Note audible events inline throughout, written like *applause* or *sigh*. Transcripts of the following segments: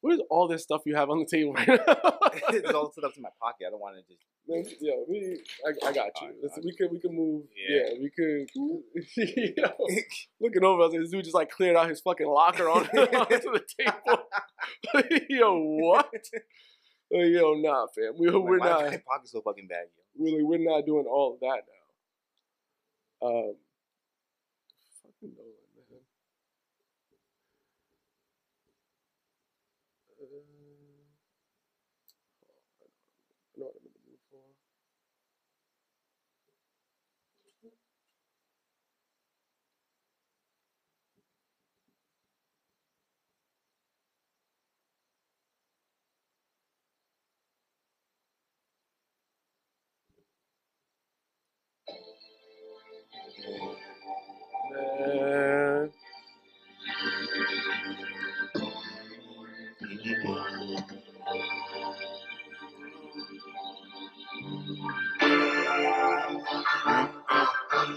What is all this stuff you have on the table right now? *laughs* it's all set up to my pocket. I don't want to just. Man, Yo, we, I, I got you. Alright, Listen, we could we could move. Yeah, Yeah. we could. *laughs* Yo, looking over, I was like, this dude just like cleared out his fucking locker on *laughs* onto the table. yo, what? Yo, nah, fam. We, Like, we're not. my pocket so fucking bad, yo? Really, we're not doing all of that now. Um, fucking Nolan, man. Uh, I know what I'm in the mood for. Man.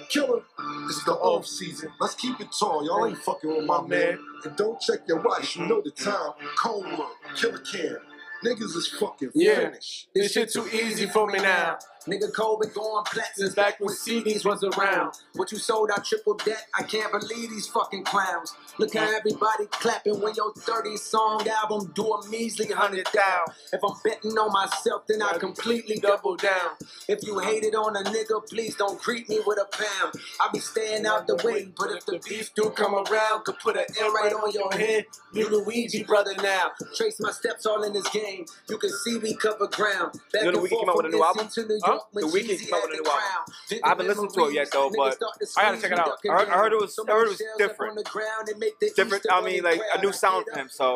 Killer, this is the off season. Let's keep it tall. Y'all ain't fucking with my man. And don't check your watch. You know the time. Cold work. Killer Cam. Niggas is fucking Yeah. finished. This shit too easy for me now. Nigga Cole been going platinum back when CDs was around. What you sold out triple debt, I can't believe these fucking clowns. Look how everybody clapping when your 30 song album do a measly hundred down. If I'm betting on myself, then I completely double down. If you hated on a nigga, please don't greet me with a pound. I be staying out the way, but if the beef do come around, could put an L right on your head. You Luigi brother now. Trace my steps all in this game. You can see we cover ground. Back You know and forth came out with a from new album? To New York when The Weeknd Jeezy came out with a the new album. I haven't listened to it yet, though, but Niggas start to I gotta check it out. I heard- I heard it was- I heard it was different. on the ground and make the Different. I mean, like a new sound get for him. So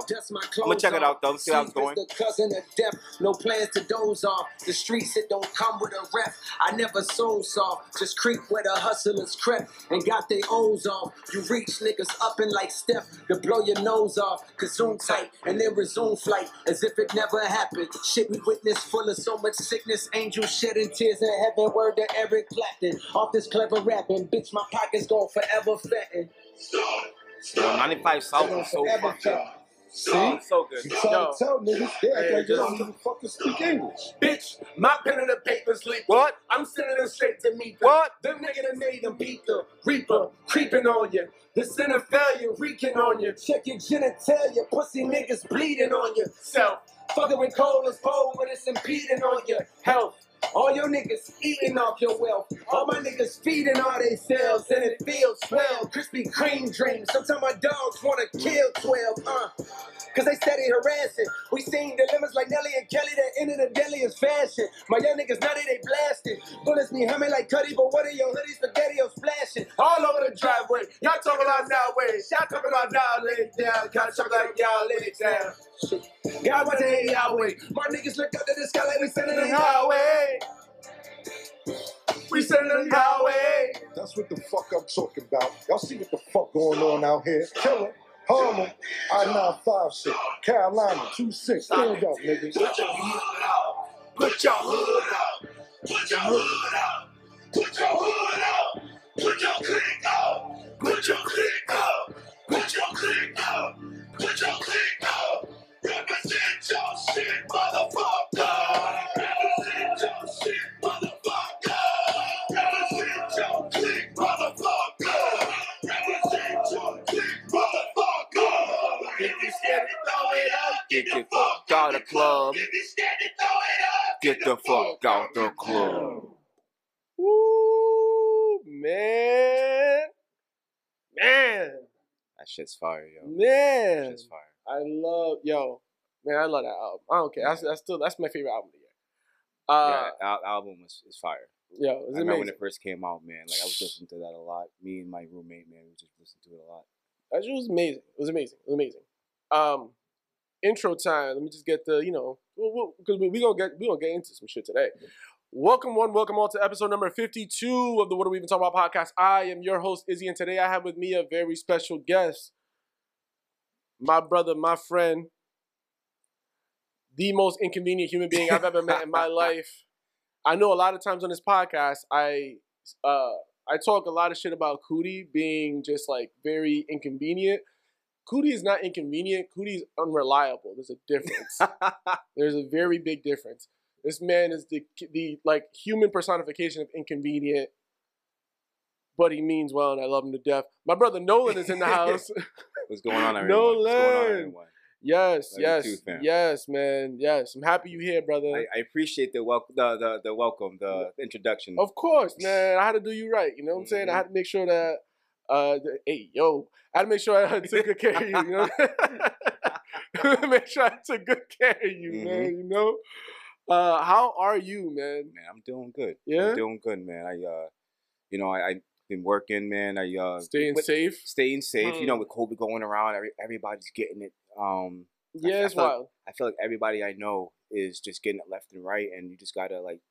I'ma check it out, though, see how it's Sleep is going. the cousin of death. No plans to doze off. The streets that don't come with a rep. I never soul soft. Just creep where the hustlers crept and got their O's off. You reach niggas up and like Steph to blow your nose off. Consume tight and then resume flight as if it never happened. Shit we witnessed full of so much sickness. Angels shedding tears in heaven. Word to Eric Clapton. Off this clever rapping. Bitch, my pockets going forever fatting. yo, 95 South is so fucking. See? So good. You trying Yo. to tell niggas, Hey, like you don't even fucking speak English. Bitch, my pen and the paper's leaked. What? I'm sending them straight to me. What? Them nigga that made them beat the reaper, creeping on you. The of failure, reeking on you. Check your genitalia. Pussy niggas bleeding on yourself. Fucking with cold as cold when it's impeding on your health. All your niggas eating off your wealth. All my niggas feeding all they selves, and it feels swell. Krispy Kreme dreams. Sometimes my dogs wanna kill 12, uh. Cause they steady harassing. We seen dilemmas like Nelly and Kelly that ended the deadliest fashion. My young niggas nutty, they blasting. Bullets be humming like Cudi, but what are your hoodies spaghetti splashing? All over the driveway. Y'all talking about now ways. Y'all talking about now lay it down. Kinda talking like y'all it down. God, what the way? My niggas look up to the sky like we sending them highway. We sending them highway. That's what the fuck I'm talking about. Y'all see what the fuck going on out here? Killer, Harlem, I-95 shit, Carolina, 2-6. Stand up, niggas. Put your hood out. Put your hood out. Put your hood out. Put your hood out. Put your click out. Put your click out. Put your click out. Put your click out. Get the fuck out the club. if you scared to throw it up, Get the fuck out the club. Woo, man, man, That shit's fire, yo. Man. That shit's fire. I love yo, man. I love that album. I don't care. That's, that's still that's my favorite album of the year. Uh, yeah, al- album was is fire. yo, I it's remember when it first came out, man. Like I was *sighs* listening to that a lot. Me and my roommate, man, we just listened to it a lot. That was amazing. It was amazing. It was amazing. Um, intro time. Let me just get the you know because we, we gonna get we gonna get into some shit today. Welcome one, welcome all to episode number fifty-two of the What Are We Even Talking About podcast. I am your host Izzy, and today I have with me a very special guest, my brother, my friend, the most inconvenient human being I've ever met in my *laughs* life. I know a lot of times on this podcast, I uh, I talk a lot of shit about Cootie being just like very inconvenient. Cootie is not inconvenient. Cootie is unreliable. There's a difference. *laughs* There's a very big difference. This man is the the like human personification of inconvenient, but he means well, and I love him to death. My brother Nolan is in the *laughs* house. What's going on, everyone? What's going on, Nolan. everyone? Yes, Love yes, too, yes, man, yes. I'm happy you here, brother. I, I appreciate the welcome, the, the the welcome, the introduction. Of course, *laughs* man. I had to do you right. You know what I'm saying? I Mhm. had to make sure that, uh, the, hey, yo, I had to make sure I *laughs* took good care of you. You know, *laughs* make sure I took good care of you, Mm-hmm. man. You know, uh, how are you, man? man, I'm doing good. Yeah? I'm doing good, man. I uh, you know, I I been working, man. I uh, Staying with- safe. staying safe. You know, Hmm. with COVID going around, every, everybody's getting it. Um, I- Yeah, I it's feel like- wild. I feel like everybody I know is just getting it left and right, and you just gotta like,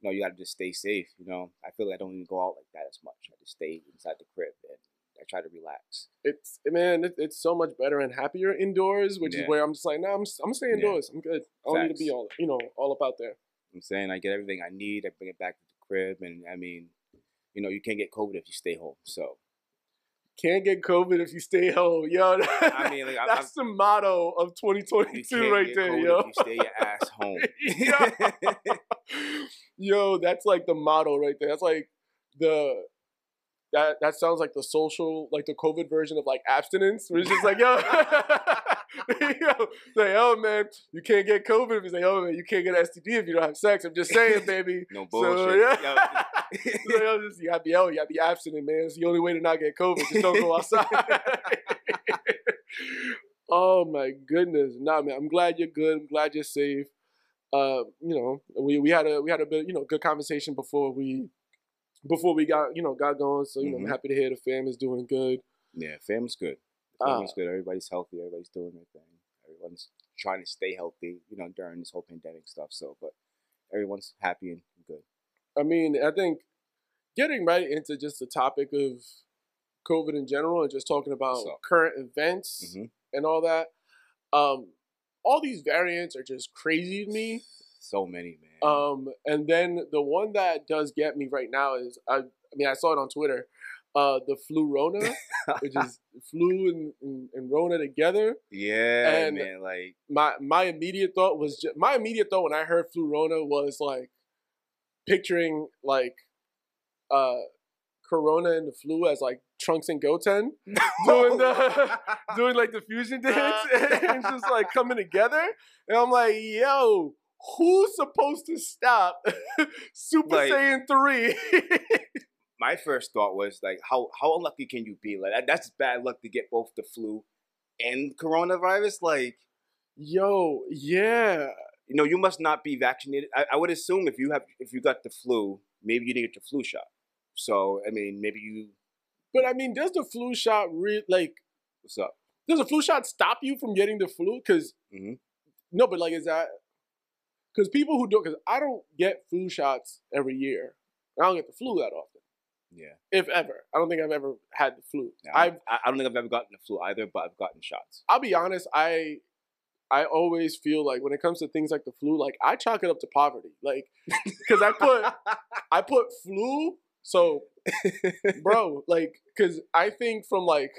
you know, you gotta just stay safe. You know, I feel like I don't even go out like that as much. I just stay inside the crib and I try to relax. It's man, it, it's so much better and happier indoors, which Yeah. is where I'm just like, nah, I'm I'm gonna stay Yeah. indoors. I'm good. I don't need to be all you know all up out there. I'm saying I get everything I need. I bring it back to the crib, and I mean, you know, you can't get COVID if you stay home. So Can't get COVID if you stay home, yo. I mean, like, *laughs* I- that's the motto of you 2022 can't right there, COVID yo. you stay your ass *laughs* home. Yo, that's like the motto right there. That's like the that that sounds like the social, like the COVID version of like abstinence, where it's just like, yo, *laughs* yo, say, oh man, you can't get COVID if you say, oh man, you can't get STD if you don't have sex. I'm just saying, baby. no So, bullshit. yeah. Yo, So, yo, just, you gotta be out, you gotta be abstinent, man. It's the only way to not get COVID. Just don't go outside. *laughs* oh my goodness. Nah, man. I'm glad you're good. I'm glad you're safe. Uh, you know, we, we had a we had a bit, you know, good conversation before we before we got, you know, got going. So, you know, Mhm. I'm happy to hear the fam is doing good. yeah, family's good. Ah. family's good. Everybody's healthy. Everybody's doing their thing. Everyone's trying to stay healthy, you know, during this whole pandemic stuff. So, but everyone's happy and good. I mean, I think getting right into just the topic of COVID in general and just talking about So- current events Mhm. and all that. Um, all these variants are just crazy to me. So many, man. Um, and then the one that does get me right now is I, I mean I saw it on Twitter, uh, the flu Rona, which is *laughs* flu and, and, and Rona together. yeah, and- man. Like, My my immediate thought was just, my immediate thought when I heard flu Rona was like picturing like uh Corona and the flu as like Trunks and Goten *laughs* doing the *laughs* doing like the fusion dance *laughs* and just like coming together. And I'm like, yo, who's supposed to stop Super Like- Saiyan 3? my first thought was like, how how unlucky can you be? Like, that's bad luck to get both the flu and coronavirus. Like, yo, yeah. You know, you must not be vaccinated. I, I would assume if you have if you got the flu, maybe you didn't get your flu shot. So, I mean, maybe you. But I mean, does the flu shot re- like What's up? does the flu shot stop you from getting the flu? Because Mhm. no, but like is that because people who don't, because I don't get flu shots every year. I don't get the flu that often, Yeah. if ever. I don't think I've ever had the flu. yeah I've I, I don't think I've ever gotten the flu either, but I've gotten shots. I'll be honest, I I always feel like when it comes to things like the flu, like I chalk it up to poverty. Like *laughs* because I put *laughs* I put flu, so bro, like because I think from like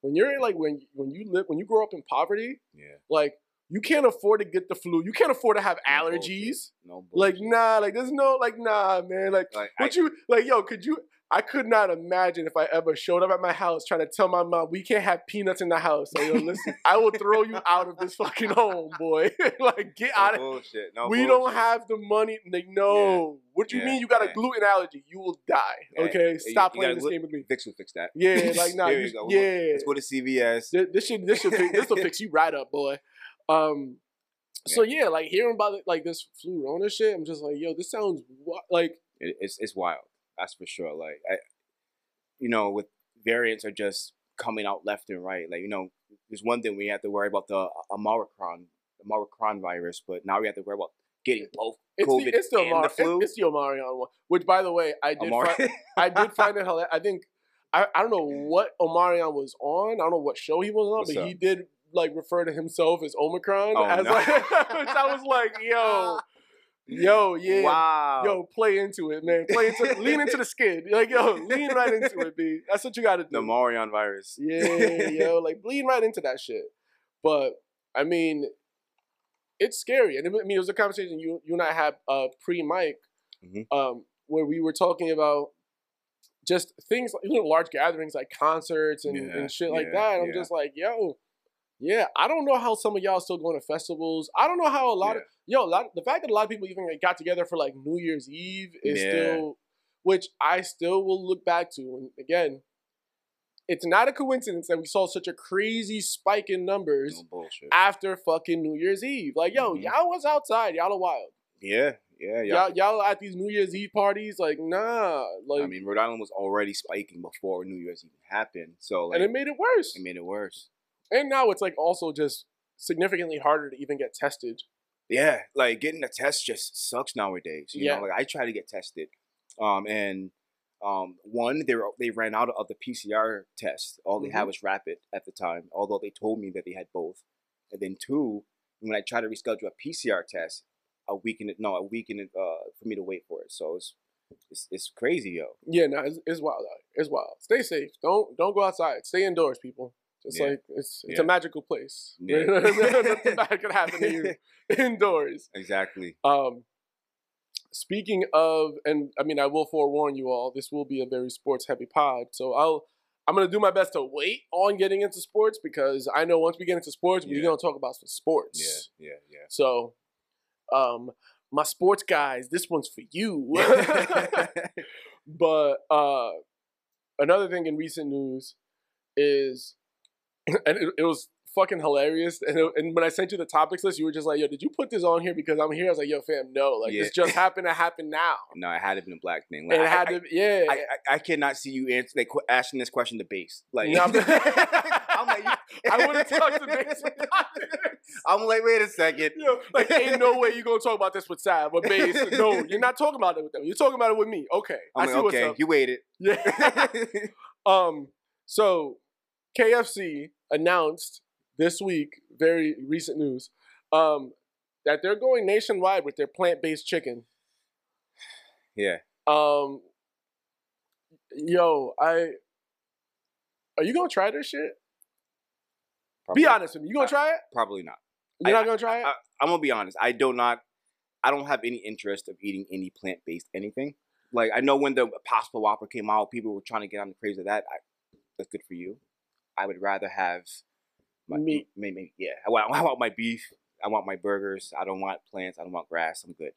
when you're like when when you live when you grow up in poverty, Yeah. like you can't afford to get the flu. You can't afford to have No allergies. No. Like nah, like there's no like nah, man. Like Like, what I- you like, yo? Could you? I could not imagine if I ever showed up at my house trying to tell my mom we can't have peanuts in the house. So yo, listen, *laughs* I will throw you out of this fucking home, boy. *laughs* like get no out of. bullshit. No we don't have the money. Like no. What do you Yeah. mean you got a Yeah. gluten allergy? You will die. Yeah. Okay, you- stop you playing this game with me. Vicks will fix that. Yeah, *laughs* like nah, you, go. yeah. Let's go to CVS. This, this should this should this will fix you right up, boy. Um, so yeah, like hearing about it, like this flu Rona shit, I'm just like, yo, this sounds like It, it's it's wild. That's for sure. Like I, you know, with variants are just coming out left and right. Like you know, there's one thing we have to worry about the uh, Omicron, the Omicron virus, but now we have to worry about getting both it's COVID the it's the, and Omar, the flu. it's the Omarion one. Which, by the way, I did Omar- fi- I did *laughs* find it hilarious. I think I, I don't know what Omarion was on. I don't know what show he was on, What's but up? he did like refer to himself as Omicron. Oh, as no. like, *laughs* which I was like, yo, *laughs* Yo, yeah. Wow. Yo, play into it, man. Play into lean into the skid. *laughs* Like, yo, lean right into it, B. That's what you gotta do. the Marion virus. Yeah, yo, *laughs* like lean right into that shit. But I mean, it's scary. And I mean, it was a conversation you you and I had uh, pre Mike, Mhm. um, where we were talking about just things like you know, large gatherings like concerts and, Yeah, and shit like yeah, that. I'm yeah. just like, yo, yeah, I don't know how some of y'all still going to festivals. I don't know how a lot of yo, a lot the fact that a lot of people even got together for like New Year's Eve is Yeah. still, which I still will look back to. And again, it's not a coincidence that we saw such a crazy spike in numbers No after fucking New Year's Eve. Like, yo, Mhm. y'all was outside, y'all are wild. Yeah, yeah, yeah. Y'all, y'all at these New Year's Eve parties, like, nah, like, I mean, Rhode Island was already spiking before New Year's even happened, so like, and it made it worse. it made it worse. And now it's like also just significantly harder to even get tested. Yeah, like getting a test just sucks nowadays. You Yeah. know, like I try to get tested, um, and um, one they were, they ran out of the PCR test. All they had Mhm. was rapid at the time, although they told me that they had both. And then two, when I tried to reschedule a PCR test, a week in it, no, a week in it, uh, for me to wait for it. So it's it's, it's crazy, yo. Yeah, no, it's, it's wild. It's wild. Stay safe. Don't don't go outside. Stay indoors, people. Just Yeah. like it's it's Yeah. a magical place. *laughs* Yeah. Nothing bad can happen to you *laughs* indoors. Exactly. Um, speaking of, and I mean, I will forewarn you all. This will be a very sports heavy pod, so I'll. I'm gonna do my best to wait on getting into sports because I know once we get into sports, we're gonna talk about some sports. Yeah, yeah, yeah. So, um, my sports guys, this one's for you. *laughs* but uh, another thing in recent news is, *laughs* and it, it was fucking hilarious. And, it- and when I sent you the topics list, you were just like, "Yo, did you put this on here because I'm here?" I was like, "Yo, fam, no. Like Yeah. this just happened to happen now." no, it had to be a black thing. Like, it I- had I- to, yeah. I, I, I cannot see you answer, like, asking this question to Bass. Like, No, I'm- *laughs* I'm like, *laughs* I would have talked to Bass about this. I'm like, wait a second. Yo, like, ain't no way you gonna talk about this with Sav or Bass. No, you're not talking about it with them. You're talking about it with me. Okay, I I'm see like, what's up. you waited. Yeah. um. So, KFC announced this week, very recent news, um, that they're going nationwide with their plant-based chicken. yeah. Um. Yo, I. Are you gonna try this shit? Probably, Be honest with me. You gonna Uh, try it? Probably not. You're I- not gonna try it? I, I'm gonna be honest. I do not. I don't have any interest of eating any plant based anything. Like I know when the Impossible Whopper came out, people were trying to get on the craze of that. I, that's good for you. I would rather have my Meat. Maybe yeah. I want, *laughs* I want my beef. I want my burgers. I don't want plants. I don't want grass. I'm good.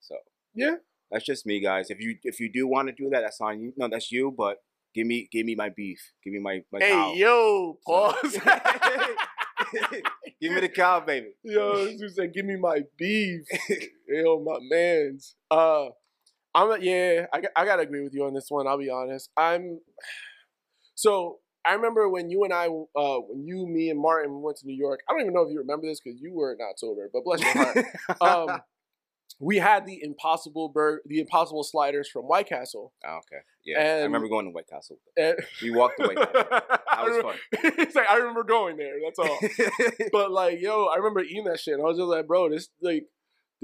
So Yeah. that's just me, guys. If you if you do want to do that, that's on you. No, that's you. But give me give me my beef. Give me my my cow. Hey, yo, *laughs* pause. *laughs* give me the cow, baby. Yo, dude said, "Give me my beef." Yo, my man's. Uh, I'm yeah. I, I gotta agree with you on this one. I'll be honest. I'm. *sighs* So I remember when you and I, uh, when you, me, and Martin went to New York. I don't even know if you remember this because you were not sober, but bless your heart. *laughs* um, we had the impossible burger, the impossible sliders from White Castle. Oh, okay. Yeah. I remember going to White Castle. *laughs* And We walked to White Castle. *laughs* That was fun. it's like, I remember going there. That's all. but like, yo, I remember eating that shit. And I was just like, bro, this like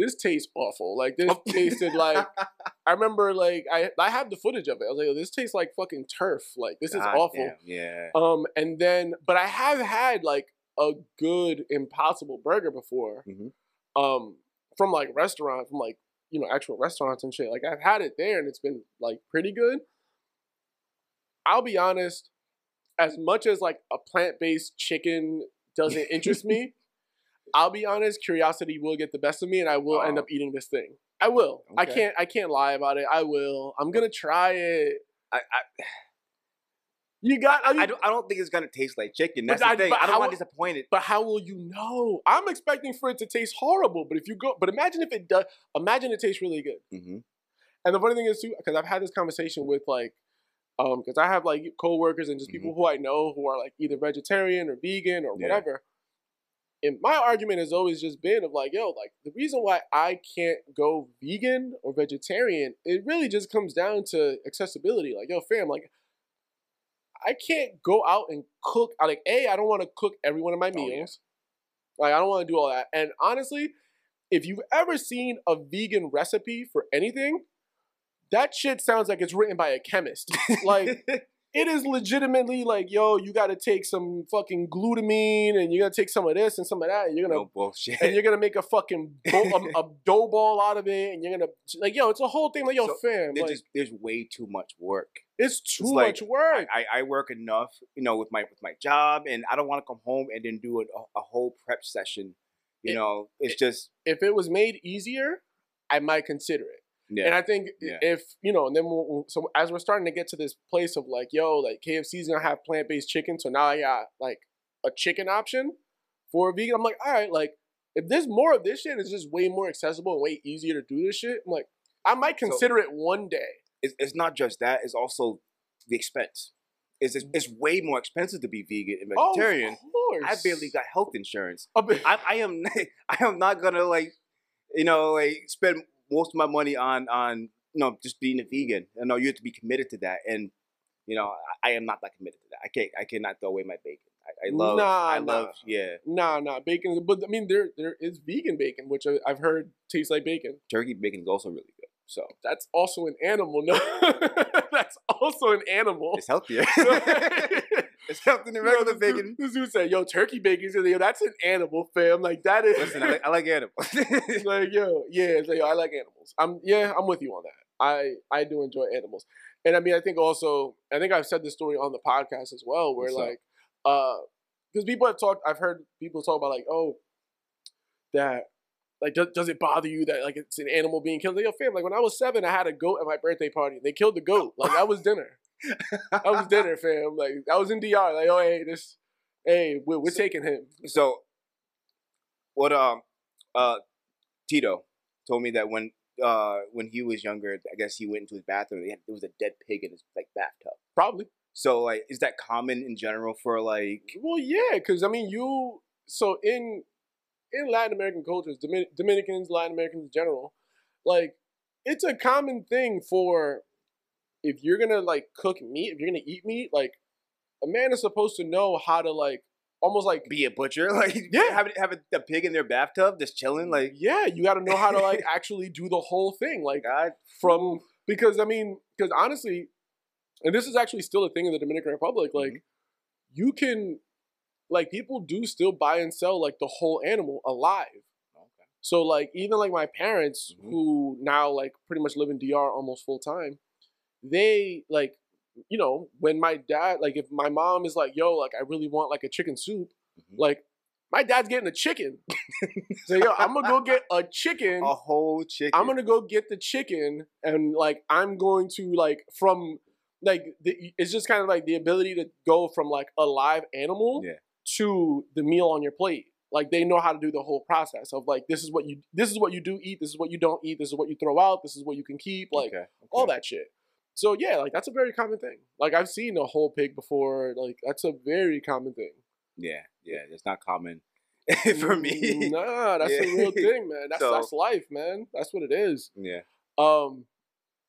this tastes awful. Like this *laughs* tasted like *laughs* I remember like I I have the footage of it. I was like, yo, this tastes like fucking turf. Like this is God awful. damn, Yeah. Um, and then but I have had like a good impossible burger before. Mhm. Um, from like restaurant, from like you know actual restaurants and shit. Like I've had it there, and it's been like pretty good. I'll be honest, as much as like a plant based chicken doesn't interest *laughs* me, I'll be honest, curiosity will get the best of me, and I will end Oh. up eating this thing. I will. I can't. I can't lie about it. I will. I'm gonna try it. I, I, You got. I, mean, I don't I don't think it's gonna taste like chicken. That's the I- thing. but I don't want to disappoint it. But how will you know? I'm expecting for it to taste horrible. But if you go, but imagine if it does. Imagine it tastes really good. hmm And the funny thing is too, because I've had this conversation with like, um, because I have like coworkers and just people who I know who are like either vegetarian or vegan or Yeah. whatever. And my argument has always just been of like, yo, like the reason why I can't go vegan or vegetarian, it really just comes down to accessibility. Like, yo, fam, like I can't go out and cook. I like a. I don't want to cook every one of my Oh, yeah. meals. Like I don't want to do all that. And honestly, if you've ever seen a vegan recipe for anything, that shit sounds like it's written by a chemist. *laughs* like it is legitimately like, yo, you got to take some fucking glutamine and you got to take some of this and some of that. And you're gonna no bullshit. and you're gonna make a fucking bo- a, a *laughs* dough ball out of it, and you're gonna like, yo, it's a whole thing. Like, yo, So, fam, There's like, just there's way too much work. it's too it's like, much work. I, I work enough, you know, with my with my job, and I don't want to come home and then do a, a whole prep session. You It- know, it's just if it was made easier, I might consider it. Yeah. And I think Yeah. if you know, and then we'll, so as we're starting to get to this place of like, yo, like KFC's gonna have plant based chicken, so now I got like a chicken option for a vegan. I'm like, all right, like if there's more of this shit, it's just way more accessible and way easier to do this shit. I'm like, I might So- consider it one day. it's, it's not just that; it's also the expense. It's, it's mm. it's way more expensive to be vegan and Oh, vegetarian. of course. I barely got health insurance. I, I am *laughs* I am not gonna like you know like spend most of my money on on you know just being a vegan. You know you have to be committed to that, and you know I, I am not that committed to that. I can't I cannot throw away my bacon. I, I love Nah, I nah. love yeah Nah, nah, bacon. But I mean, there there is vegan bacon, which I, I've heard tastes like bacon. turkey bacon is also really good. So That's also an animal. No, *laughs* that's also an animal. it's healthier. *laughs* it's healthier than regular Yo, this dude- bacon. This dude said, "Yo, turkey bacon." He said, "Yo, that's an animal, fam. Like that is." Listen, I like, I like animals. *laughs* It's like, yo, yeah, it's like, yo, I like animals. I'm, yeah, I'm with you on that. I, I do enjoy animals, and I mean, I think also, I think I've said this story on the podcast as well, where What's like, uh, because people have talked, I've heard people talk about like, oh, that, like, does, does it bother you that like it's an animal being killed? Like, yo, fam, like when I was seven, I had a goat at my birthday party. They killed the goat. Like that was dinner. That was dinner, fam. Like I was in DR. Like, oh, hey, this, hey, we're, we're taking him. so what um uh Tito told me that when uh when he was younger, I guess he went into his bathroom. And had, there was a dead pig in his like bathtub. Probably. So like, is that common in general for like? Well, yeah, because I mean, you so in in Latin American cultures, Domin- Dominicans, Latin Americans in general, like it's a common thing for if you're gonna like cook meat, if you're gonna eat meat, like a man is supposed to know how to like almost like Be a butcher, *laughs* like Yeah. have have a, a pig in their bathtub just chilling, like yeah, you got to know how to like *laughs* actually do the whole thing, like God, from because I mean, because honestly, and this is actually still a thing in the Dominican Republic, like you can like people do still buy and sell like the whole animal alive. Okay. So like even like my parents Mhm. who now like pretty much live in DR almost full time, they like you know, when my dad like if my mom is like, yo, like I really want like a chicken soup, Mhm. like my dad's getting a chicken. *laughs* so yo, I'm gonna go *laughs* get a chicken. a whole chicken. I'm gonna go get the chicken and like I'm going to like from like the, it's just kind of like the ability to go from like a live animal Yeah. to the meal on your plate. Like they know how to do the whole process of like this is what you this is what you do eat, this is what you don't eat, this is what you throw out, this is what you can keep, like okay. all that shit. So yeah, like that's a very common thing. Like I've seen a whole pig before. Like that's a very common thing. Yeah, yeah, it's not common *laughs* for me. Nah, *laughs* that's a real thing, man. That's So- that's life, man. That's what it is. Yeah. Um,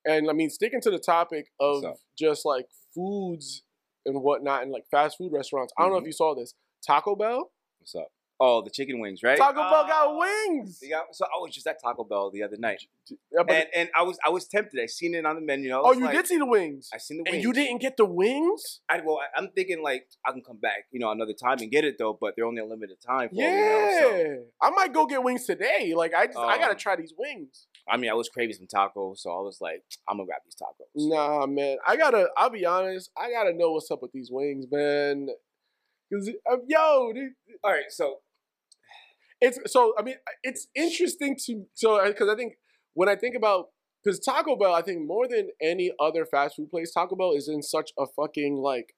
and I mean, sticking to the topic of up? just like foods and whatnot, and like fast food restaurants. I don't know if Mhm. you saw this. Taco Bell. What's up? Oh, the chicken wings, right? Taco Bell got Oh, wings. they got- so I was just at Taco Bell the other night, Yeah, and and I was I was tempted. I seen it on the menu. Oh, you like- did see the wings, I seen the wings. and you didn't get the wings. I, well, I, I'm thinking like I can come back, you know, another time and get it though, but they're only a limited time. For Yeah, me now, so, I might go get wings today. Like I just, I gotta Um, try these wings. I mean, I was craving some tacos, so I was like, I'm gonna grab these tacos. Nah, man. I gotta. I'll be honest. I gotta know what's up with these wings, man. Cause uh, yo, dude, All right, so it's so. I mean, it's interesting to so because I think when I think about because Taco Bell, I think more than any other fast food place, Taco Bell is in such a fucking like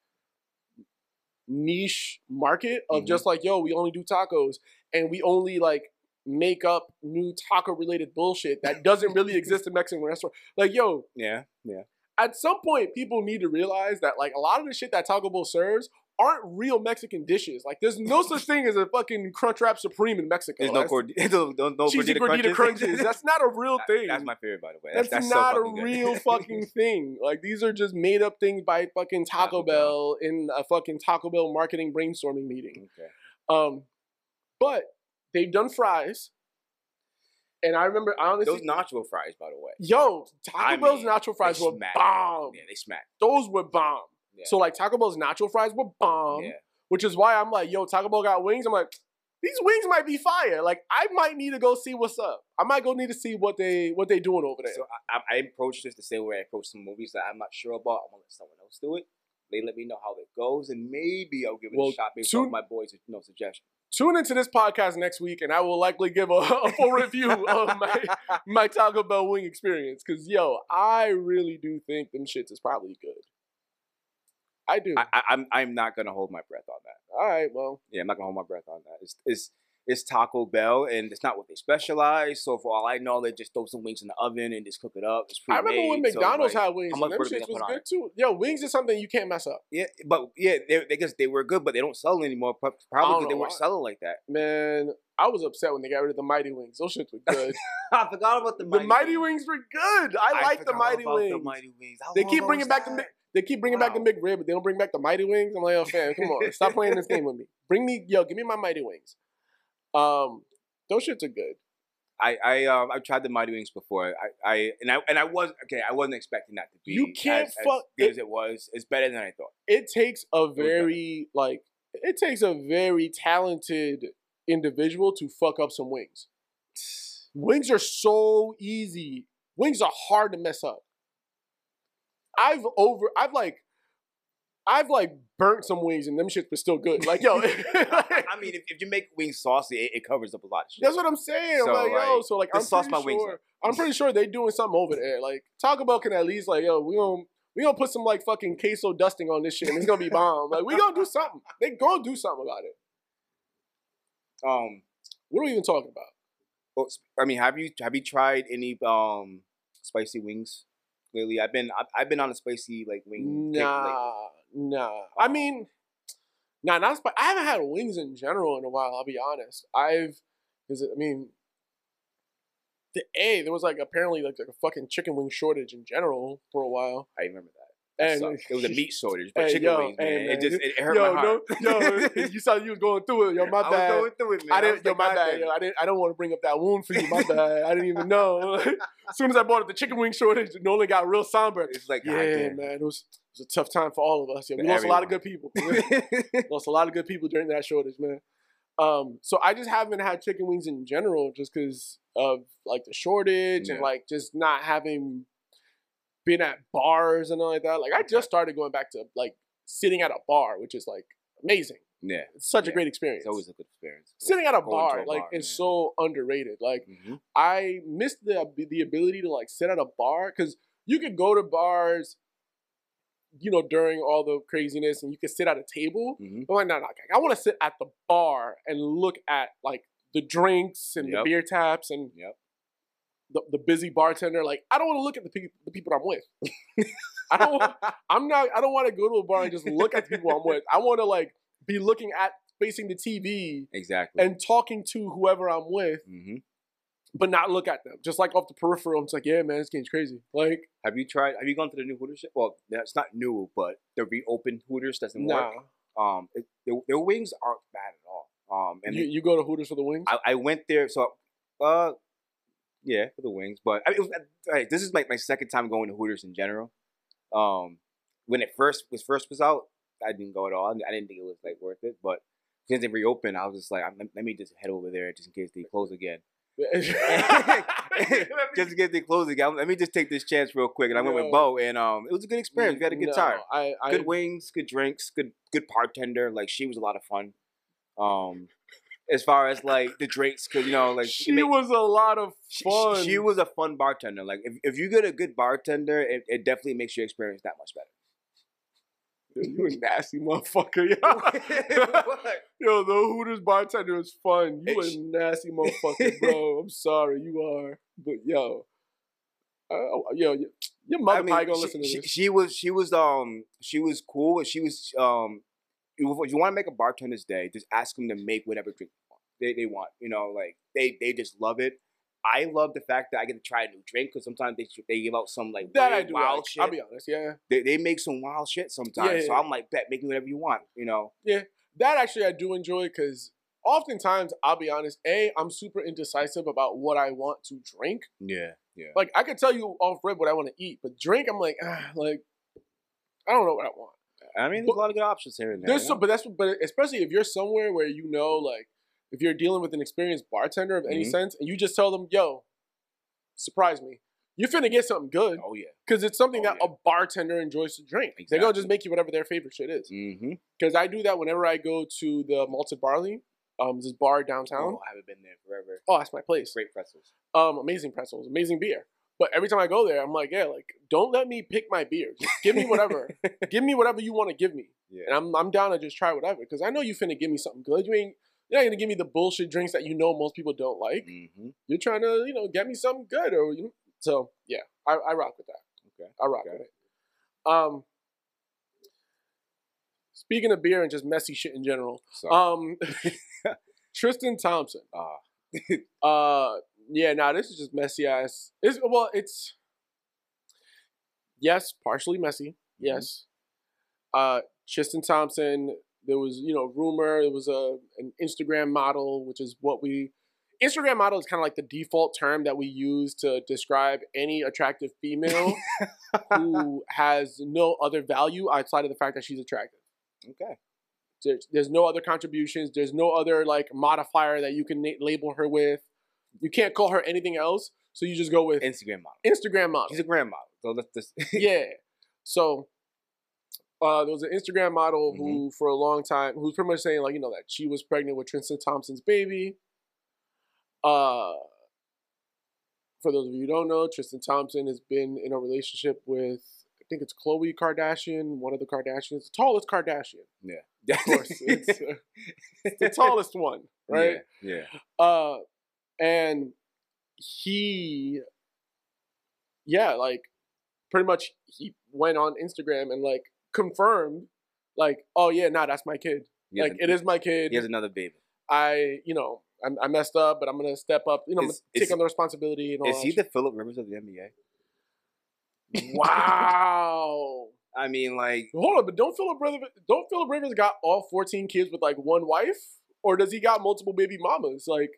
niche market of Mhm. just like yo, we only do tacos and we only like make up new taco related bullshit that doesn't really *laughs* exist in Mexican restaurant. Like yo, yeah, yeah, at some point people need to realize that like a lot of the shit that Taco Bell serves aren't real Mexican dishes. Like there's no such thing as a fucking Crunchwrap Supreme in Mexico. there's no cord- no, no, no cheesy gordita gordita crunches. crunches. That's not a real *laughs* thing. That's my favorite, by the way. That's, That's, so not a good. real *laughs* fucking thing. Like these are just made up things by fucking Taco, Taco Bell. Bell. in a fucking Taco Bell marketing brainstorming meeting. Okay. Um, but they've done fries. And I remember I honestly Those nacho fries, by the way. Yo, Taco I Bell's mean, nacho fries were smack. bomb. Yeah, they smack. Those were bomb. Yeah. So like Taco Bell's nacho fries were bomb, yeah. which is why I'm like, yo, Taco Bell got wings. I'm like, these wings might be fire. Like I might need to go see what's up. I might go need to see what they what they doing over there. So I, I, this the same way I approach some movies that I'm not sure about. I'm gonna let someone else do it. They let me know how it goes, and maybe I'll give it Well, a shot based two- off my boys' you know, suggestion. Tune into this podcast next week, and I will likely give a, *laughs* a full review of my my Taco Bell wing experience. Cause yo, I really do think them shits is probably good. I do. I, I, I'm I'm not gonna hold my breath on that. All right, well, Yeah, I'm not gonna hold my breath on that. It's it's it's Taco Bell, and it's not what they specialize. So for all I know, they just throw some wings in the oven and just cook it up. It's I remember when so, McDonald's like, had wings, and them shits was good too. Yo, wings is something you can't mess up. Yeah, but yeah, they, they guess they were good, but they don't sell anymore. Probably because they weren't selling like that. Man, I was upset when they got rid of the Mighty Wings. Those shits were good. *laughs* I forgot about the Mighty. the Mighty Wings were good. I, like the Mighty Wings. The Mighty Wings. They keep bringing back the they keep bringing back the Wow. McRib, but they don't bring back the Mighty Wings. I'm like, oh fam, come on, stop playing this game with me. Bring me, yo, give me my Mighty Wings. Um, those shits are good. I I um I tried the Mighty Wings before. I, I and I and I was okay. I wasn't expecting that to be. You can't as, as fuck- good it- as it was. It's better than I thought. It takes a very like it takes a very talented individual to fuck up some wings. *sighs* Wings are so easy. Wings are hard to mess up. I've over I've like I've like burnt some wings and them shits were still good. Like yo, *laughs* I *laughs* mean, if, if you make wings saucy, it, it covers up a lot of shit. That's what I'm saying. So, I'm like, yo, so like I'm sauce pretty my wings sure up. I'm pretty sure they doing something over there. Like Taco Bell can at least like, yo, we gonna we gonna put some like fucking queso dusting on this shit and it's gonna be bomb. Like we gonna do something. They gonna do something about it. Um, What are we even talking about? well, I mean, have you have you tried any um spicy wings lately? I've been I've, I've been on a spicy like wing. kick Nah, lately. nah. I mean, nah, not spi- I haven't had wings in general in a while. I'll be honest. I've, is it? I mean, the a there was like apparently like, like a fucking chicken wing shortage in general for a while. I remember And it was a meat shortage, but chicken yo, wings, man. man, It just it, hurt yo, my heart. no, yo, *laughs* you saw you was going through it. Yo, my I was going through it, man. I didn't. Yo, my bad. Yo. I didn't. I don't want to bring up that wound for you. My *laughs* bad. I didn't even know. as *laughs* soon as I brought up the chicken wing shortage, Nolan got real somber. It's like, Yeah, damn. man, it was it was a tough time for all of us. Yeah, we For lost a lot of good people. lost a lot of good people during that shortage, man. Um, so I just haven't had chicken wings in general, just because of like the shortage and like just not having been at bars and all like that. Like I just started going back to like sitting at a bar, which is like amazing. yeah, It's such a great experience. it's always a good experience. sitting at a Going bar a like bar, is man. so underrated. Like Mhm. I missed the the ability to like sit at a bar because you could go to bars, you know, during all the craziness, and you could sit at a table. Mhm. But like, no, no, I want to sit at the bar and look at like the drinks and the beer taps and Yep. The, the busy bartender. Like, I don't want to look at the people the people I'm with. *laughs* I don't. *laughs* I'm not. I don't want to go to a bar and just look at the people I'm with. I want to like be looking at facing the TV Exactly. and talking to whoever I'm with hmm but not look at them. Just like off the peripheral, I'm just like, yeah, man, this game's crazy. Like, Have you tried? Have you gone to the new Hooters? Well, that's not new, but the reopened Hooters doesn't nah. work. Um, it, their, their wings aren't bad at all. Um, and You, you go to Hooters for the wings? I, I went there, so uh, yeah, for the wings. But I mean, was, right, this is like my second time going to Hooters in general. Um, when it first was first was out, I didn't go at all. I didn't think it was like worth it. But since they reopened, I was just like, let, let me just head over there just in case they close again. *laughs* *laughs* just in case they close again, let me just take this chance real quick. And I went No. with Bo, and um, it was a good experience. We had a good No, time. I, I, Good wings, good drinks, good good bartender. Like she was a lot of fun. Um, as far as like the drinks, because you know, like she make- was a lot of fun. She, was a fun bartender. Like if, if you get a good bartender, it, it definitely makes your experience that much better. you a nasty motherfucker, yo. *laughs* *laughs* yo, the Hooters bartender is fun. You a nasty motherfucker, bro. *laughs* I'm sorry, you are. But yo, uh, yo, your mother I mean, probably gonna she, listen to she, this. she was she was um she was cool. She was um if you want to make a bartender's day, just ask them to make whatever drink they, they want. You know, like they they just love it. I love the fact that I get to try a new drink because sometimes they they give out some like that I do. wild like. shit. I'll be honest, yeah. they, they make some wild shit sometimes. Yeah, so yeah. I'm like, bet, make me whatever you want. You know, Yeah, That actually I do enjoy because oftentimes I'll be honest, A, I'm super indecisive about what I want to drink. Yeah, yeah. Like I could tell you off rip what I want to eat, but drink, I'm like, ah, like I don't know what I want. I mean, there's but- a lot of good options here and there. There's you some, but that's but especially if you're somewhere where you know, like, if you're dealing with an experienced bartender of any Mhm. sense, and you just tell them, "Yo, surprise me," you're finna get something good oh yeah. because it's something Oh, that yeah. a bartender enjoys to drink. They're gonna just make you whatever their favorite shit is. Mm-hmm. Because I do that whenever I go to the Malted Barley, um, this bar downtown. Oh, I haven't been there forever. Oh, that's my place. Great pretzels. Um, amazing pretzels, amazing beer. But every time I go there, I'm like, yeah, like, don't let me pick my beer. Give me whatever. *laughs* give me whatever you want to give me. Yeah. And I'm I'm down to just try whatever because I know you finna give me something good. You ain't you're not gonna give me the bullshit drinks that you know most people don't like. Mm-hmm. You're trying to you know get me something good or you know. So yeah, I, I rock with that. Okay. I rock Okay. with it. Um, speaking of beer and just messy shit in general, So, um, *laughs* *laughs* Tristan Thompson. uh, Uh, yeah, nah, this is just messy ass. It's well, it's yes, partially messy. Yes. Uh, Tristan Thompson. There was, you know, rumor. It was a an Instagram model, which is what we. Instagram model is kind of like the default term that we use to describe any attractive female *laughs* who has no other value outside of the fact that she's attractive. okay. There's, there's no other contributions. There's no other like modifier that you can na- label her with. You can't call her anything else. So you just go with Instagram model. Instagram model. She's a grandmodel. So let's just. *laughs* yeah. So uh, there was an Instagram model who, for a long time, who was pretty much saying like, you know, that she was pregnant with Tristan Thompson's baby. Uh, for those of you who don't know, Tristan Thompson has been in a relationship with, I think it's Khloe Kardashian, one of the Kardashians, the tallest Kardashian. yeah. Of course, it's, uh, *laughs* it's the tallest one, right? Yeah. Uh, and he, yeah, like pretty much he went on Instagram and like confirmed, like, oh yeah, nah, that's my kid. He like it is my kid. He has another baby. I, you know, I, I messed up, but I'm gonna step up. You know, Is- take is- on the responsibility and all Is he shit. the Philip Rivers of the NBA? wow. *laughs* I mean, like, Hold on, but don't Philip Rivers don't Philip Rivers got all 14 kids with like one wife, or does he got multiple baby mamas? Like,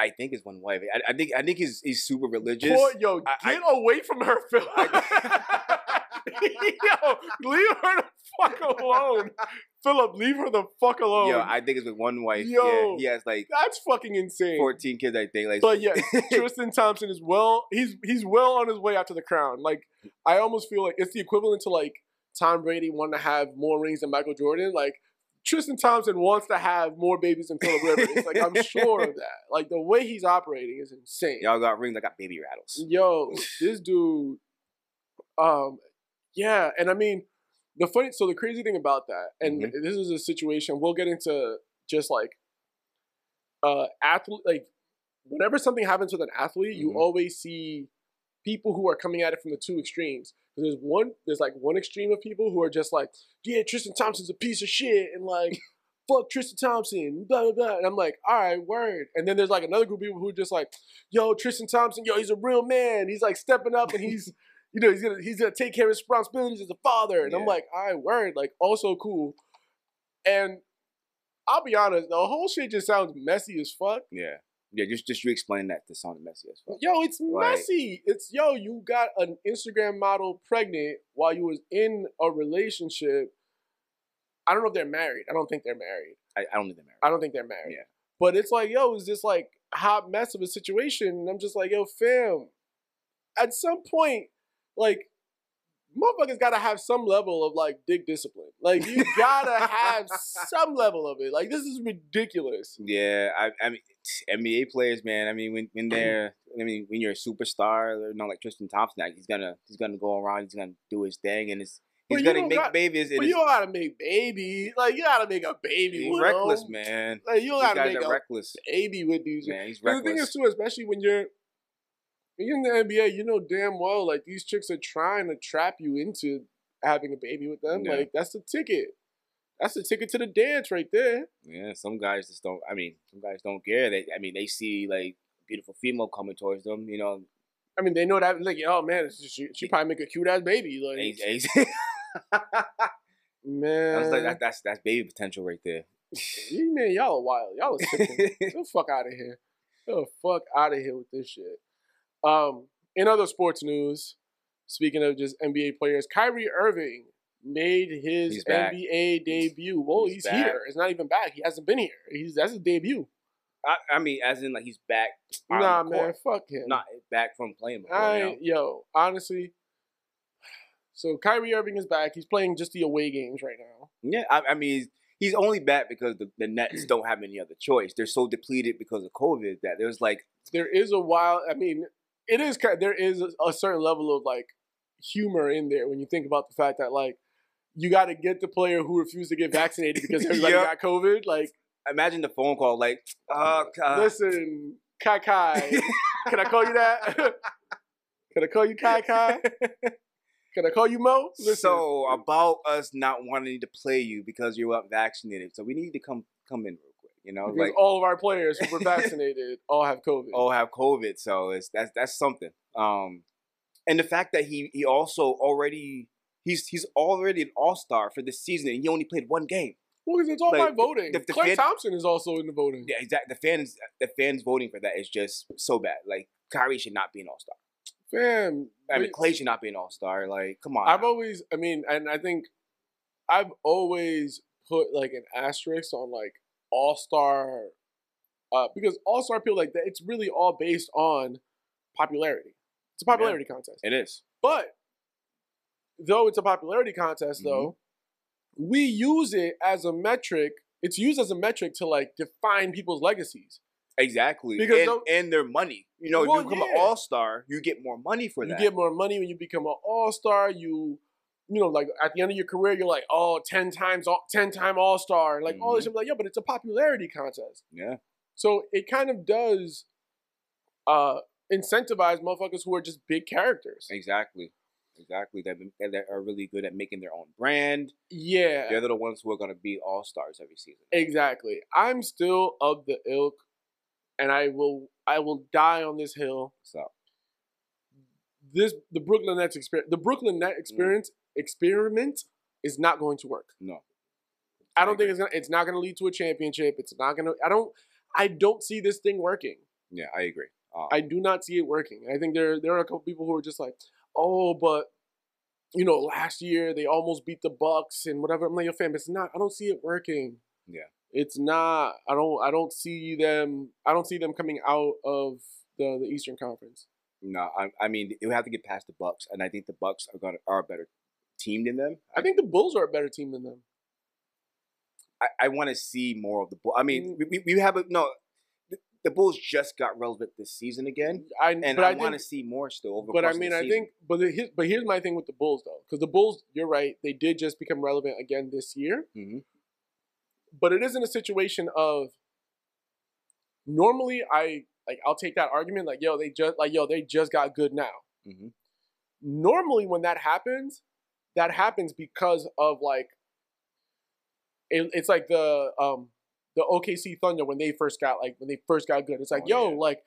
I think it's one wife. I, I think I think he's he's super religious. Poor, yo, I- get away from her, Phil. *laughs* yo, leave her the fuck alone. Philip, leave her the fuck alone. Yo, I think it's with one wife. Yo. yeah, he has like That's fucking insane. 14 kids. I think. Like, But yeah, *laughs* Tristan Thompson is well. He's he's well on his way out to the crown. Like I almost feel like it's the equivalent to like Tom Brady wanting to have more rings than Michael Jordan. Like Tristan Thompson wants to have more babies than Philip Rivers. Like I'm *laughs* sure of that. Like the way he's operating is insane. y'all got rings. I got baby rattles. Yo, *sighs* this dude, um, yeah, and I mean, the funny, so the crazy thing about that, and Mhm. this is a situation we'll get into, just like, uh, athlete, like, whenever something happens with an athlete, you Mhm. always see people who are coming at it from the two extremes. There's one, there's like one extreme of people who are just like, yeah, Tristan Thompson's a piece of shit, and like. *laughs* Fuck Tristan Thompson, blah blah blah, and I'm like, all right, word. And then there's like another group of people who are just like, yo, Tristan Thompson, yo, he's a real man. He's like stepping up and he's, *laughs* you know, he's gonna he's gonna take care of his responsibilities as a father. And I'm like, all right, word, like also cool. And I'll be honest, the whole shit just sounds messy as fuck. Yeah, yeah. Just just you explain that to sound messy as fuck. Yo, it's Right. messy. It's yo, you got an Instagram model pregnant while you was in a relationship. I don't know if they're married. I don't think they're married. I, I don't think they're married. I don't think they're married. Yeah. But it's like, yo, it's this like hot mess of a situation. And I'm just like, yo, fam, at some point, like, motherfuckers gotta have some level of like dick discipline. Like, you gotta *laughs* have some level of it. Like, this is ridiculous. Yeah, I, I mean, NBA players, man. I mean, when when *clears throat* they're, I mean, when you're a superstar, you know, like Tristan Thompson, like, he's gonna he's gonna go around, he's gonna do his thing, and it's he's gonna make got- babies. But you don't gotta make baby. Like, you gotta make a baby. he's with reckless, man. Like, you don't These gotta make a reckless, baby with these. man. He's But the thing is too, especially when you're you're in the NBA, you know damn well like these chicks are trying to trap you into having a baby with them. Yeah. Like that's the ticket. That's the ticket to the dance right there. Yeah, some guys just don't. I mean, some guys don't care. They, I mean, they see like beautiful female coming towards them. You know, I mean, they know that like, oh man, it's just- she, she probably make a cute ass baby. Like, they, *laughs* I man, was like, that, that's that's baby potential right there. *laughs* You man, y'all are wild. Y'all are sick. *laughs* Get the fuck out of here. Get the fuck out of here with this shit. Um, in other sports news, speaking of just NBA players, Kyrie Irving made his NBA debut. Well, He's he's, here. It's not even back. He hasn't been here. He's that's his debut. I, I mean, as in like he's back. nah, man, fuck him. not back from playing before. I you know? yo, honestly. So Kyrie Irving is back. He's playing just the away games right now. Yeah, I, I mean, he's, he's only back because the, the Nets don't have any other choice. They're so depleted because of COVID that there's like, There is a wild. I mean, it is. ki- There is a, certain level of like humor in there when you think about the fact that like you got to get the player who refused to get vaccinated because *laughs* everybody Yep. got COVID. Like, imagine the phone call, like, uh, uh listen, Kai Kai, *laughs* can I call you that? *laughs* can I call you Kai Kai? Can I call you Mo? Listen, so about us not wanting to play you because you're not vaccinated. So we need to come come in. You know, because like all of our players who were *laughs* vaccinated all have COVID. all have COVID. So it's that's that's something. Um, and the fact that he he also already he's he's already an all star for this season and he only played one game. Well, because it's all Like, by voting. the- the Clay fan- Thompson is also in the voting. Yeah, exactly. The fans the fans voting for that is just so bad. Like Kyrie should not be an all star. Fam, I mean, Clay should not be an all star. Like, come on. I've now. always, I mean, and I think I've always put like an asterisk on like all star, uh, because all star appeal like that, it's really all based on popularity. It's a popularity contest. it is. But though it's a popularity contest, though, Mm-hmm. we use it as a metric. It's used as a metric to like define people's legacies. Exactly. Because and, and their money. You know, if Well, you become an all star, you get more money for you that. You get more money when you become an all star. You, you know, like at the end of your career, you're like, oh, 10 times, all, 10 time all star, like all this. shit. Like, yeah, but it's a popularity contest. yeah. So it kind of does uh incentivize motherfuckers who are just big characters. Exactly. Exactly. That that are really good at making their own brand. Yeah, They're the ones who are going to be all stars every season. exactly. I'm still of the ilk, and I will, I will die on this hill. So This the Brooklyn Nets experience. The Brooklyn Net experience experiment is not going to work. no. I don't think it's gonna. It's not gonna lead to a championship. It's not gonna. I don't. I don't see this thing working. Yeah, I agree. Um, I do not see it working. I think there there are a couple people who are just like, oh, but you know, last year they almost beat the Bucks and whatever. I'm like, yo, fam, it's not. I don't see it working. Yeah. it's not. I don't. I don't see them. I don't see them coming out of the the Eastern Conference. no, I, I mean, would have to get past the Bucks, and I think the Bucks are going to are a better team than them. I think the Bulls are a better team than them. I, I want to see more of the Bulls. I mean, Mm. we, we, have a no. The, the Bulls just got relevant this season again, I and I, I, want to see more still over. but I mean, I think, but the, here's, but here's my thing with the Bulls though, because the Bulls, you're right, they did just become relevant again this year. Mhm. but it isn't a situation of normally I like I'll take that argument like yo they just like yo they just got good now. Mhm. Normally when that happens, that happens because of like it, it's like the um the OKC Thunder when they first got like when they first got good. It's like Oh, yo yeah. like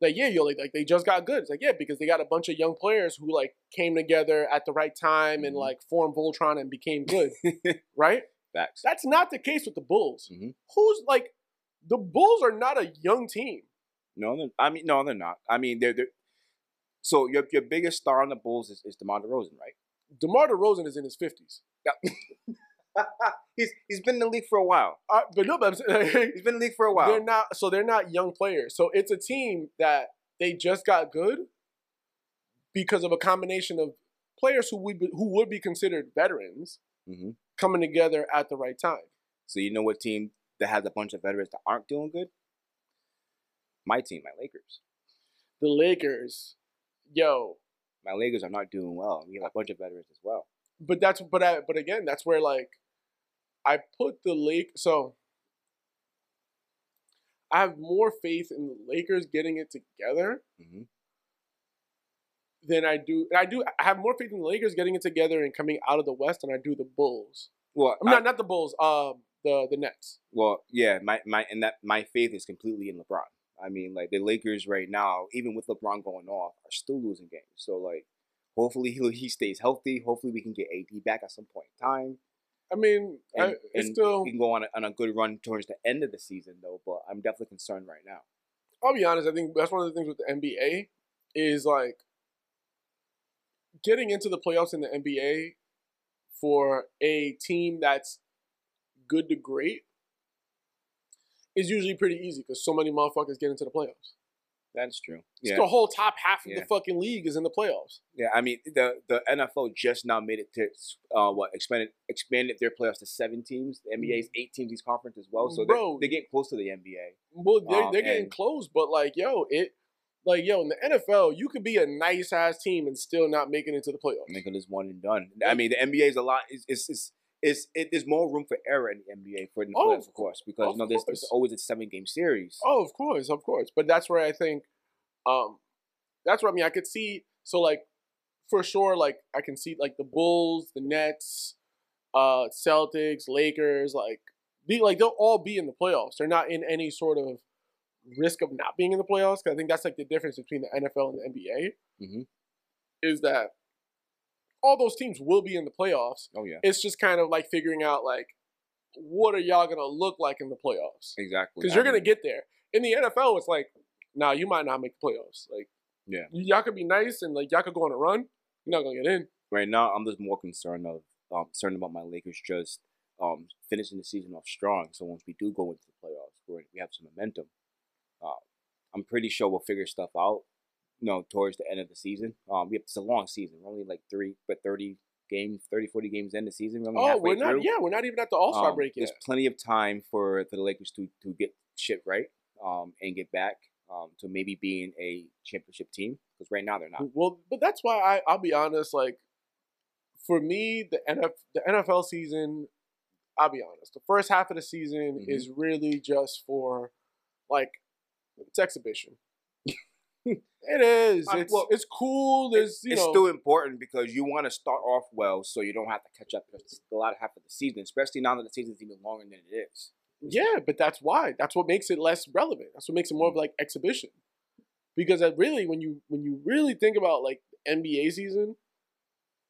like yeah yo like, like they just got good. It's like yeah because they got a bunch of young players who like came together at the right time and Mhm. like formed Voltron and became good, *laughs* right? Facts. That's not the case with the Bulls. Mhm. Who's like the Bulls are not a young team. No, I mean, no, they're not. I mean, they're, they're so your your biggest star on the Bulls is, is DeMar DeRozan, right? DeMar DeRozan is in his fifties. *laughs* he's he's been in the league for a while. Uh, but no, but I'm saying *laughs* He's been in the league for a while. they're not. So they're not young players. So it's a team that they just got good because of a combination of players who would be, who would be considered veterans hmm coming together at the right time. So you know what team that has a bunch of veterans that aren't doing good? My team, my Lakers. The Lakers, yo, My Lakers are not doing well. We have a bunch of veterans as well. but that's but I, but again, that's where like I put the Lake. So I have more faith in the Lakers getting it together hmm than I do. I do. I have more faith in the Lakers getting it together and coming out of the West than I do the Bulls. Well, I'm I- not not the Bulls. Um, the the Nets. well, yeah, my my and that my faith is completely in LeBron. I mean, like the Lakers right now, even with LeBron going off, are still losing games. So like, hopefully *laughs* he he stays healthy. Hopefully we can get AD back at some point in time. I mean, And, I, it's and still. we can go on a, on a good run towards the end of the season, though. But I'm definitely concerned right now. I'll be honest. I think that's one of the things with the NBA is like getting into the playoffs in the NBA for a team that's good to great is usually pretty easy because so many motherfuckers get into the playoffs. That's true. It's Yeah, The whole top half of Yeah. the fucking league is in the playoffs. yeah. I mean, the the NFL just now made it to uh, what expanded expanded their playoffs to seven teams. The NBA's eight teams each conference as well, so Bro. they're, they're getting close to the NBA. Well, they're, Um, they're getting and- close, but like, yo, it, like, yo, in the NFL, you could be a nice ass team and still not make it into the playoffs. Making this one and done. I mean, the NBA is a lot. It's, it's, is. Is it, there's more room for error in the NBA for the Oh, playoffs, of course, because of you know there's, there's always a seven game series. Oh, of course, of course. But that's where I think, um, that's what I mean. I could see. So like, for sure, like I can see like the Bulls, the Nets, uh, Celtics, Lakers, like be like they'll all be in the playoffs. They're not in any sort of risk of not being in the playoffs. 'cause I think that's like the difference between the NFL and the NBA. Mhm. Is that all those teams will be in the playoffs. Oh yeah, It's just kind of like figuring out like what are y'all gonna look like in the playoffs exactly. because you're gonna get there. In the NFL, it's like, nah, you might not make the playoffs. Like, Yeah. y'all could be nice and like y'all could go on a run. You're not gonna get in. right now. I'm just more concerned of um, concerned about my Lakers just um, finishing the season off strong. So once we do go into the playoffs, we're, we have some momentum. Uh, I'm pretty sure we'll figure stuff out. You know, towards the end of the season. Um, we have, it's a long season. We're only like three, but 30 games, 30, 40 games in the season. We're only Oh, we're not. through. Yeah, we're not even at the All Star Um, break yet. There's plenty of time for, for the Lakers to, to get shit right um, and get back um, to maybe being a championship team. Because right now they're not. Well, but that's why I, I'll be honest. Like, for me, the NFL, the NFL season, I'll be honest. The first half of the season Mhm. is really just for, like, it's exhibition. It is. It's well, it's cool. There's you it's know. still important because you want to start off well so you don't have to catch up the latter half of the season, especially now that the season's even longer than it is. Yeah, but that's why. That's what makes it less relevant. That's what makes it more of like exhibition. Because really, when you when you really think about like NBA season,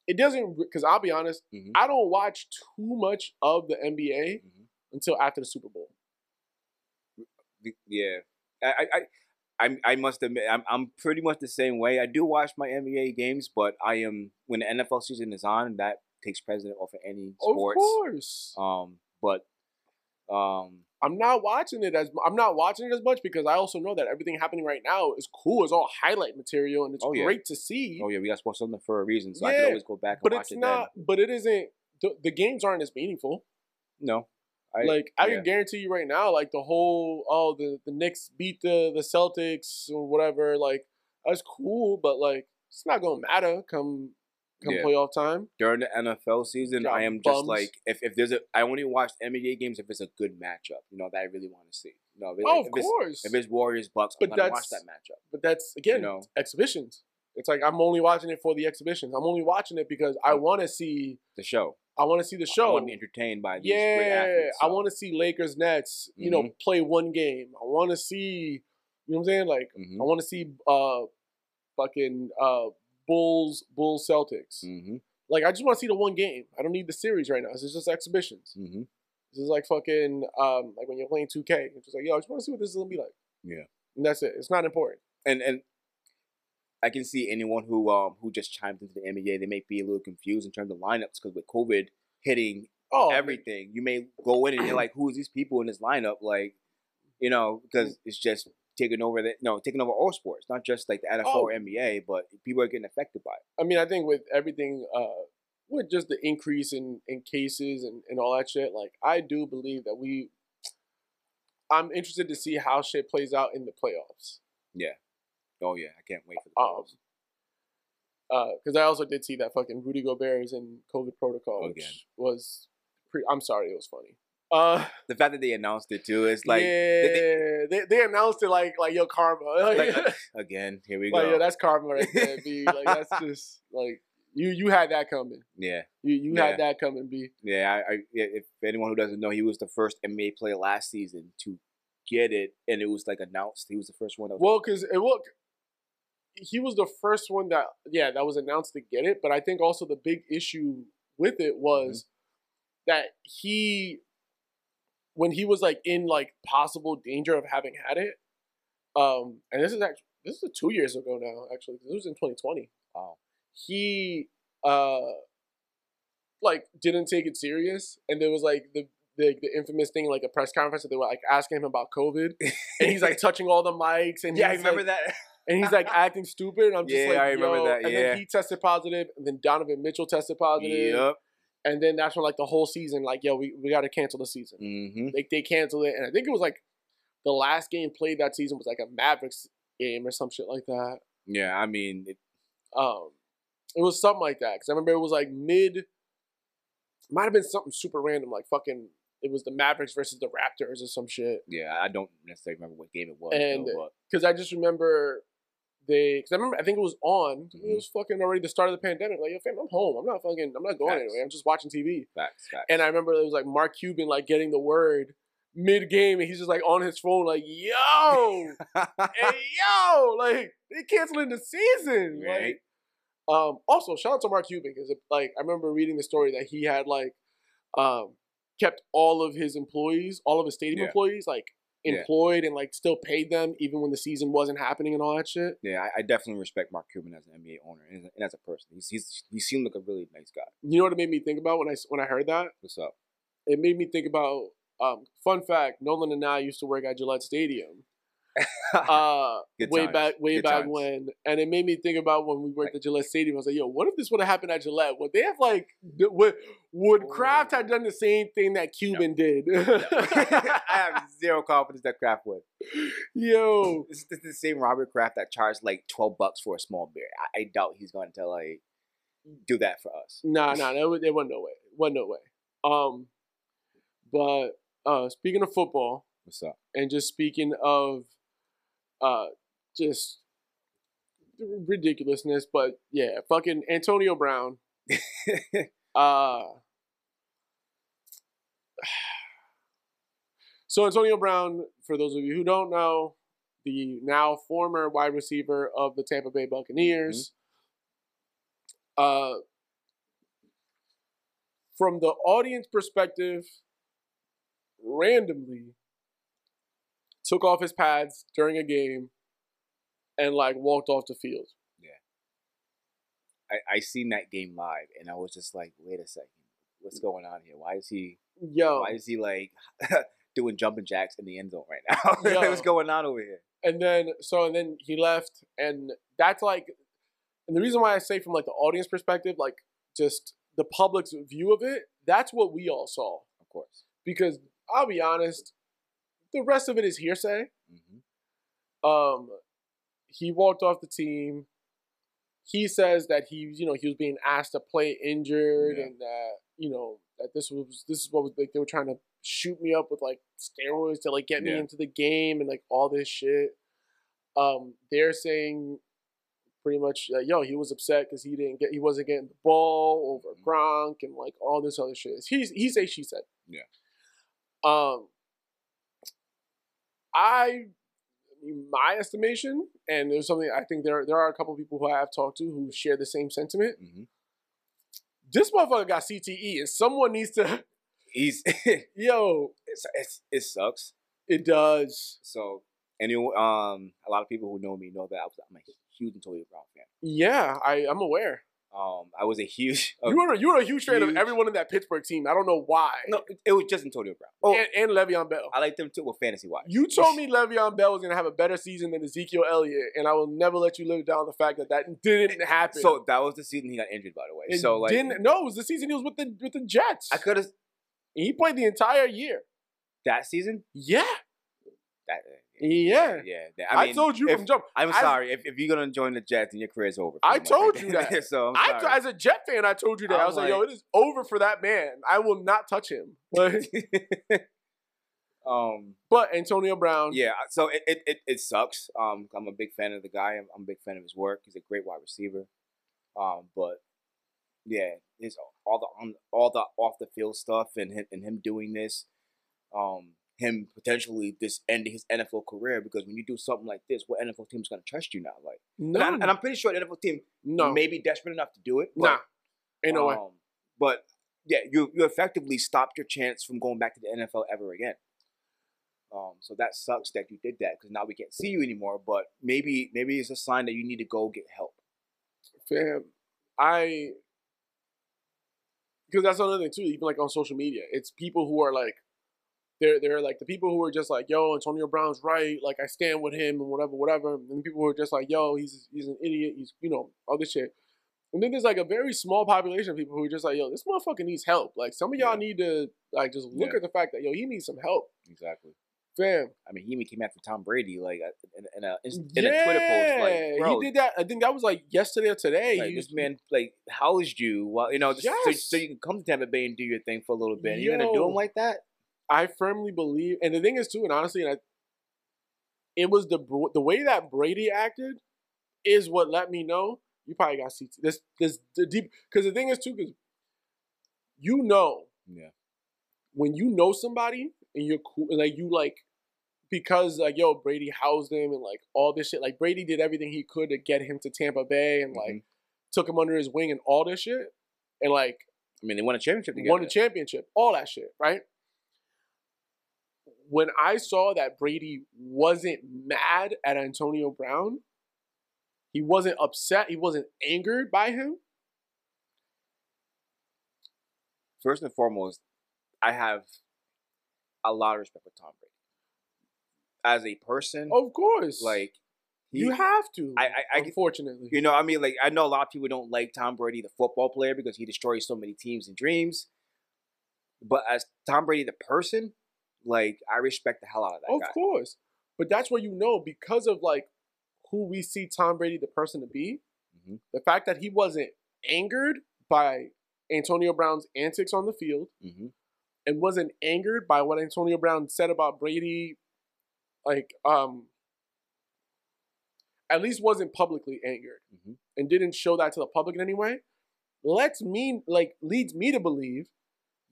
it doesn't. Because I'll be honest, Mhm. I don't watch too much of the NBA Mhm. until after the Super Bowl. Yeah, I, I, I, I, must admit, I'm, I'm pretty much the same way. I do watch my NBA games, but I am when the NFL season is on, that takes precedent over any sports. Of course, Um, but um, I'm not watching it as I'm not watching it as much because I also know that everything happening right now is cool. It's all highlight material and it's Oh, yeah. great to see. oh yeah, we got sports something for a reason, so I can always go back and but watch it's it not. But it isn't. The, the games aren't as meaningful. No, I, like I yeah. can guarantee you right now, like the whole oh the the Knicks beat the the Celtics or whatever, like that's cool, but like it's not gonna matter come come Yeah. playoff time. during the NFL season, Got I am bums. just like if, if there's a I only watch NBA games if it's a good matchup, you know that I really want to see. You know, if, Oh, if of it's, course, if it's Warriors Bucks, I'm But gonna watch that's- that matchup. but that's again know. exhibitions. It's like I'm only watching it for the exhibitions. I'm only watching it because I want to see. The show. I want to see the show. I want to be entertained by these great Yeah, athletes. I want to see Lakers Nets. You know, Mhm. play one game. I want to see. You know what I'm saying? Like Mhm, I want to see uh, fucking uh, Bulls Bulls Celtics. mhm, Like I just want to see the one game. I don't need the series right now. This is just exhibitions. mhm. This is like fucking um like when you're playing 2K. It's just like, yo, I just want to see what this is gonna be like. Yeah. And that's it. It's not important. And and I can see anyone who um who just chimed into the NBA, they may be a little confused in terms of lineups because with COVID hitting Oh, everything, you may go in and you're like, who is these people in this lineup? Like, you know, because it's just taking over the no taking over all sports, not just like the NFL Oh. or NBA, but people are getting affected by it. I mean, I think with everything, uh, with just the increase in in cases and and all that shit, like I do believe that we. I'm interested to see how shit plays out in the playoffs. Oh yeah, I can't wait for the Um, playoffs. because I also did see that fucking Rudy Gobert is in COVID protocol, which Again. was. Pre- I'm sorry, it was funny. Uh, the fact that they announced it too is like yeah, they, they, announced it like like yo karma, *laughs* like, Like, again, here we like go. yo that's karma right there, *laughs* b. Like that's just like you you had that coming. yeah, You you Yeah. had that coming, b. yeah. I, I yeah, if anyone who doesn't know, he was the first NBA player last season to get it, and it was like announced. He was the first one. Well, because it look, he was the first one that yeah that was announced to get it, but I think also the big issue with it was that he when he was like in like possible danger of having had it, um, and this is actually this is two years ago now. Actually, this was in 2020. Wow. He uh like didn't take it serious, and there was like the the, the infamous thing like a press conference that they were like asking him about COVID, *laughs* and he's like *laughs* touching all the mics, and yeah, I remember like, that. *laughs* and he's like *laughs* acting stupid. And I'm just Yeah, like, I remember yo. that, And then he tested positive, and then Donovan Mitchell tested positive, yep. and then that's when like the whole season, like, yo, we, we got to cancel the season. Mm-hmm. Like they canceled it, and I think it was like the last game played that season was like a Mavericks game or some shit like that. Yeah, I mean, it, Um, it was something like that because I remember it was like mid. Might have been something super random, like fucking. It was the Mavericks versus the Raptors or some shit. yeah, I don't necessarily remember what game it was. And- Because I just remember they. Because I remember I think it was on. Mhm. It was fucking already the start of the pandemic. Like, yo, fam, I'm home. I'm not fucking. I'm not going Facts. anywhere. I'm just watching TV. facts, facts. And I remember it was like Mark Cuban like getting the word mid game, and he's just like on his phone, like, "Yo, *laughs* hey, yo, like they canceling the season." Right. Like, um, also shout out to Mark Cuban because like I remember reading the story that he had like, um, kept all of his employees, all of his stadium Yeah. employees, like Yeah. employed and like still paid them even when the season wasn't happening and all that shit. yeah, I, I definitely respect Mark Cuban as an NBA owner and, and as a person. He's, he's he seemed like a really nice guy. You know what it made me think about when I when I heard that? What's up? It made me think about. Um, fun fact: Nolan and I used to work at Gillette Stadium. *laughs* uh, way back, way Good back times. when, and it made me think about when we worked at the Gillette Stadium. I was like, "Yo, what if this would have happened at Gillette? Would they have like, would would Kraft have done the same thing that Cuban did?" *laughs* *laughs* I have zero confidence that Kraft would. Yo, This this is the same Robert Kraft that charged like twelve bucks for a small beer. I, I doubt he's going to like do that for us. nah, nah, there, there wasn't no way, wasn't no way. Um, but uh, speaking of football, What's up? and just speaking of, uh, just ridiculousness, but yeah, fucking Antonio Brown. *laughs* Uh, so Antonio Brown, for those of you who don't know, the now former wide receiver of the Tampa Bay Buccaneers. Uh, from the audience perspective, randomly took off his pads during a game and like walked off the field. Yeah. I, I seen that game live and I was just like, wait a second, what's going on here? Why is he Yo, why is he like *laughs* doing jumping jacks in the end zone right now? *laughs* Yo. what's going on over here? and then so and then he left and that's like and the reason why i say from like the audience perspective like just the public's view of it that's what we all saw Of course. because i'll be honest the rest of it is hearsay hmm um he walked off the team he says that he you know he was being asked to play injured Yeah. and that you know that this was this is what was like they were trying to shoot me up with like steroids to like get me Yeah. into the game and like all this shit um they're saying pretty much uh, yo he was upset because he didn't get he wasn't getting the ball over Mhm. Gronk and like all this other shit he's he say she said Yeah. um I my estimation, and there's something I think there there are a couple people who I have talked to who share the same sentiment. hmm This motherfucker got CTE, and someone needs to. *laughs* He's *laughs* Yo, it's, it's, it sucks. it does. So anyone, um, a lot of people who know me know that I was, I'm a huge Antonio Brown fan. Yeah, I I'm aware. Um, I was *laughs* a huge. you were you were a huge fan of everyone in that Pittsburgh team. I don't know why. no, it, it was just Antonio Brown. Oh, and, and Le'Veon Bell. I like them too with fantasy wise. You told *laughs* me Le'Veon Bell was gonna have a better season than Ezekiel Elliott, and I will never let you live down the fact that that didn't happen. So that was the season he got injured, by the way. It so like, didn't, no, it was the season he was with the with the Jets. I could have he played the entire year. that season. Yeah, That, yeah. yeah. that- I, I, mean, told you if- from jump. I'm I- sorry if, if you're gonna join the Jets and your career's over. I pretty much. told you that. *laughs* so I'm I, sorry. as a Jet fan, I told you that. i I'm was like, yo, like- it is over for that man. I will not touch him. *laughs* Like, um. but Antonio Brown, Yeah. So it, it, it, it sucks. Um. I'm a big fan of the guy. I'm, I'm a big fan of his work. He's a great wide receiver. Um. But yeah, it's all the on all the off the field stuff and him, and him doing this. Um. Him potentially this ending his NFL career because when you do something like this, what NFL team is gonna trust you now? Like, no, and, I, and I'm pretty sure an NFL team no, may be desperate enough to do it. But, nah, ain't no way. um, But yeah, you you effectively stopped your chance from going back to the NFL ever again. Um, so that sucks that you did that because now we can't see you anymore. But maybe maybe it's a sign that you need to go get help. fam, I because that's another thing too. Even like on social media, it's people who are like, they're they're like the people who are just like, yo, Antonio Brown's right, like I stand with him and whatever, whatever. And the people who are just like, yo, he's he's an idiot, he's you know all this shit. And then there's like a very small population of people who are just like, yo, this motherfucker needs help. Like some of y'all Yeah. need to like just look Yeah. at the fact that yo, he needs some help, Exactly. fam. I mean, he even came after Tom Brady like uh, in, in a in a Twitter post. Like, bro, he did that. I think that was like yesterday or today. like, this was, man like housed you. Well, you know, just, so, Yes. so you can come to Tampa Bay and do your thing for a little bit. You're gonna do him like that? I firmly believe, and the thing is too, and honestly, and I, it was the the way that Brady acted is what let me know you probably got CT. This this the deep because the thing is too, because you know Yeah. when you know somebody and you're cool, and like you like because like yo Brady housed him and like all this shit. Like Brady did everything he could to get him to Tampa Bay and like Mhm. took him under his wing and all this shit, and like I mean, they won a championship together. won the championship, all that shit, right? When I saw that Brady wasn't mad at Antonio Brown, he wasn't upset, he wasn't angered by him. First and foremost, I have a lot of respect for Tom Brady as a person. Of course, like he, you have to. I- I- I- unfortunately, You know, I mean, like I know a lot of people don't like Tom Brady, the football player, because he destroys so many teams and dreams. But as Tom Brady, the person, like I respect the hell out of that of guy. course. But that's where you know because of like who we see Tom Brady the person to be, Mhm. the fact that he wasn't angered by Antonio Brown's antics on the field. hmm and wasn't angered by what Antonio Brown said about Brady, like um, at least wasn't publicly angered Mhm. and didn't show that to the public in any way, Let's me like leads me to believe,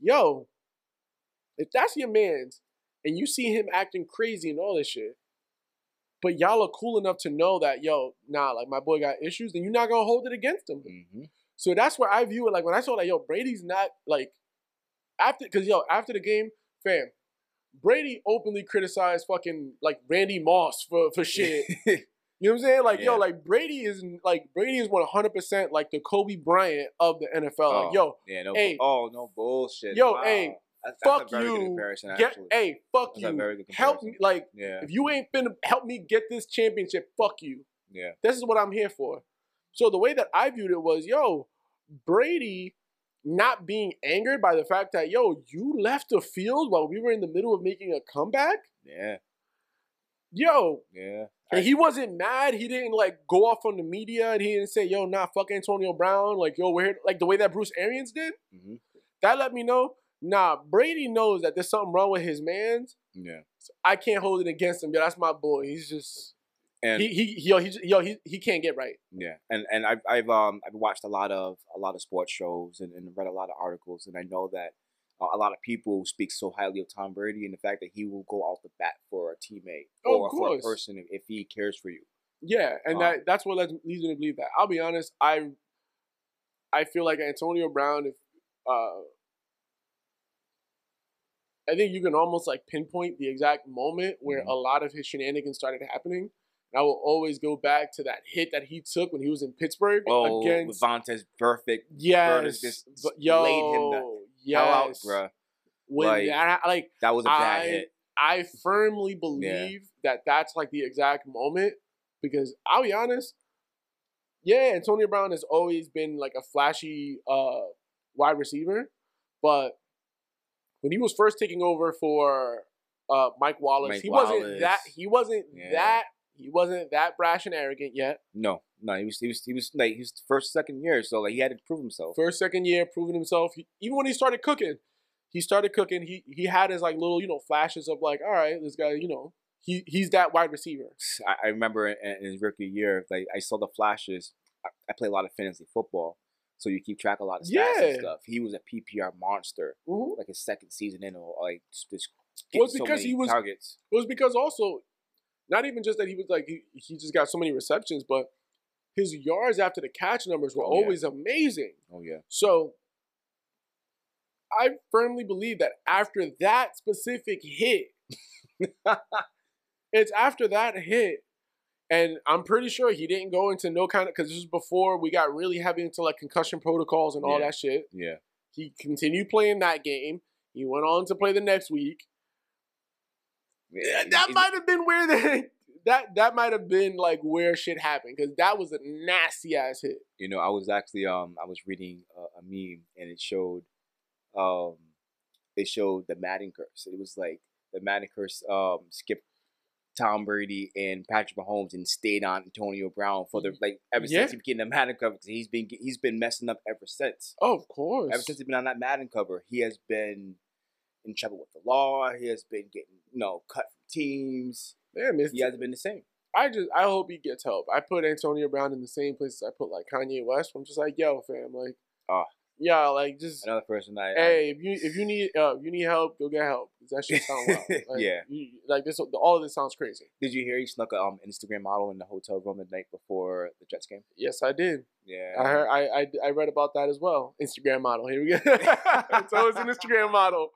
yo, if that's your man's and you see him acting crazy and all this shit, but y'all are cool enough to know that yo, nah, like my boy got issues, then you're not gonna hold it against him. hmm So that's where I view it. Like when I saw that, yo, Brady's not like after because yo after the game, fam, Brady openly criticized fucking like Randy Moss for for shit. *laughs* You know what I'm saying? Like yo, like Brady is like Brady is 100 percent like the Kobe Bryant of the NFL. Oh, Like yo, yeah, no, hey. oh no bullshit. Yo, Wow. hey, that's, that's fuck good you, get hey, fuck That's you, help me. Like yeah, if you ain't finna help me get this championship, fuck you. yeah, This is what I'm here for. So the way that I viewed it was, yo, Brady not being angered by the fact that, yo, you left the field while we were in the middle of making a comeback. yeah, Yo, yeah. and he wasn't mad. He didn't like go off on the media and he didn't say, yo, nah, fuck Antonio Brown. Like, yo, we're here. Like the way that Bruce Arians did. hmm That let me know, nah, Brady knows that there's something wrong with his man's. Yeah, I can't hold it against him. Yo, that's my boy. He's just and he he yo he yo he he can't get right. Yeah, and and I've I've um I've watched a lot of a lot of sports shows and, and read a lot of articles, and I know that uh, a lot of people speak so highly of Tom Brady and the fact that he will go out the bat for a teammate Of or for a person if, if he cares for you. Yeah, and Um, that that's what leads leads me to believe that. I'll be honest, I I feel like Antonio Brown, if uh I think you can almost like pinpoint the exact moment where Mhm. a lot of his shenanigans started happening. And I will always go back to that hit that he took when he was in Pittsburgh Oh, against Vontaze perfect yes, just but yo, laid him the yes, hell out, bruh. When Like, that like That was a bad I- hit. I firmly *laughs* believe that that's like the exact moment because I'll be honest, yeah, Antonio Brown has always been like a flashy uh, wide receiver, but when he was first taking over for uh, Mike Wallace, Mike he wasn't that he wasn't Yeah. that he wasn't that brash and arrogant yet. No, no, he was he was he was like he was first second year, so like he had to prove himself. First, second year, proving himself. He, even when he started cooking, he started cooking. He he had his like little you know flashes of like, all right, this guy, you know, he he's that wide receiver. I, I remember in, in his rookie year, like I saw the flashes. I, I play a lot of fantasy football, so you keep track of a lot of stats Yeah. and stuff. He was a PPR monster, Mhm. like his second season in, or like just, getting so because many he was- targets. It was because also, not even just that he was like he, he just got so many receptions, but his yards after the catch numbers were Oh, yeah. always amazing. Oh yeah, So I firmly believe that after that specific hit, *laughs* it's after that hit, and I'm pretty sure he didn't go into no kind of because this was before we got really heavy into like concussion protocols and all Yeah. that shit. Yeah. He continued playing that game. He went on to play the next week. Yeah, that might have been where the *laughs* that that might have been like where shit happened because that was a nasty ass hit. you know, I was actually um I was reading a, a meme and it showed um it showed the Madden curse. It was like the Madden curse um skipped Tom Brady and Patrick Mahomes and stayed on Antonio Brown for the like ever Yeah. since he became the Madden cover because he's been he's been messing up ever since. Oh, of course. Ever since he's been on that Madden cover, he has been in trouble with the law. He has been getting you know cut from teams. Damn, it's, He hasn't been the same. I just I hope he gets help. I put Antonio Brown in the same places I put like Kanye West. I'm just like, yo, fam, like, Ah. Yeah, like just Another person I, I hey, if you if you need uh, if you need help, go get help. that shit sound wild. *laughs* Like, Yeah. you, like this, all of this sounds crazy. Did you hear he snuck an um, Instagram model in the hotel room the night before the Jets game? Yes, I did. Yeah. I heard. I, I I read about that as well. Instagram model. Here we go. *laughs* it's always an Instagram model.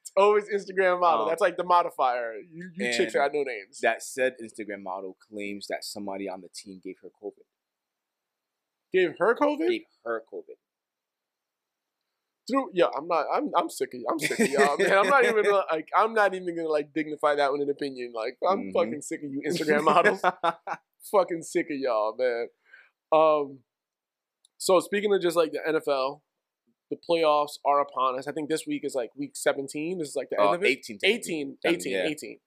It's always Instagram model. Um, That's like the modifier. You you chicks got no names. That said Instagram model claims that somebody on the team gave her COVID. Gave her COVID Gave her COVID. Through. Yeah, I'm not. I'm I'm sick of. I'm sick of y'all, man. I'm not even gonna, like. I'm not even gonna like dignify that with an opinion. Like I'm Mhm. fucking sick of you Instagram models. *laughs* fucking sick of y'all, man. Um. So speaking of just like the NFL, the playoffs are upon us. I think this week is like week 17. This is like the end Uh, of it. 18. 18, 18, 18.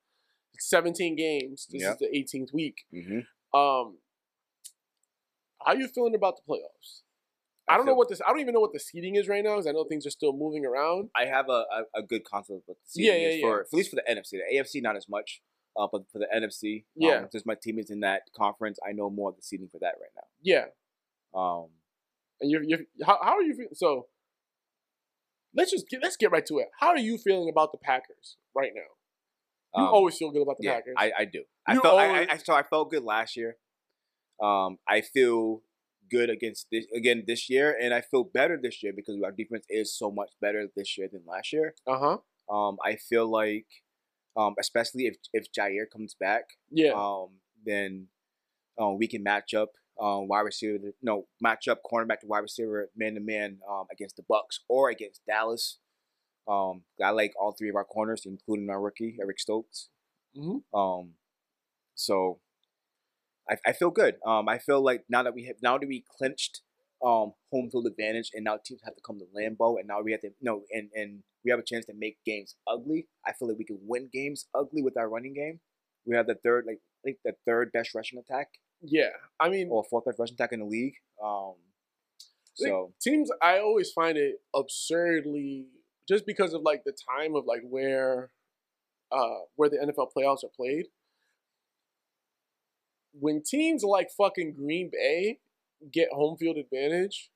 17 games. This Yeah. is the 18th week. Mm-hmm. Um, how you feeling about the playoffs? I, don't know what this. I don't even know what the seating is right now because I know things are still moving around. I have a, a, a good concept of what the Yeah, seating yeah, is yeah. for, at least for the NFC. The AFC, not as much. Uh, but for the NFC, Yeah. um, since my team is in that conference, I know more of the seating for that right now. Yeah. Um, and you're, you're how, how are you feeling? So let's just get let's get right to it. How are you feeling about the Packers right now? You um, always feel good about the yeah, Packers. I, I do. I felt I, always- I, I so I felt good last year. Um, I feel good against this again this year, and I feel better this year because our defense is so much better this year than last year. uh huh. Um, I feel like, um, especially if if Jaire comes back, Yeah. um, then um, we can match up um, wide receiver, no, match up cornerback to wide receiver, man to man, um, against the Bucks or against Dallas. Um, I like all three of our corners, including our rookie Eric Stokes. Mhm. Um, so I, I feel good. Um, I feel like now that we have now that we clinched um home field advantage, and now teams have to come to Lambeau, and now we have to no, and and we have a chance to make games ugly. I feel like we can win games ugly with our running game. We have the third, like I think the third best rushing attack yeah. I mean, or fourth best rushing attack in the league. Um, so teams I always find it absurdly just because of like the time of like where uh where the NFL playoffs are played. When teams like fucking Green Bay get home field advantage,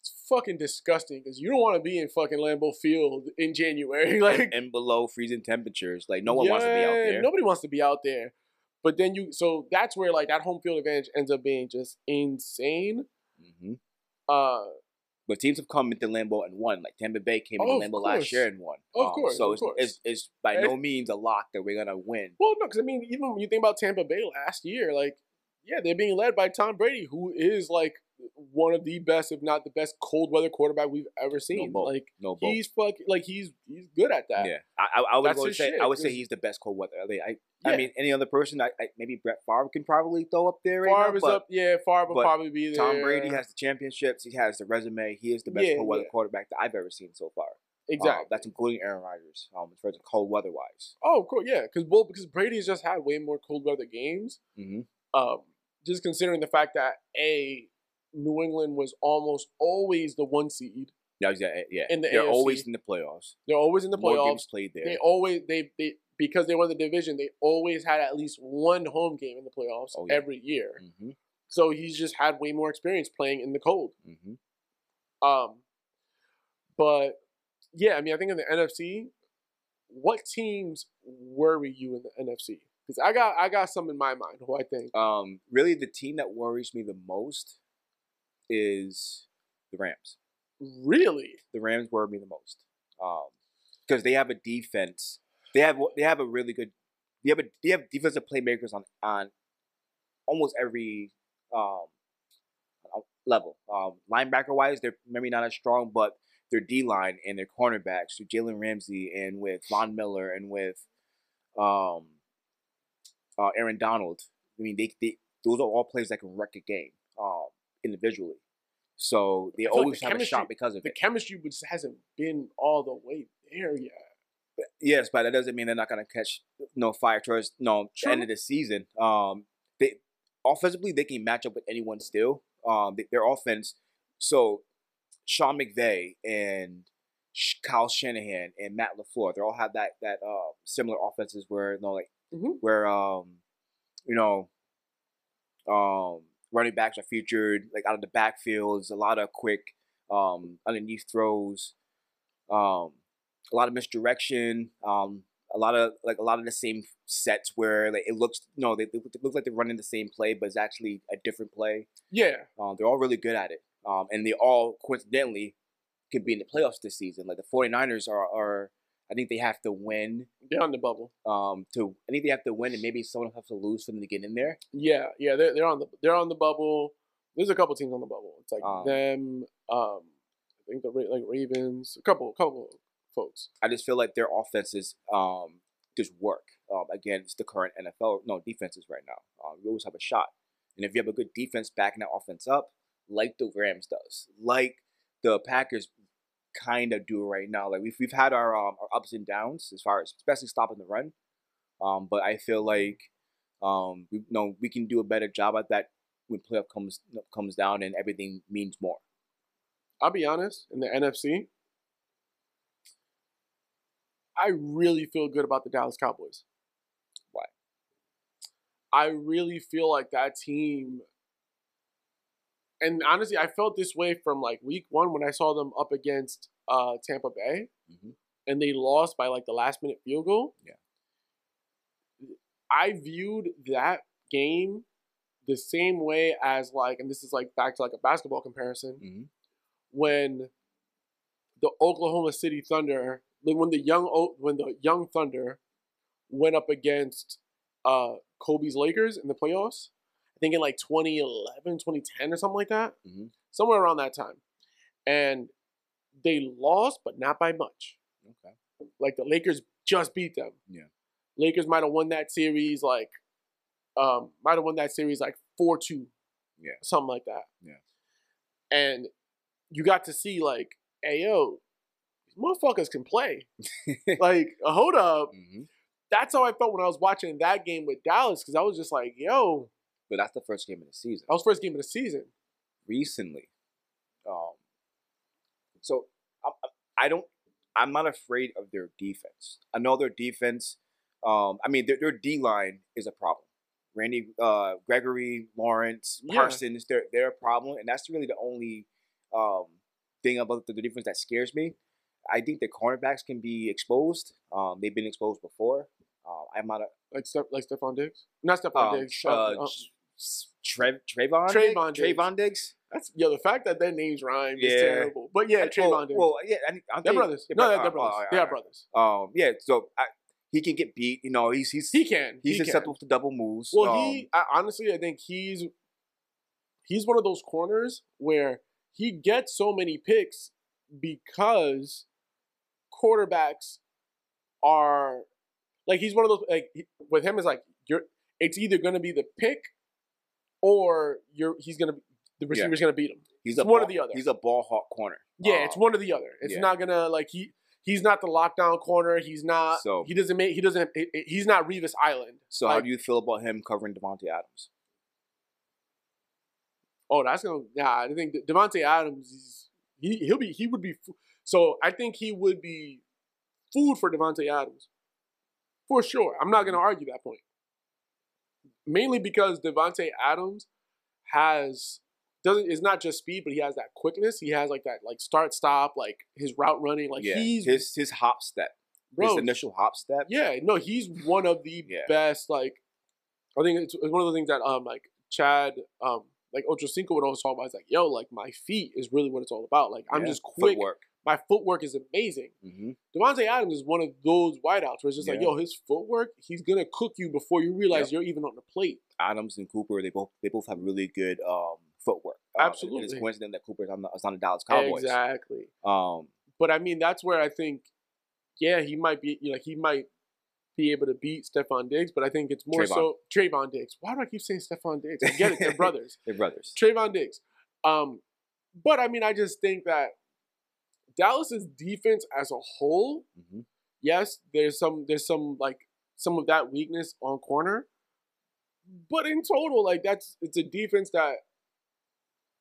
it's fucking disgusting because you don't want to be in fucking Lambeau Field in January. *laughs* Like and below freezing temperatures, like no one wants to be out there. Nobody wants to be out there. But then you so that's where like that home field advantage ends up being just insane. hmm Uh But teams have come into Lambeau and won. Like Tampa Bay came Oh, into Lambeau last year and won. Of Um, course, So of it's, course. it's it's by And- no means a lock that we're gonna win. Well, no, because I mean, even when you think about Tampa Bay last year, like, yeah, they're being led by Tom Brady, who is like one of the best, if not the best, cold weather quarterback we've ever seen. bull. like, No he's fucking like he's he's good at that. Yeah, I, I, I would say shit, I would say he's the best cold weather. I mean, I, Yeah. I mean any other person, I, maybe Brett Favre can probably throw up there right Favre now. is but up. Yeah, Favre will probably be there. Tom Brady has the championships. He has the resume. He is the best Yeah, cold weather yeah. quarterback that I've ever seen so far. Um, exactly. that's including Aaron Rodgers. Um, as far as cold weather wise. oh, cool. yeah, because well, because Brady's just had way more cold weather games. Mm-hmm. Um, just considering the fact that a New England was almost always the one seed. Yeah, yeah, yeah. In the They're AFC. always in the playoffs. They're always in the More playoffs. games played there. They always they they because they won the division. They always had at least one home game in the playoffs Oh, yeah. every year. mm-hmm. So he's just had way more experience playing in the cold. Mm-hmm. Um, but yeah, I mean, I think in the NFC, what teams worry you in the NFC? Because I got I got some in my mind who I think. Um, really, the team that worries me the most is the Rams. Really? The Rams worry me the most. because they have a defense. They have they have a really good. They have a they have defensive playmakers on on almost every um, level. Um, linebacker wise, they're maybe not as strong, but their D line and their cornerbacks, so Jalen Ramsey and with Von Miller and with um, uh, Aaron Donald. I mean, they, they those are all players that can wreck a game um, individually. So they feel like always the have a shot because of The it. chemistry just hasn't been all the way there yet. Yes, but that doesn't mean they're not gonna catch no fire towards no the end of the season. Um, they offensively they can match up with anyone still. Um, they- their offense. So Sean McVay and Kyle Shanahan and Matt Lafleur, they all have that that uh, similar offenses where you know like Mhm. where um you know um running backs are featured like out of the backfields, a lot of quick um underneath throws, um a lot of misdirection, um a lot of like a lot of the same sets where like it looks you know they, they look like they're running the same play but it's actually a different play. Yeah, Um, they're all really good at it. Um, and they all coincidentally can be in the playoffs this season. Like the 49ers are, are I think they have to win they're on the bubble. um, to I think they have to win and maybe someone has to lose for them to get in there. Yeah, yeah, they're they're on the they're on the bubble. There's a couple teams on the bubble. It's like Um, them. Um, I think the like Ravens. A couple, couple folks. I just feel like their offenses um, just work um, against the current NFL no defenses right now. Um, you always have a shot, and if you have a good defense backing that offense up, like the Rams does, like the Packers kind of do right now. Like we've we've had our um, our ups and downs as far as especially stopping the run, um, but I feel like um, we you know we can do a better job at that when playoff comes comes down and everything means more. I'll be honest. In the NFC, I really feel good about the Dallas Cowboys. Why? I really feel like that team. And honestly, I felt this way from like week one when I saw them up against uh, Tampa Bay, Mhm. and they lost by like the last minute field goal. Yeah. I viewed that game the same way as like, and this is like back to like a basketball comparison Mm-hmm. when the Oklahoma City Thunder, like when the young when the young Thunder went up against uh Kobe's Lakers in the playoffs, I think in like 2011, 2010 or something like that, Mhm. somewhere around that time, and they lost, but not by much. Okay. Like the Lakers just beat them. Yeah. Lakers might have won that series like, um, might have won that series like four two. Yeah. Something like that. Yeah. And you got to see like, hey yo, these motherfuckers can play. *laughs* like, hold up. hmm That's how I felt when I was watching that game with Dallas because I was just like, yo, But that's the first game of the season. that was first game of the season. recently. Um, so I, I- don't. I'm not afraid of their defense. I know their defense. Um, I mean, their, their D line is a problem. Randy, uh, Gregory, Lawrence, Yeah. Parsons, they're they're a problem, and that's really the only um, thing about the, the defense that scares me. I think the cornerbacks can be exposed. Um, they've been exposed before. Uh, I'm not a Like Steph, like Stefon Diggs, not Stefon um, Diggs. uh, uh, Trev, Trevon, Trevon Diggs? Trevon Diggs. that's yo. The fact that their names rhyme is terrible. But yeah, Trevon well, Diggs. Well, yeah, I, they're think- brothers. No, they're, oh, they're brothers. oh, they are brothers. Um, yeah, so I, he can get beat. You know, he's he's He can. he's he susceptible to double moves. Well, um, he I, honestly, I think he's he's one of those corners where he gets so many picks because quarterbacks are like he's one of those like with him is like you're it's either going to be the pick or you're he's to the Yeah. receiver's going to beat him. he's it's a one or the other. He's a ball hawk corner. Yeah, it's Um, one or the other. It's yeah. not to like he he's not the lockdown corner. He's not So- he doesn't make he doesn't he- he- he's not Revis Island. So how do you feel about him covering Davante Adams? Oh, that's gonna. Yeah, I think Davante Adams. He he'll be he would be. So I think he would be food for Davante Adams, for sure. I'm not gonna argue that point. Mainly because Davante Adams has doesn't is not just speed, but he has that quickness. He has like that like start stop, like his route running. Like yeah, he's his his hop step, bro. his initial hop step. Yeah, no, he's one of the Yeah. best. Like, I think it's, it's one of the things that um like Chad um like Ocho Cinco would always talk about. It's like, yo, like my feet is really what it's all about. Like I'm Yeah, just quick. Footwork. My footwork is amazing. hmm Davante Adams is one of those wideouts where it's just like, yo, his footwork, he's gonna cook you before you realize Yep. you're even on the plate. Adams and Cooper, they both they both have really good um, footwork. Absolutely, and It's Absolutely. coincident that Cooper's on the, is on the Dallas Cowboys. Exactly. Um, But I mean, that's where I think, yeah, he might be, you know, he might be able to beat Stefon Diggs, but I think it's more Trevon. so Trevon Diggs. Why do I keep saying Stefon Diggs? I get it, they're *laughs* brothers. they're brothers. Trevon Diggs. Um, but I mean, I just think that Dallas's defense as a whole, hmm yes, there's some there's some like some of that weakness on corner, but in total, like that's it's a defense that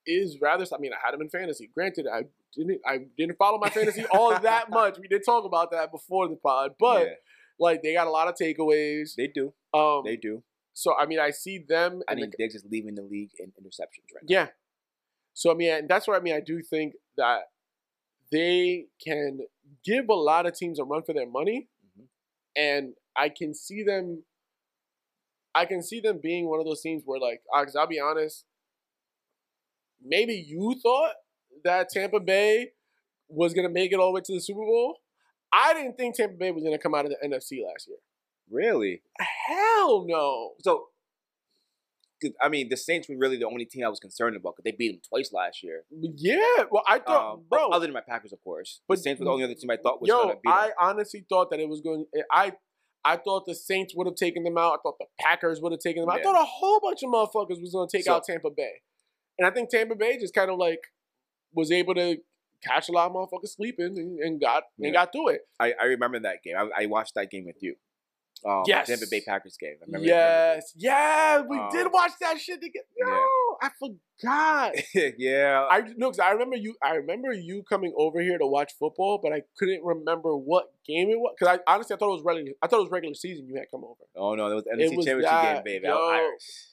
is rather. I mean, I had him in fantasy. Granted, I didn't I didn't follow my fantasy *laughs* all that much. We did talk about that before the pod, but Yeah, like they got a lot of takeaways. they do. Um, They do. so I mean, I see them. I in the- Diggs is leaving the league in interceptions right now. yeah. So I mean, and that's what I mean. I do think that they can give a lot of teams a run for their money, Mhm. and I can see them. I can see them being one of those teams where, like, because I'll be honest, maybe you thought that Tampa Bay was gonna make it all the way to the Super Bowl. I didn't think Tampa Bay was gonna come out of the NFC last year. Really? Hell no. So, I mean, the Saints were really the only team I was concerned about because they beat them twice last year. Yeah, well, I thought, Um, bro, other than my Packers, of course. But- the Saints were the only other team I thought was going to beat them. I honestly thought that it was going. I I thought the Saints would have taken them out. I thought the Packers would have taken them out. I thought a whole bunch of motherfuckers was going to take So- out Tampa Bay, and I think Tampa Bay just kind of like was able to catch a lot of motherfuckers sleeping and, and got Yeah. and got through it. I, I remember that game. I, I watched that game with you. Um, Yes. Tampa Bay Packers game. I remember, yes, yeah, we Um, did watch that shit together. Yo, yeah. I forgot. *laughs* yeah. I no, 'cause I remember you. I remember you coming over here to watch football, but I couldn't remember what game it was. Because I honestly I thought it was regular. I thought it was regular season. You had come over. oh, no, that was NFC was Championship that, game, baby. yo. I,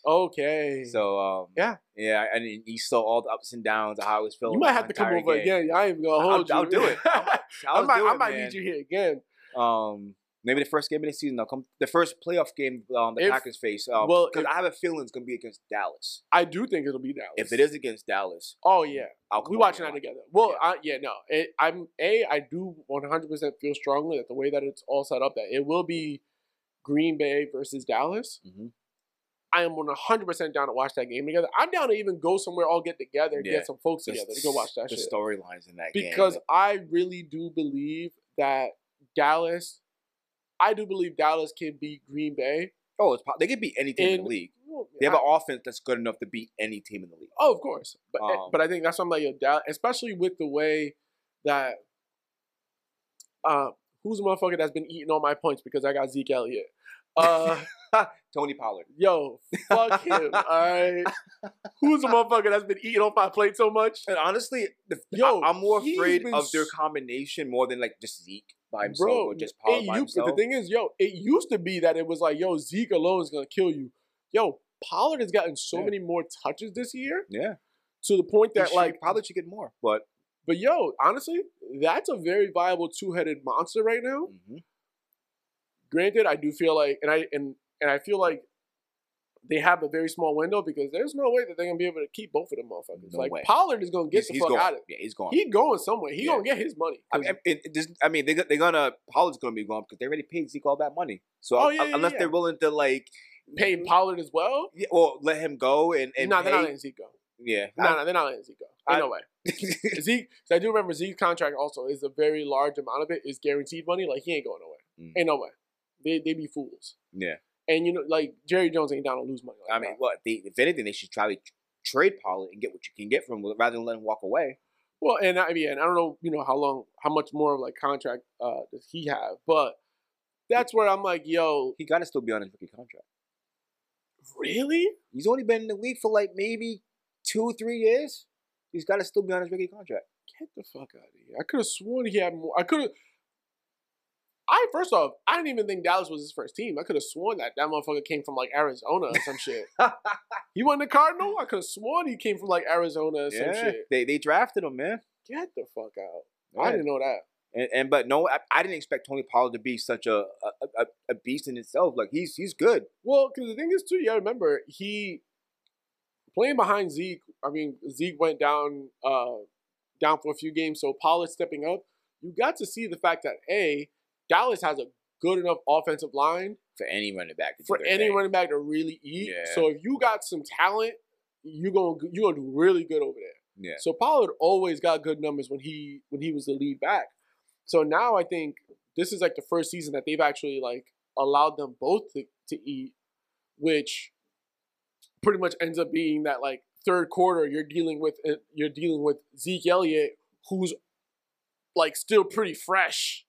Okay. so, um, Yeah. Yeah, and you saw all the ups and downs of how I was feeling. you might have to come over game. again. I ain't even gonna I'll- hold you. I'll do it. *laughs* I, I, might, do I it, might man. need you here again. Um, maybe the first game of the season. I'll come. The first playoff game um, the If- Packers face. Um, well, because I have a feeling it's gonna be against Dallas. I do think it'll be Dallas. If it is against Dallas, oh yeah, I'll come we watching that together. Well, Yeah. I, yeah, no, it, I'm a. I do 100 percent feel strongly that the way that it's all set up, that it will be Green Bay versus Dallas. Mhm. I am 100 percent down to watch that game together. I'm down to even go somewhere, all get together, and Yeah. get some folks The- together to go watch that the storylines in that game. because I really do believe that Dallas, I do believe Dallas can beat Green Bay. oh, it's, po- they could beat any team in, in- the league. Well, They have I- an offense that's good enough to beat any team in the league. oh, of course, but Um, but I think that's something like yo, Dallas, especially with the way that uh, who's the motherfucker that's been eating all my points because I got Zeke Elliott. Uh, *laughs* Tony Pollard. yo, fuck him. *laughs* All right, who's the motherfucker that's been eating off my plate so much? And honestly, the, Yo, I, am more afraid of their combination more than like just Zeke by himself Bro, or just Pollard by used- himself. the thing is, yo, it used to be that it was like, yo, Zeke alone is gonna kill you. Yo, Pollard has gotten so Yeah. many more touches this year yeah, to the point that should- like, Pollard should get more, but but yo, honestly, that's a very viable two-headed monster right now. mhm. Granted, I do feel like, and I and and I feel like they have a very small window because there's no way that they're gonna be able to keep both of them motherfuckers. No like way. Pollard is gonna get he's, the he's fuck going. out of it. Yeah, he's going. He going somewhere. He Yeah. gonna get his money. I mean, it, it I mean, they they're gonna Pollard's gonna be gone because they already paid Zeke all that money. So Oh, un- yeah, unless they're willing to like, Pay Pollard as well. yeah, well, let him go and and no, they're not letting Zeke go. yeah, No, no, they're not letting Zeke go. Ain't I- no way. *laughs* Zeke, I do remember Zeke's contract also is a very large amount of it is guaranteed money. Like he ain't going nowhere. Mm. Ain't no way. They they be fools. yeah. And you know, like Jerry Jones ain't down to lose money. Like I mean, that. what? They, if anything, they should try to trade Pollard and get what you can get from him rather than let him walk away. well, and I mean, and I don't know, you know, how long, how much more of like contract uh does he have? But that's where I'm like, yo, He got to still be on his rookie contract. really? He's only been in the league for like maybe two, three years. He's got to still be on his rookie contract. Get the fuck out of here! I could have sworn he had more. I could have. I first off, I didn't even think Dallas was his first team. I could have sworn that that motherfucker came from like Arizona or some shit. *laughs* He wasn't a Cardinal. I could have sworn he came from like Arizona or some yeah, shit. they they drafted him, man. Get the fuck out! I didn't know that. And, and but no, I, I didn't expect Tony Pollard to be such a a, a, a beast in itself. Like he's he's good. Well, because the thing is too, you gotta remember he playing behind Zeke. I mean, Zeke went down uh down for a few games. So Pollard stepping up. You got to see the fact that a Dallas has a good enough offensive line for any running back. to for any thing. running back to really eat. Yeah. So if you got some talent, you're gonna you gonna do really good over there. Yeah. So Pollard always got good numbers when he when he was the lead back. So now I think this is like the first season that they've actually like allowed them both to, to eat, which pretty much ends up being that like third quarter you're dealing with uh, you're dealing with Zeke Elliott who's like still pretty fresh.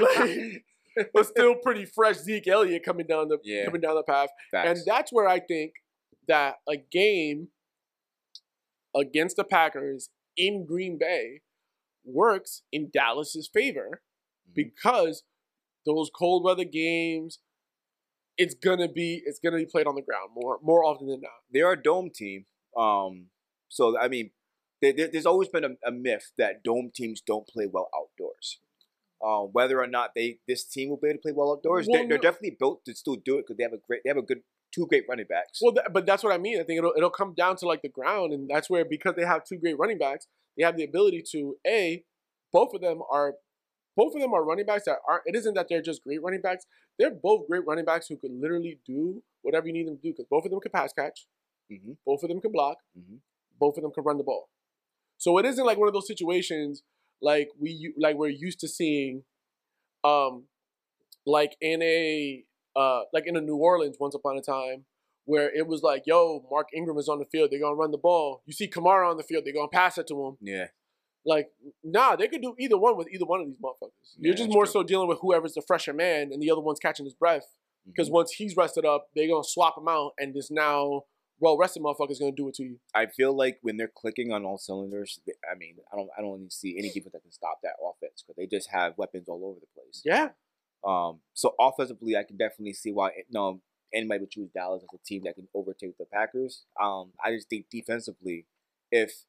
Like, *laughs* but still pretty fresh Zeke Elliott coming down the Yeah. coming down the path. And that's where I think that a game against the Packers in Green Bay works in Dallas's favor Mhm. because those cold weather games, it's gonna be it's gonna be played on the ground more more often than not. they're a dome team. Um, so I mean, there, there- there's always been a, a myth that dome teams don't play well outdoors. Um, whether or not they this team will be able to play well outdoors, Well, they're, they're definitely built to still do it because they have a great, they have a good two great running backs. Well, th- but that's what I mean. I think it'll it'll come down to like the ground, and that's where because they have two great running backs, they have the ability to a both of them are both of them are running backs that aren't. It isn't that they're just great running backs. They're both great running backs who could literally do whatever you need them to do because both of them can pass catch, hmm both of them can block, Mhm. both of them can run the ball. So it isn't like one of those situations like we like we're used to seeing, um, like in a uh like in a New Orleans once upon a time where it was like, yo, Mark Ingram is on the field, they're gonna run the ball. You see Kamara on the field, they're gonna pass it to him. Yeah, Like, nah, they could do either one with either one of these motherfuckers. Yeah, You're just more true. so dealing with whoever's the fresher man and the other one's catching his breath. Because Mhm. once he's rested up, they're gonna swap him out, and this now well rested motherfucker's gonna do it to you. I feel like when they're clicking on all cylinders, they- I mean, I don't I don't even see any defense that can stop that offense because they just have weapons all over the place. Yeah. Um, so offensively, I can definitely see why it- no anybody would choose Dallas as a team that can overtake the Packers. Um, I just think defensively, if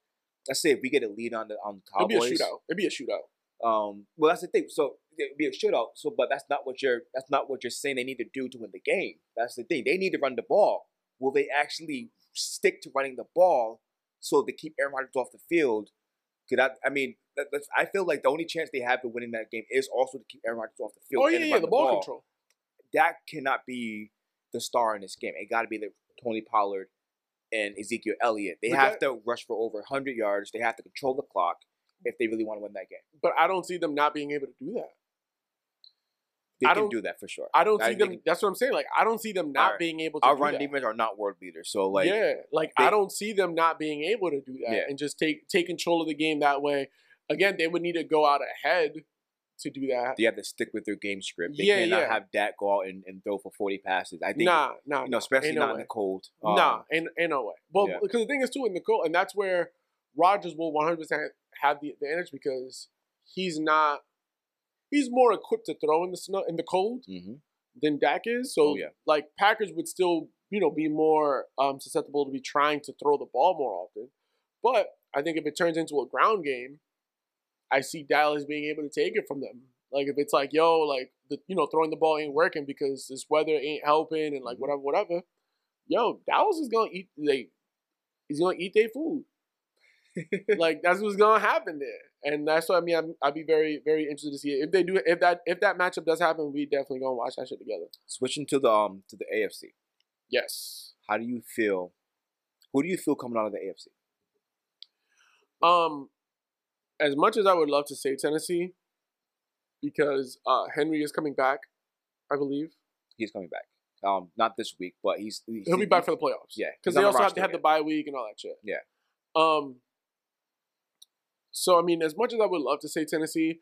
let's say if we get a lead on the on the It'd be a shootout. It'd be a shootout. um, well that's the thing. So it'd be a shootout. So, but that's not what you're that's not what you're saying they need to do to win the game. That's the thing. They need to run the ball. Will they actually stick to running the ball so they keep Aaron Rodgers off the field? Could I? I mean, that, that's, I feel like the only chance they have of winning that game is also to keep Aaron Rodgers off the field. Oh yeah, and yeah, run the ball, control. that cannot be the star in this game. It got to be the Tony Pollard and Ezekiel Elliott. They But have that- to rush for over 100 yards. They have to control the clock if they really want to win that game. But I don't see them not being able to do that. They I can do that for sure. I don't I see them. think- that's what I'm saying. Like I don't see them not being able to. Our run that. defense are not world beaters, so like yeah, like they- I don't see them not being able to do that Yeah. and just take take control of the game that way. Again, they would need to go out ahead to do that. they have to stick with their game script. They Yeah, cannot yeah. have Dak go out and, and throw for 40 passes. I think, Nah, nah, you know, especially no not in the cold. nah, um, in ain't no way. But yeah. because the thing is too in the cold, and that's where Rodgers will 100 percent have the advantage because he's not. He's more equipped to throw in the snow in the cold mhm. than Dak is. So Oh, yeah. like Packers would still, you know, be more um, susceptible to be trying to throw the ball more often. But I think if it turns into a ground game, I see Dallas being able to take it from them. Like if it's like, yo, like the you know, throwing the ball ain't working because this weather ain't helping and like Mhm. whatever, whatever. Yo, Dallas is gonna eat they he's gonna eat their food. *laughs* like that's what's gonna happen there. And that's what I mean. I'm, I'd be very, very interested to see it. If they do, if that, if that matchup does happen, we definitely gonna watch that shit together. Switching to the um to the AFC. Yes. How do you feel? Who do you feel coming out of the AFC? Um, as much as I would love to say Tennessee, because uh, Henry is coming back, I believe He's coming back. Um, not this week, but he's, he's he'll be back for the playoffs. Yeah, because they also have to have the bye week and all that shit. Yeah. Um. So I mean, as much as I would love to say Tennessee,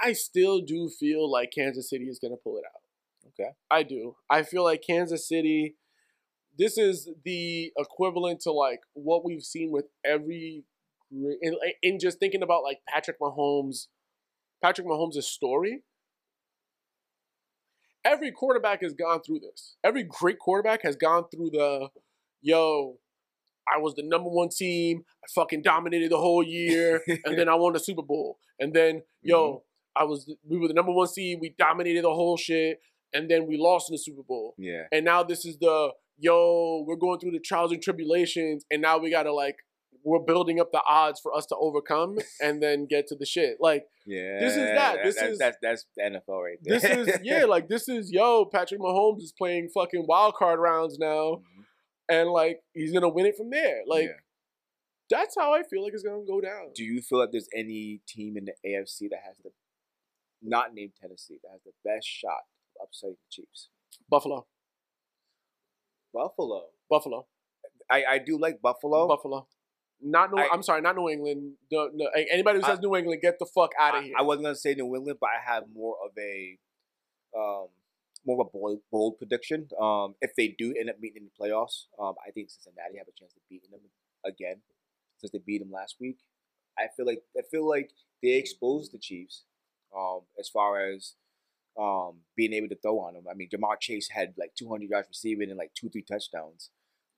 I still do feel like Kansas City is gonna pull it out. Okay. I do. I feel like Kansas City. This is the equivalent to like what we've seen with every, in, in just thinking about like Patrick Mahomes, Patrick Mahomes' story. Every quarterback has gone through this. Every great quarterback has gone through the, yo, I was the number one team. I fucking dominated the whole year, *laughs* and then I won the Super Bowl. And then, yo, I was we were the number one seed. We dominated the whole shit, and then we lost in the Super Bowl. Yeah. And now this is the yo, we're going through the trials and tribulations, and now we gotta like we're building up the odds for us to overcome *laughs* and then get to the shit. Like Yeah, This is that. This that's, is- that's that's the NFL right there. this is yeah, like this is yo, Patrick Mahomes is playing fucking wild card rounds now, Mhm. And like he's gonna win it from there. Like Yeah. that's how I feel like it's gonna go down. do you feel like there's any team in the AFC that has the not named Tennessee that has the best shot of upsetting the Chiefs? Buffalo, Buffalo. Buffalo, I, I do like Buffalo. Buffalo. Not New. I- I, am sorry, not New England. No, no, anybody who I- says New England, get the fuck out of here. I wasn't gonna say New England, but I have more of a um more of a bold, bold prediction. Um, if they do end up meeting in the playoffs, um, I think Cincinnati have a chance of beating them again since they beat them last week. I feel like I feel like they exposed the Chiefs um, as far as um, being able to throw on them. I mean, Ja'Marr Chase had like 200 yards receiving and like two, three touchdowns.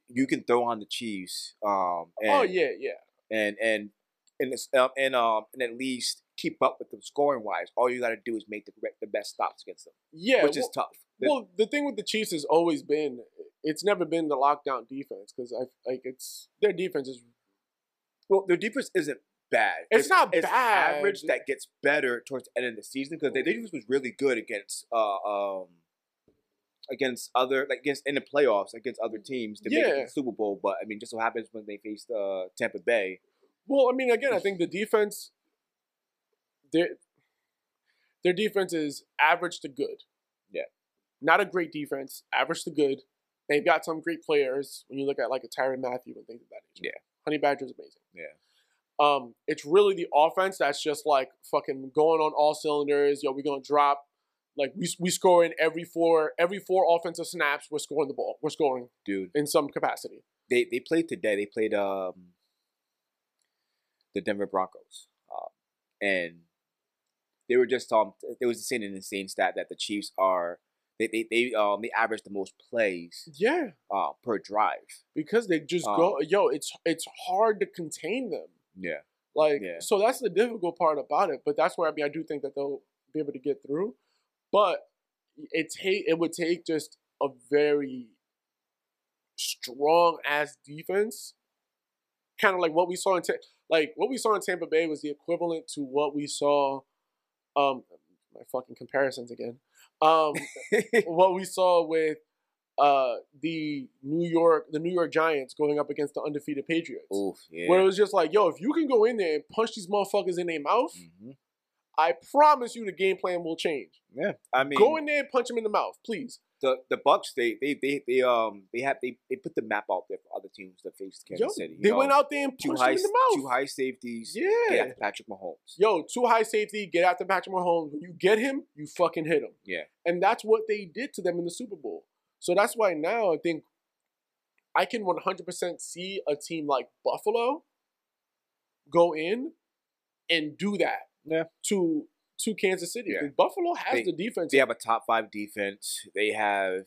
You can throw on the Chiefs. Um, and, oh yeah, yeah. and and and um, and um and at least keep up with them scoring wise. All you got to do is make the the best stops against them, Yeah, which is well, tough. The- well, the thing with the Chiefs has always been it's never been the lockdown defense because I like it's their defense is well, their defense isn't bad. It's not it's bad. Average that gets better towards the end of the season because their defense was really good against uh um against other like against in the playoffs against other teams to make it to the Super Bowl. But I mean, just so happens when they faced uh Tampa Bay. well. I mean, again, I think the defense their their defense is average to good. Yeah. not a great defense, average to good. They've got some great players when you look at like a Tyrann Mathieu and things of that nature. Yeah. Honey Badger's amazing. Yeah. Um, it's really the offense that's just like fucking going on all cylinders. Yo, we're gonna drop. Like we we score in every four every four offensive snaps. We're scoring the ball. We're scoring Dude, in some capacity. they they played today. They played um the Denver Broncos, um, and they were just um they was saying an insane stat that the Chiefs are they they, they um they average the most plays Yeah, uh per drive. because they just go. Um, Yo, it's it's hard to contain them. Yeah, Like Yeah. so, that's the difficult part about it. But that's where I mean, I do think that they'll be able to get through. But it take it would take just a very strong ass defense, kind of like what we saw in like what we saw in Tampa Bay was the equivalent to what we saw. Um, my fucking comparisons again. Um, *laughs* what we saw with uh the New York the New York Giants going up against the undefeated Patriots. Oof, yeah. Where it was just like, yo, if you can go in there and punch these motherfuckers in their mouth, Mhm. I promise you the game plan will change. Yeah, I mean, go in there and punch them in the mouth, please. the the Bucks they they they they um they have they, they put the map out there for other teams to face Kansas Yo, City. they know? went out there and punched high them in the mouth. two high safeties. yeah. Get after Patrick Mahomes. Yo, two high safety, get after Patrick Mahomes. When you get him, you fucking hit him. Yeah. And that's what they did to them in the Super Bowl. So that's why now I think I can 100% see a team like Buffalo go in and do that Yeah. to to Kansas City. Yeah. Buffalo has They- the defense. They have a top five defense. They have.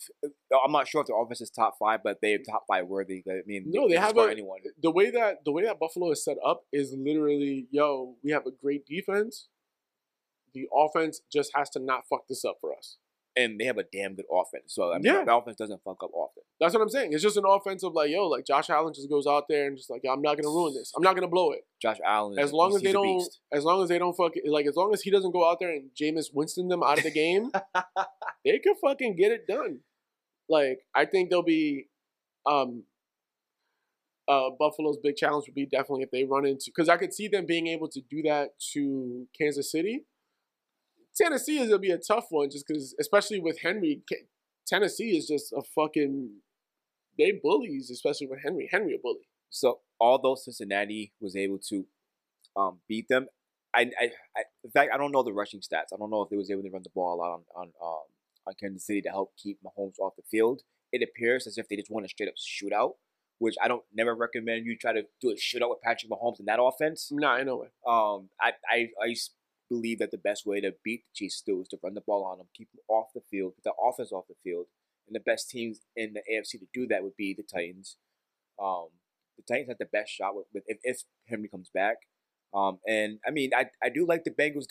I'm not sure if their offense is top five, but they're top five worthy. I mean, No, they can have a- anyone. the way that the way that Buffalo is set up is literally, yo, we have a great defense. The offense just has to not fuck this up for us. And they have a damn good offense. So I mean, Yeah. the offense doesn't fuck up often. That's what I'm saying. It's just an offensive like, yo, like Josh Allen just goes out there and just like, I'm not gonna ruin this. I'm not gonna blow it. Josh Allen, As long as they don't, as long as they don't fuck, like as long as he doesn't go out there and Jameis Winston them out of the game, *laughs* they can fucking get it done. Like I think they'll be, um, uh, Buffalo's big challenge would be definitely if they run into because I could see them being able to do that to Kansas City. Tennessee is gonna be a tough one just because, especially with Henry. Tennessee is just a fucking they bullies, especially with Henry. Henry a bully. So although Cincinnati was able to um, beat them, I, I, I, in fact, I don't know the rushing stats. I don't know if they was able to run the ball a lot on on um, on Kansas City to help keep Mahomes off the field. It appears as if they just want a straight up shootout, which I don't never recommend you try to do a shootout with Patrick Mahomes in that offense. Nah, in no way. Um, I, I, I believe that the best way to beat the Chiefs still is to run the ball on them, keep them off the field, get the offense off the field. And the best teams in the AFC to do that would be the Titans. Um, the Titans have the best shot with, with if, if Henry comes back. Um, and I mean, I, I do like the Bengals.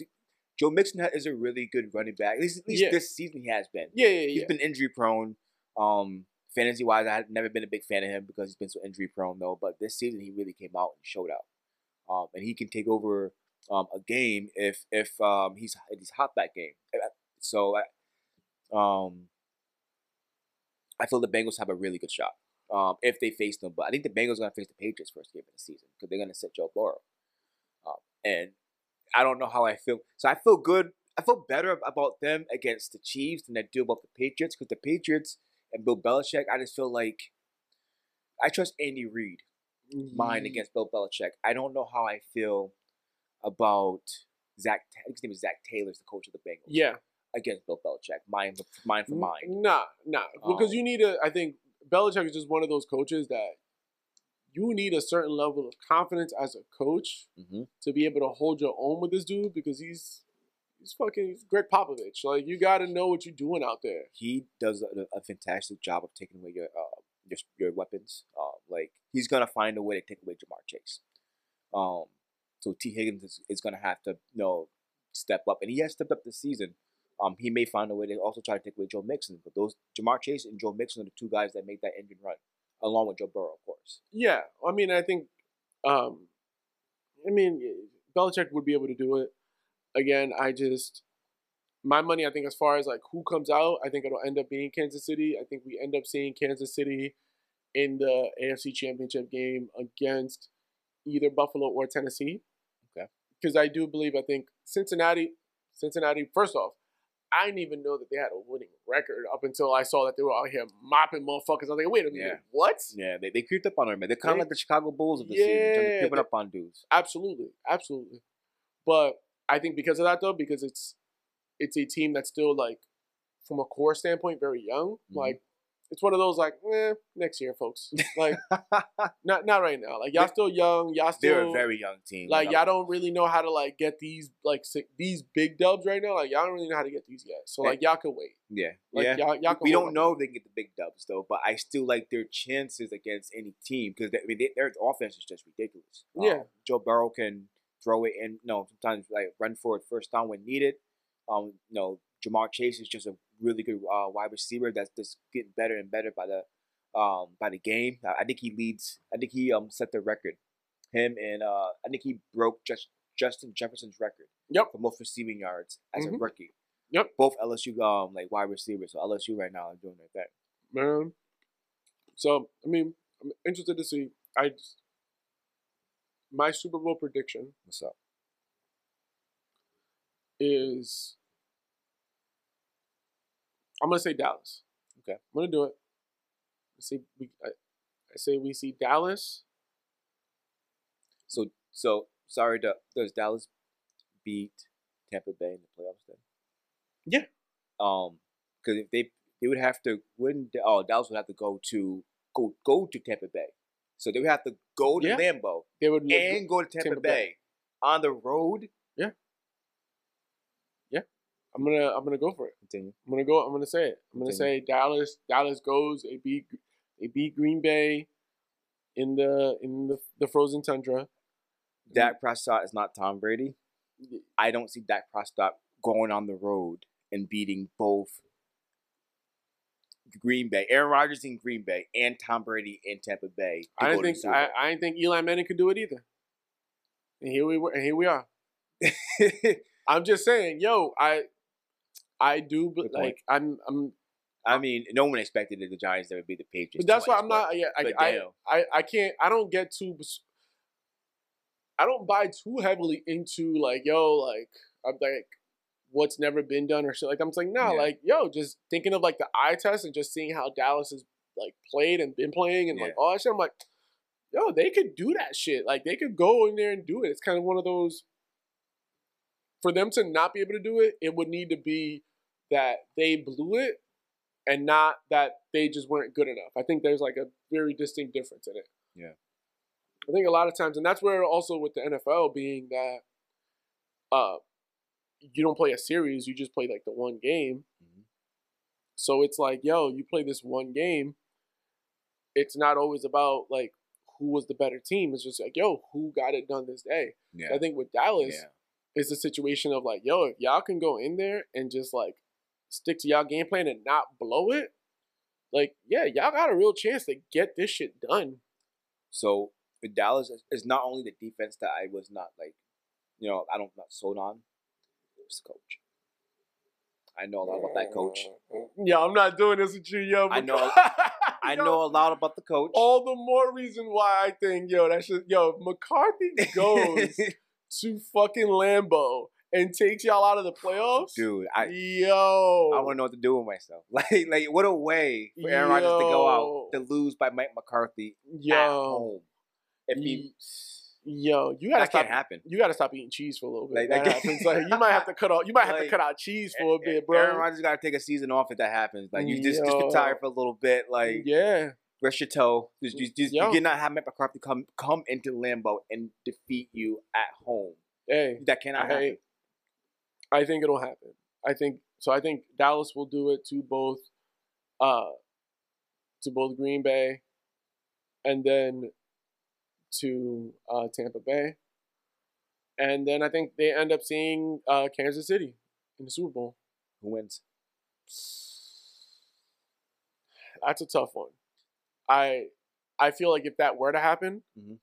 Joe Mixon is a really good running back. At least, at least Yeah. this season he has been. Yeah, yeah, yeah. He's been injury prone. Um, fantasy wise, I've never been a big fan of him because he's been so injury prone though. But this season, he really came out and showed out, um, and he can take over um, a game if if um, he's if he's hot that game. So, um, I feel the Bengals have a really good shot um, if they face them. But I think the Bengals are gonna face the Patriots first game of the season because they're gonna sit Joe Burrow, um, and I don't know how I feel. So I feel good. I feel better about them against the Chiefs than I do about the Patriots because the Patriots and Bill Belichick. I just feel like I trust Andy Reid mine against Bill Belichick. I don't know how I feel about Zach. His name is Zac Taylor's the coach of the Bengals. Yeah. against Bill Belichick, mine for mine for mine. Nah, nah. Because Um, you need a. I think Belichick is just one of those coaches that you need a certain level of confidence as a coach Mm-hmm. to be able to hold your own with this dude because he's he's fucking he's Gregg Popovich. Like you got to know what you're doing out there. He does a, a fantastic job of taking away your uh, your your weapons. Uh, like he's gonna find a way to take away Ja'Marr Chase. Um, so Tee Higgins is, is gonna have to you know step up, and he has stepped up this season. Um, he may find a way to also try to take away Joe Mixon, but those Ja'Marr Chase and Joe Mixon are the two guys that made that engine run, along with Joe Burrow, of course. Yeah, I mean, I think, um, I mean, Belichick would be able to do it. Again, I just my money. I think as far as like who comes out, I think it'll end up being Kansas City. I think we end up seeing Kansas City in the AFC Championship game against either Buffalo or Tennessee. Because I do believe I think Cincinnati, Cincinnati. First off, I didn't even know that they had a winning record up until I saw that they were out here mopping motherfuckers. I was like, wait a minute, Yeah. what? Yeah, they, they creeped up on him, man. They're kind of like the Chicago Bulls of the season, in terms of Yeah, creeping they- up on dudes. Absolutely, absolutely. But I think because of that though, because it's it's a team that's still like from a core standpoint very young. Mhm. Like it's one of those like, eh, next year, folks. *laughs* Like not not right now. Like y'all still young, y'all still They're a very young team. like y'all don't really know how to like get these like si- these big dubs right now. Like y'all don't really know how to get these yet. So like y'all can wait. yeah, Like yeah. y'all y'all we don't on. know if they can get the big dubs though, but I still like their chances against any team because I mean they, their offense is just ridiculous. Um, Yeah. Joe Burrow can throw it in. No, sometimes like run for it first down when needed. Um, you know, Ja'Marr Chase is just a really good uh, wide receiver that's just getting better and better by the um by the game. I, think he leads. I think he um set the record. Him and uh, I think he broke just Justin Jefferson's record. Yep. For most receiving yards as a Mhm. rookie. Yep. Both LSU um like wide receivers. So LSU right now are doing their thing. man. So I mean, I'm interested to see. I just, my Super Bowl prediction What's up? is I'm gonna say Dallas. Okay. I'm gonna do it. I say we. I, I say we see Dallas. So so sorry. To, does Dallas beat Tampa Bay in the playoffs then? Yeah. Um, because if they they would have to win. Oh, Dallas would have to go to go go to Tampa Bay. So they would have to go to Yeah. Lambeau They would and go to Tampa, Tampa Bay. Bay. on the road. I'm gonna I'm gonna go for it. Continue. I'm gonna go. I'm gonna say it. I'm gonna say Dallas. Dallas goes. They beat they beat Green Bay in the in the the frozen tundra. Dak Prescott is not Tom Brady. I don't see Dak Prescott going on the road and beating both Green Bay, Aaron Rodgers in Green Bay, and Tom Brady in Tampa Bay. I didn't think I. I didn't think Eli Manning could do it either. And here we were. And here we are. *laughs* I'm just saying, yo, I I do, but like I'm I'm. I mean, no one expected that the Giants ever beat the Patriots. But that's why I'm not. Yeah, I, I. I I can't. I don't get too. I don't buy too heavily into like yo like I'm like what's never been done or shit. Like I'm just like no, Yeah. like yo, just thinking of like the eye test and just seeing how Dallas has like played and been playing and like all that shit. I'm like, yo, they could do that shit. Like they could go in there and do it. It's kind of one of those. For them to not be able to do it, it would need to be that they blew it and not that they just weren't good enough. I think there's like a very distinct difference in it. Yeah. I think a lot of times, and that's where also with the NFL being that uh, you don't play a series, you just play like the one game. Mhm. So it's like, yo, you play this one game. It's not always about like who was the better team. It's just like, yo, who got it done this day? yeah, I think with Dallas, yeah, it's a situation of like, yo, if y'all can go in there and just like stick to y'all game plan and not blow it, like, yeah, y'all got a real chance to get this shit done. So Dallas, it's not only the defense that I was not like, you know, I don't not sold on. It's the coach. I know a lot about that coach. Yo, I'm not doing this with you, yo. I know- *laughs* I yo, know a lot about the coach. all the more reason why I think, yo, that should, yo, McCarthy *laughs* goes to fucking Lambeau and takes y'all out of the playoffs, dude. I yo, I want to know what to do with myself. *laughs* Like like what a way for Aaron Rodgers to go out to lose by Mike McCarthy at yo, home. If he yo, you gotta that stop. can't happen. You gotta stop eating cheese for a little bit. Like, That like- happens. Like, you might have to cut off. You might have to cut out cheese for a bit, bro. Aaron. Rodgers got to take a season off if that happens. Like you just just Yo. retire for a little bit. Like Yeah, rest your toe. Just, just, just Yo. you cannot have Mike McCarthy come come into Lambeau and defeat you at home. hey, That cannot happen. I think it'll happen. I think so. I think Dallas will do it to both, uh, to both Green Bay, and then to uh, Tampa Bay, and then I think they end up seeing uh, Kansas City in the Super Bowl. Who wins? That's a tough one. I I feel like if that were to happen, Mhm.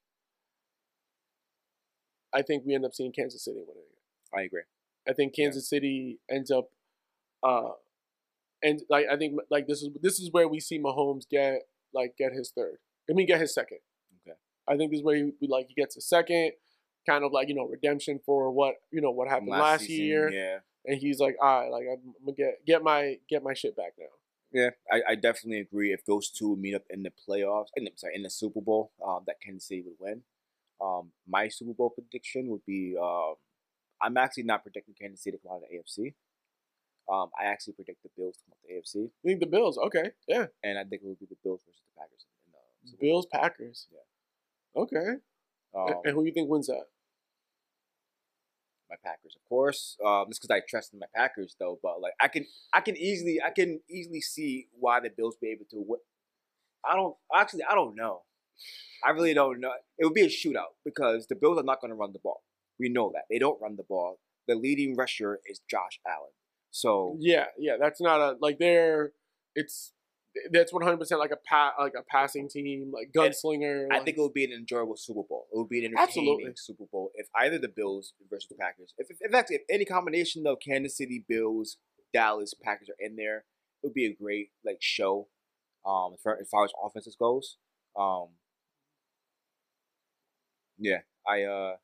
I think we end up seeing Kansas City winning it. I agree. I think. Kansas City ends up, uh, and like I think like this is this is where we see Mahomes get like get his third. I mean, get his second. Okay. I think this is where he, we like he gets a second, kind of like you know redemption for what you know what happened last, season, year, yeah. and he's like, all right, like I'm gonna get get my get my shit back now. Yeah, I, I definitely agree. If those two meet up in the playoffs, in the, sorry, in the Super Bowl, um, that Kansas City would win. Um, my Super Bowl prediction would be, um, I'm actually not predicting Kansas City to come out of the AFC. Um, I actually predict the Bills to come out of the AFC, I think the Bills, okay, yeah, and I think it would be the Bills versus the Packers in the Bills Packers, Yeah. okay, Um, and who you think wins that? my Packers, of course. Um, just because I trust in my Packers, though. But like, I can, I can easily, I can easily see why the Bills be able to. What? I don't actually, I don't know. I really don't know. It would be a shootout because the Bills are not going to run the ball. We know that they don't run the ball. The leading rusher is Josh Allen. So Yeah, yeah, that's not a like they're it's that's one hundred percent like a pa- like a passing team, like gunslinger. I like- think it would be an enjoyable Super Bowl. It would be an entertaining Absolutely. Super Bowl if either the Bills versus the Packers. If, if, if actually if any combination of Kansas City, Bills, Dallas, Packers are in there, it would be a great like show. Um, as far as, far as offenses goes, um, yeah, I uh,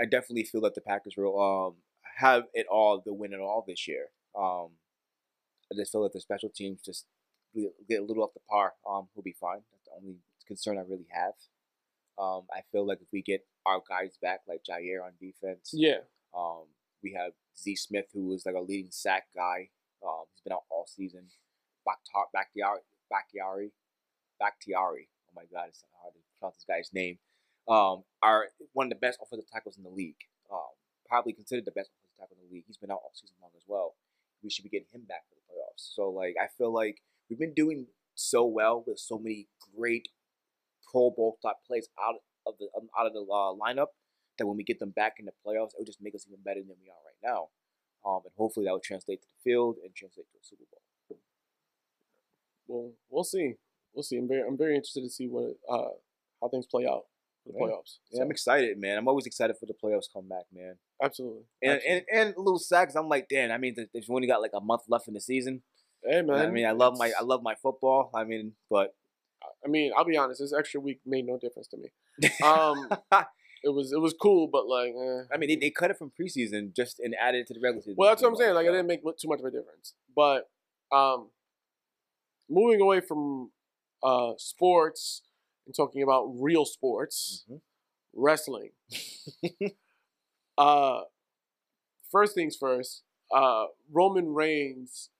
I definitely feel that the Packers will um have it all to win it all this year. Um, I just feel that the special teams just get get a little off the par. Um, we'll be fine. That's the only concern I really have. Um, I feel like if we get our guys back, like Jaire on defense, yeah, um, we have Z Smith, who is like a leading sack guy. Um, he's been out all season. Bakhtar- Bakhtiari, Bakhtiari, Bakhtiari. Oh my God, it's hard to pronounce this guy's name. Um, are one of the best offensive tackles in the league. Um, probably considered the best offensive tackle in the league. He's been out all season long as well. We should be getting him back for the playoffs. So like, I feel like we've been doing so well with so many great Pro Bowl type plays out of the um, out of the uh, lineup that when we get them back in the playoffs, it will just make us even better than we are right now. Um, and hopefully that will translate to the field and translate to a Super Bowl. well, we'll see, we'll see. I'm very I'm very interested to see what uh how things play out for the playoffs. Yeah, I'm excited, man. I'm always excited for the playoffs come back, man. absolutely. And absolutely. and, and a little sad 'cause I'm like, damn. I mean, th- they've only got like a month left in the season. hey man, I mean, I love my I love my football. I mean, but I mean, I'll be honest. This extra week made no difference to me. Um, *laughs* it was it was cool, but like, eh. I mean, they, they cut it from preseason just and added it to the regular season. Well, that's what I'm saying. Like, it didn't make too much of a difference. But um, moving away from uh, sports and talking about real sports, Mhm. wrestling. *laughs* uh, first things first. Uh, Roman Reigns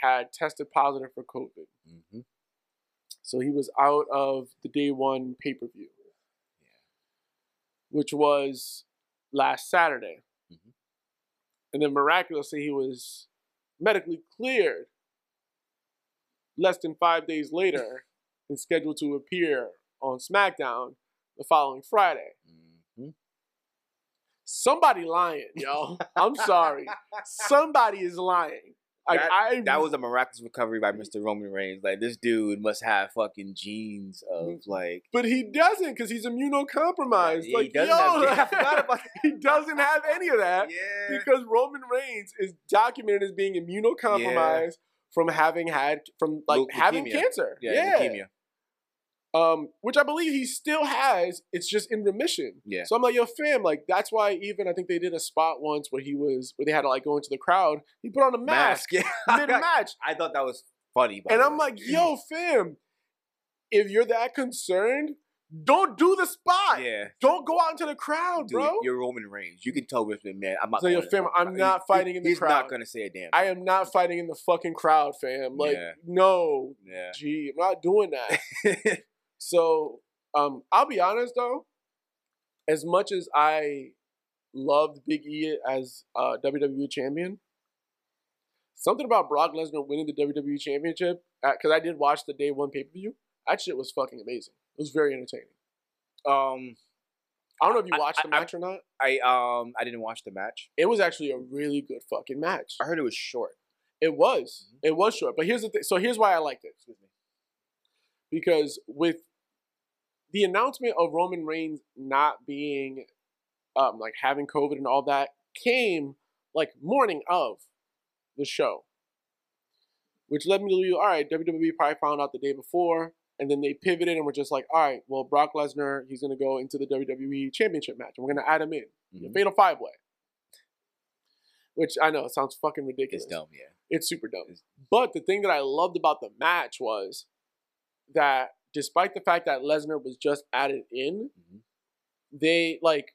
had tested positive for COVID, Mhm. so he was out of the day one pay per view, which was last Saturday. Mhm. And then miraculously, he was medically cleared less than five days later and scheduled to appear on SmackDown the following Friday. Mhm. Somebody lying, yo. *laughs* I'm sorry. Somebody is lying. Like that, I that was a miraculous recovery by Mr. Roman Reigns. Like this dude must have fucking genes of Mm. like. But he doesn't because he's immunocompromised. Yeah, like, he doesn't yo, *laughs* have. *laughs* He doesn't have any of that Yeah. because Roman Reigns is documented as being immunocompromised from having had from like Leu- having leukemia. cancer. Yeah, leukemia. Um, which I believe he still has. It's just in remission. Yeah. So I'm like, yo, fam, like that's why even I think they did a spot once where he was where they had to like go into the crowd. He put on a mask, *laughs* Yeah. mid match. I thought that was funny. And I'm like, yo, fam, if you're that concerned, don't do the spot. yeah. Don't go out into the crowd, Dude, bro. you're Roman Reigns. You can tell with me, man. I'm not. So, yo, fam, I'm he- not he- fighting in the He's crowd. not gonna say a damn. I am not fighting in the fucking crowd, fam. Like, Yeah. no, Yeah. gee, I'm not doing that. *laughs* So, um, I'll be honest though, as much as I loved Big E as uh, WWE champion, something about Brock Lesnar winning the WWE championship because I did watch the day one pay per view. That shit was fucking amazing. It was very entertaining. um, I don't know if you I- watched I- the I- match or not. I um, I didn't watch the match. It was actually a really good fucking match. I heard it was short. It was. Mhm. It was short. But here's the thing. So here's why I liked it. Because with the announcement of Roman Reigns not being um like having COVID and all that came like morning of the show. Which led me to believe, all right, WWE probably found out the day before, and then they pivoted and were just like, all right, well, Brock Lesnar, he's gonna go into the WWE championship match, and we're gonna add him in. The Mhm. fatal five way. Which I know sounds fucking ridiculous. It's dumb. Yeah. It's super dumb. It's- But the thing that I loved about the match was that despite the fact that Lesnar was just added in, Mhm. they like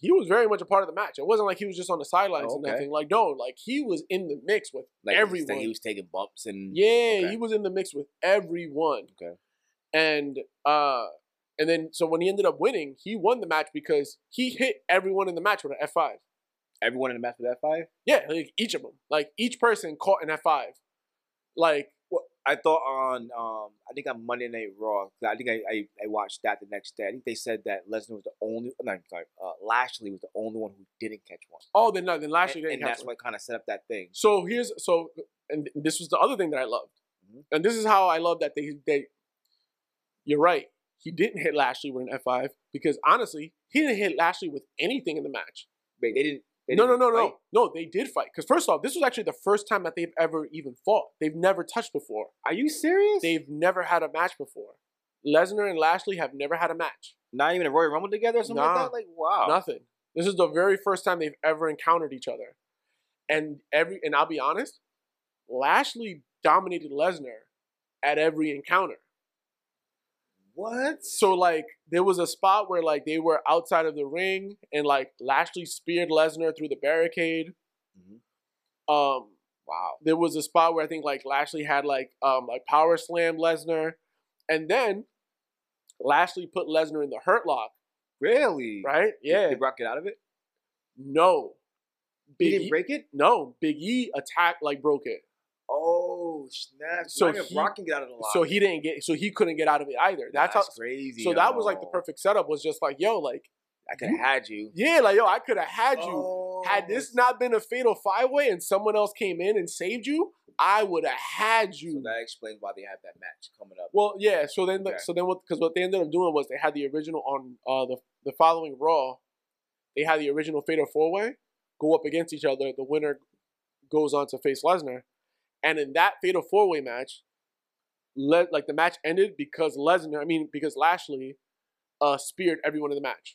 he was very much a part of the match. It wasn't like he was just on the sidelines Oh, and nothing. Like no, like he was in the mix with Like everyone. he was taking bumps and yeah, okay. he was in the mix with everyone. Okay. And uh and then so when he ended up winning, he won the match because he hit everyone in the match with an F five. everyone in the match with F five. Yeah, like each of them. Like each person caught an F five. Like I thought on um, I think on Monday Night Raw. I think I, I, I watched that the next day. I think they said that Lesnar was the only. No, I'm sorry. Uh, Lashley was the only one who didn't catch one. oh, then no, then last year and, didn't catch that's one. what kind of set up that thing. So here's so, and this was the other thing that I loved, Mhm. and this is how I love that they they. You're right. He didn't hit Lashley with an F5 because honestly, he didn't hit Lashley with anything in the match. Wait, they didn't. They no, no, no, no, no. They did fight because first off, this was actually the first time that they've ever even fought. They've never touched before. Are you serious? They've never had a match before. Lesnar and Lashley have never had a match. not even a Royal Rumble together or something Nah. like that. Like wow. Nothing. This is the very first time they've ever encountered each other. And every and I'll be honest, Lashley dominated Lesnar at every encounter. What? So like there was a spot where like they were outside of the ring and like Lashley speared Lesnar through the barricade. Mhm. Um Wow. there was a spot where I think like Lashley had like um like power slam Lesnar and then Lashley put Lesnar in the hurt lock, Really? right? Yeah. Did Brock get out of it? No. He Big didn't E- break it. No, Big E attacked like broke it. Oh snap! So So he- Brock can get out of the lock. So he didn't get so he couldn't get out of it either. That's, how crazy. so that was like the perfect setup was just like, yo, like I could have had you. yeah, like yo, I could have had you. Oh, Had this not been a fatal five way and someone else came in and saved you, I would have had So you. that explains why they had that match coming up. well, yeah. So then, Okay. so then, what? Because what they ended up doing was they had the original on uh, the the following Raw. They had the original fatal four way go up against each other. The winner goes on to face Lesnar, and in that fatal four way match, Le- like the match ended because Lesnar, I mean because Lashley, uh, speared everyone in the match.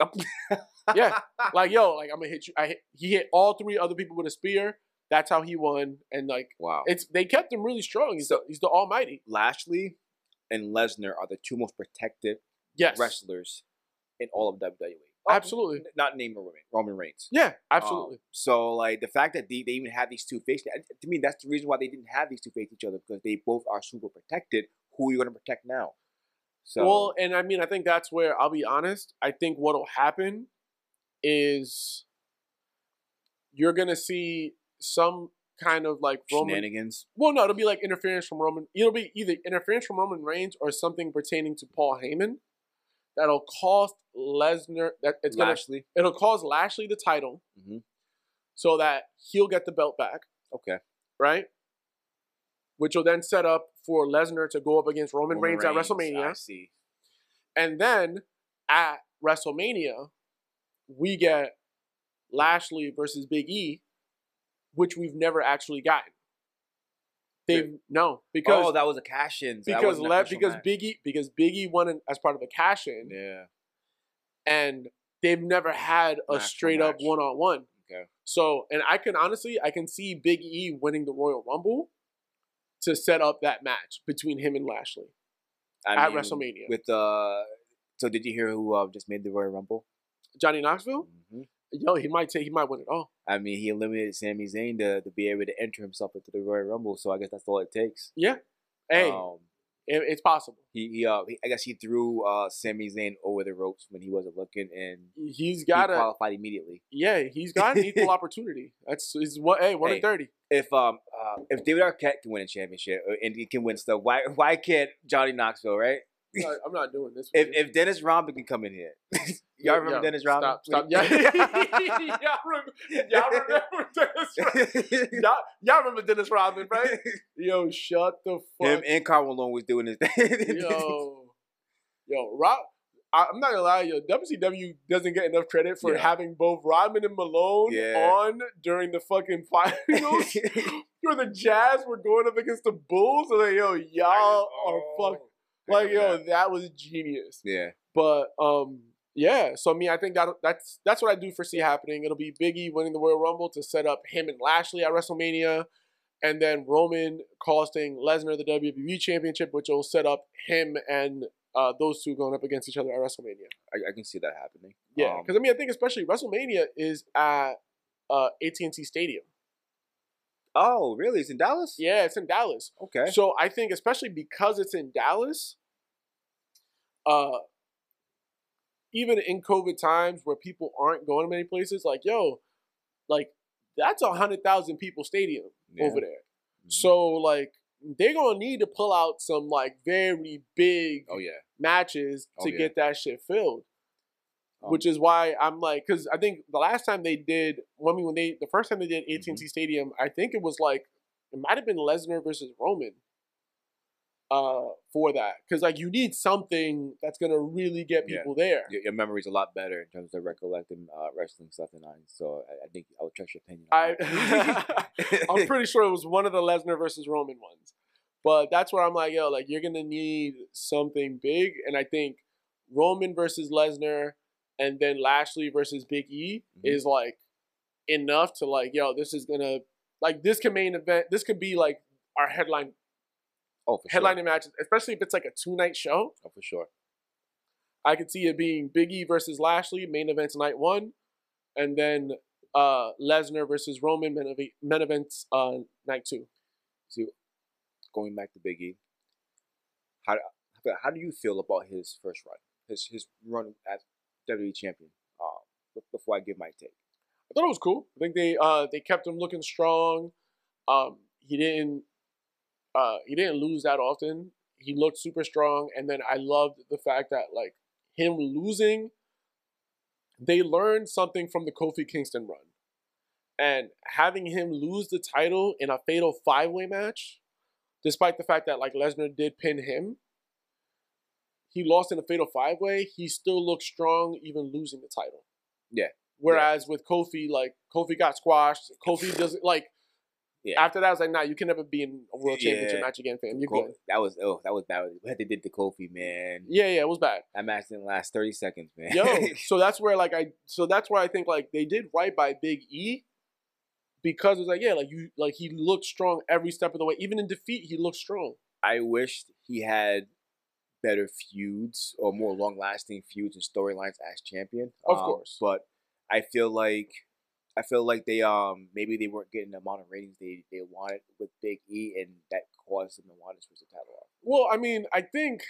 *laughs* yeah, *laughs* like yo, like I'm gonna hit you. I hit, he hit all three other people with a spear. That's how he won, and like wow. it's they kept him really strong. He's the, he's the Almighty. Lashley and Lesnar are the two most protected Yes, wrestlers in all of WWE. Absolutely. N- Not named Roman, Roman Reigns. yeah, Um, absolutely. so like the fact that they, they even have these two facing to me that's the reason why they didn't have these two face each other because they both are super protected. Who are you going to protect now? So well, and I mean, I think that's where I'll be honest. I think what'll happen is you're gonna see some kind of like Roman. shenanigans. Well, no, it'll be like interference from Roman. It'll be either interference from Roman Reigns or something pertaining to Paul Heyman that'll cost Lesnar. That it's gonna. Lashley. It'll cause Lashley the title, Mhm. so that he'll get the belt back, Okay. right? which will then set up for Lesnar to go up against Roman, Roman Reigns, at WrestleMania. I see. And then at WrestleMania, we get Lashley versus Big E, which we've never actually gotten. They've no because oh, that was a cash in. So because Le- because match. Big E because Biggie E won an, as part of a cash in, Yeah. and they've never had a straight up one on one. Okay. So, and I can honestly, I can see Big E winning the Royal Rumble to set up that match between him and Lashley. I At mean, WrestleMania. With uh, so did you hear who uh, just made the Royal Rumble? Johnny Knoxville, hmm yo, he might take, he might win it all. I mean, he eliminated Sami Zayn to, to be able to enter himself into the Royal Rumble. So I guess that's all it takes. Yeah, hey, Um, it, it's possible. he, he, uh, he, I guess he threw uh, Sami Zayn over the ropes when he wasn't looking, and he's got a, qualified immediately. yeah, he's got an equal *laughs* opportunity. That's is what, hey, one Hey. in thirty. If um uh, if David Arquette can win a championship uh, and he can win stuff, why why can't Johnny Knoxville? Right? I'm not, I'm not doing this. If if Dennis Rodman can come in here, y'all remember Yo, Dennis Rodman? Stop, stop. Y'all, remember, y'all remember Dennis Rodman? Y'all, y'all remember Dennis Rodman, right? *laughs* Yo, shut the fuck Him and Karl Malone was doing his *laughs* thing. Yo, yo, Rob. I, I'm not gonna lie, yo. WCW doesn't get enough credit for Yeah. having both Rodman and Malone Yeah. on during the fucking *laughs* finals. where the Jazz were going up against the Bulls, and like, yo, y'all are oh. fuck. Like, yo, that was genius. Yeah. But um, yeah. So I mean, I think that that's that's what I do foresee happening. It'll be Biggie winning the Royal Rumble to set up him and Lashley at WrestleMania, and then Roman costing Lesnar the WWE Championship, which will set up him and uh, those two going up against each other at WrestleMania. I, I can see that happening. Yeah, Um, because I mean, I think especially WrestleMania is at uh, AT&T Stadium. Oh, really? It's in Dallas? Yeah, it's in Dallas. Okay. So I think especially because it's in Dallas, uh, even in COVID times where people aren't going to many places, like yo, like that's a hundred thousand people stadium Yeah. over there. Mhm. So like they're gonna need to pull out some like very big Oh yeah. matches Oh, to yeah. get that shit filled. Um, Which is why I'm like, because I think the last time they did, I mean, when they the first time they did AT&T Mm-hmm. Stadium, I think it was like it might have been Lesnar versus Roman. Uh, for that, because like you need something that's gonna really get Yeah. people there. Your, your memory's a lot better in terms of recollecting uh, wrestling stuff than mine. So I, I think I would trust your opinion. I. *laughs* I'm pretty sure it was one of the Lesnar versus Roman ones, but that's where I'm like, yo, like you're gonna need something big, and I think Roman versus Lesnar, and then Lashley versus Big E Mhm. is like enough to like, yo, this is gonna like this can main event. This could be like our headline oh, for sure. headlining matches, especially if it's like a two night show. Oh, for sure. I could see it being Big E versus Lashley, main events night one, and then uh Lesnar versus Roman, main, ev- main events uh night two. See, going back to Big E, how how- how do you feel about his first run, his his run as WWE champion? Uh, before I give my take, I thought it was cool. I think they uh they kept him looking strong. Um, he didn't uh he didn't lose that often. He looked super strong, and then I loved the fact that like him losing, they learned something from the Kofi Kingston run, and having him lose the title in a fatal five way match, despite the fact that like Lesnar did pin him. He lost in a fatal five way. He still looked strong, even losing the title. Yeah. Whereas with Kofi, like Kofi got squashed. Kofi *laughs* doesn't like. Yeah. After that, I was like, nah, you can never be in a world championship Yeah. match again, fam. You're Ko- good. that was oh that was bad. What they did to Kofi, man. Yeah, yeah, it was bad. That match didn't last thirty seconds, man. Yo, *laughs* so that's where like I, so that's where I think like they did right by Big E, because it was like yeah, like you, like he looked strong every step of the way. Even in defeat, he looked strong. I wished he had better feuds or more long lasting feuds and storylines as champion. Of Um, course. But I feel like I feel like they um maybe they weren't getting the amount of ratings they, they wanted with Big E and that caused them to want to switch the title off. Well, I mean, I think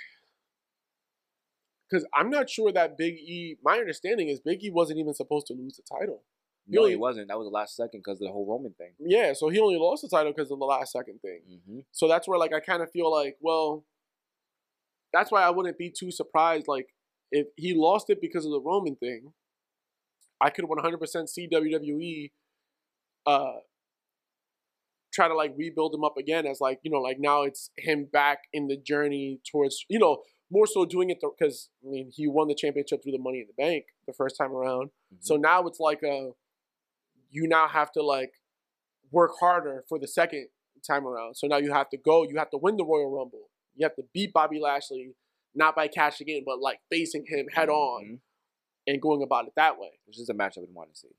because I'm not sure that Big E. My understanding is Big E wasn't even supposed to lose the title. No, Really? it wasn't. That was the last second because of the whole Roman thing. Yeah, so he only lost the title because of the last second thing. Mm-hmm. So that's where like I kind of feel like, well, that's why I wouldn't be too surprised. Like if he lost it because of the Roman thing, I could 100% see WWE uh, try to like rebuild him up again as like you know like now it's him back in the journey towards you know more so doing it because I mean he won the championship through the Money in the Bank the first time around. Mhm. So now it's like a you now have to like work harder for the second time around. So now you have to go, you have to win the Royal Rumble. You have to beat Bobby Lashley, not by cashing in, but like facing him head on Mhm. and going about it that way. Which is a match I would want to see.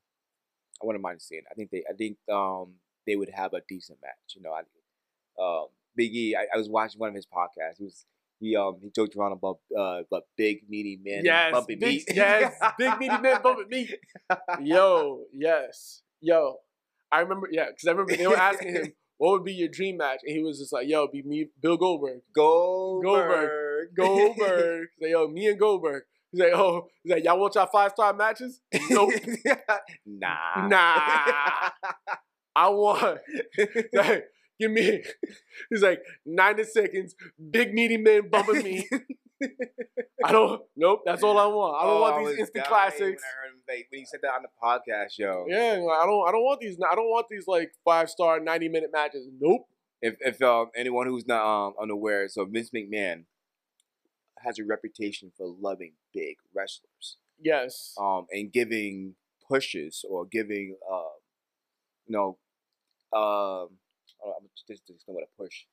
I wouldn't mind seeing. I think they. I think um they would have a decent match. You know, I um Big E. I, I was watching one of his podcasts. He was he um he joked around about uh about big meaty men yes, bumping big, meat. yes, big meaty *laughs* men bumping meat. Yo, yes, yo. I remember, yeah, because I remember they were asking him *laughs* what would be your dream match, and he was just like, "Yo, be me, Bill Goldberg, Goldberg. Goldberg." *laughs* He's like, "Yo, me and Goldberg." He's like, "Oh, he's like, y'all want y'all five star matches? Nope, *laughs* nah. *laughs* nah. I want like, give me." He's like, ninety seconds, big meaty men bumping me. *laughs* I don't. Nope, that's all I want. I don't Oh, want these instant classics. When I heard him like, when he said that on the podcast, yo. Yeah, I don't. I don't want these. I don't want these like five star, ninety minute matches. Nope. If if um, anyone who's not um, unaware, so Vince McMahon has a reputation for loving big wrestlers. Yes. um, and giving pushes or giving, uh, you know, um, uh, I'm just, just gonna a push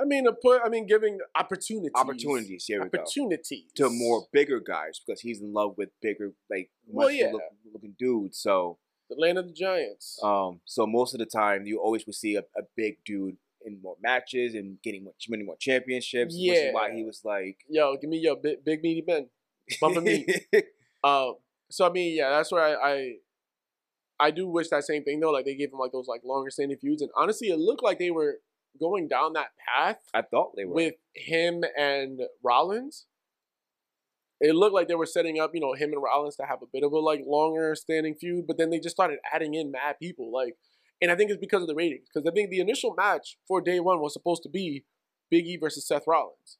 I mean, put. I mean, giving opportunities. opportunities. Here we go Opportunities to more bigger guys because he's in love with bigger, like Well, yeah. look, looking dudes. So, The land of the giants. um, so most of the time you always would see a, a big dude in more matches and getting much many more championships. which is why he was like Yo, give me your big, big meaty men. Bumping me. *laughs* Um. So I mean, yeah, that's where I, I, I do wish that same thing though. Like they gave him like those like longer standing feuds, and honestly, it looked like they were going down that path I thought they were. with him and Rollins. It looked like they were setting up, you know, him and Rollins to have a bit of a like longer standing feud, but then they just started adding in mad people. Like, and I think it's because of the ratings. Because I think the initial match for day one was supposed to be Big E versus Seth Rollins.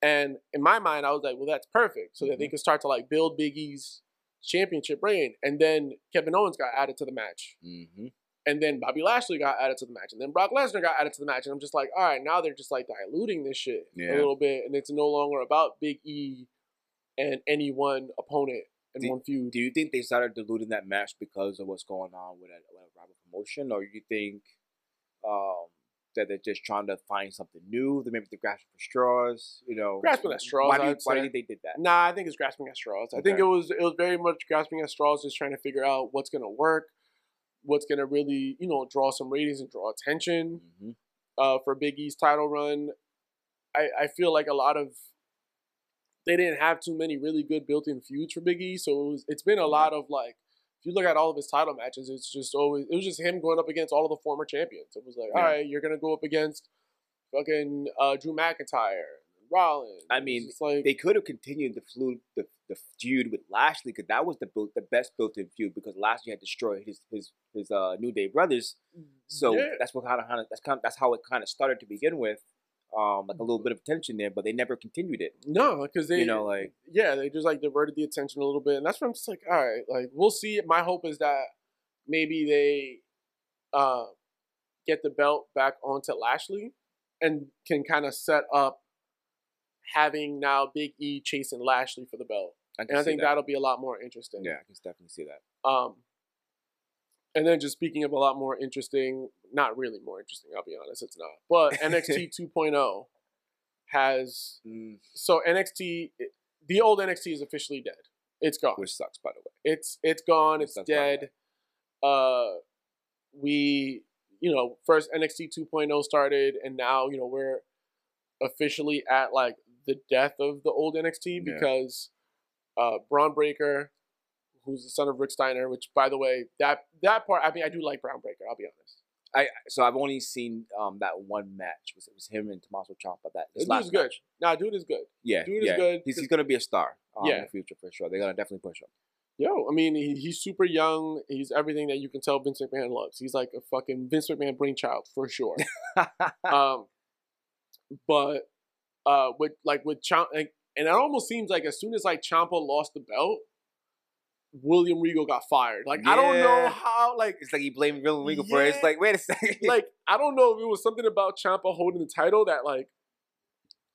And in my mind, I was like, well, that's perfect. So that they could start to like build Big E's championship reign. And then Kevin Owens got added to the match. hmm And then Bobby Lashley got added to the match. And then Brock Lesnar got added to the match. And I'm just like, all right, now they're just like diluting this shit Yeah. a little bit. And it's no longer about Big E and any one opponent in Do- one feud. Do you think they started diluting that match because of what's going on with a, with a rival promotion, or you think um, that they're just trying to find something new? That maybe they're grasping for straws. You know, Grasping at straws, Why do you, why do you think they did that? Nah, I think it's grasping at straws. I think it was it was very much grasping at straws, just trying to figure out what's gonna work, what's gonna really, you know, draw some ratings and draw attention. hmm uh, for Big E's title run. I, I feel like a lot of they didn't have too many really good built-in feuds for Big E, so it was, it's been a lot of like if you look at all of his title matches, it's just always it was just him going up against all of the former champions. It was like, Yeah. all right, you're gonna go up against fucking uh, Drew McIntyre, Rollins. I mean, like They could have continued the feud, the, the feud with Lashley because that was the built, the best built-in feud because Lashley had destroyed his his his uh, New Day brothers. So Yeah. that's what kind of that's kind of, that's how it kind of started to begin with. Um, like a little bit of tension there, but they never continued it. no, because they you know, like yeah, they just like diverted the attention a little bit, and that's where I'm just like, all right, like we'll see. My hope is that maybe they uh, get the belt back onto Lashley and can kind of set up having now Big E chasing Lashley for the belt, I and I think that. that'll be a lot more interesting. Yeah, I can definitely see that. Um, and then just speaking of a lot more interesting, not really more interesting, I'll be honest, it's not. But *laughs* NXT 2.0 has Mm, so NXT, the old NXT is officially dead. It's gone. which sucks, by the way. It's it's gone. Which It's sucks, by the way. dead. Uh, we you know first NXT 2.0 started, and now you know we're officially at like the death of the old NXT Yeah. because uh, Bron Breakker, who's the son of Rick Steiner, which by the way that that part I mean I do like Bron Breakker. I'll be honest. I so I've only seen um that one match. It was, it was him and Tommaso Ciampa. That his last dude's good. match. Nah, dude is good. Yeah, Dude is good, He's, he's gonna be a star. Um, in Yeah. the future for sure. They're gonna definitely push him. Yo, I mean, he, he's super young. He's everything that you can tell Vince McMahon loves. He's like a fucking Vince McMahon brainchild for sure. *laughs* um, but uh, with like with Ciampa, and it almost seems like as soon as like Ciampa lost the belt, William Regal got fired. Like I don't know how. Like It's like he blamed William Regal for it. It's like, wait a second. like *laughs* I don't know if it was something about Ciampa holding the title that like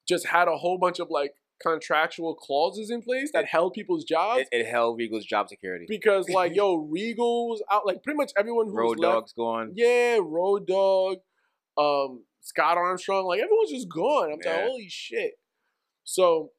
just had a whole bunch of like contractual clauses in place that It- held people's jobs. it, it held Regal's job security. because like *laughs* yo, Regal was out. Like pretty much everyone who Road was left, gone. Yeah, Road Dog, um, Scott Armstrong, like everyone's just gone. I'm Yeah. like, holy shit. So,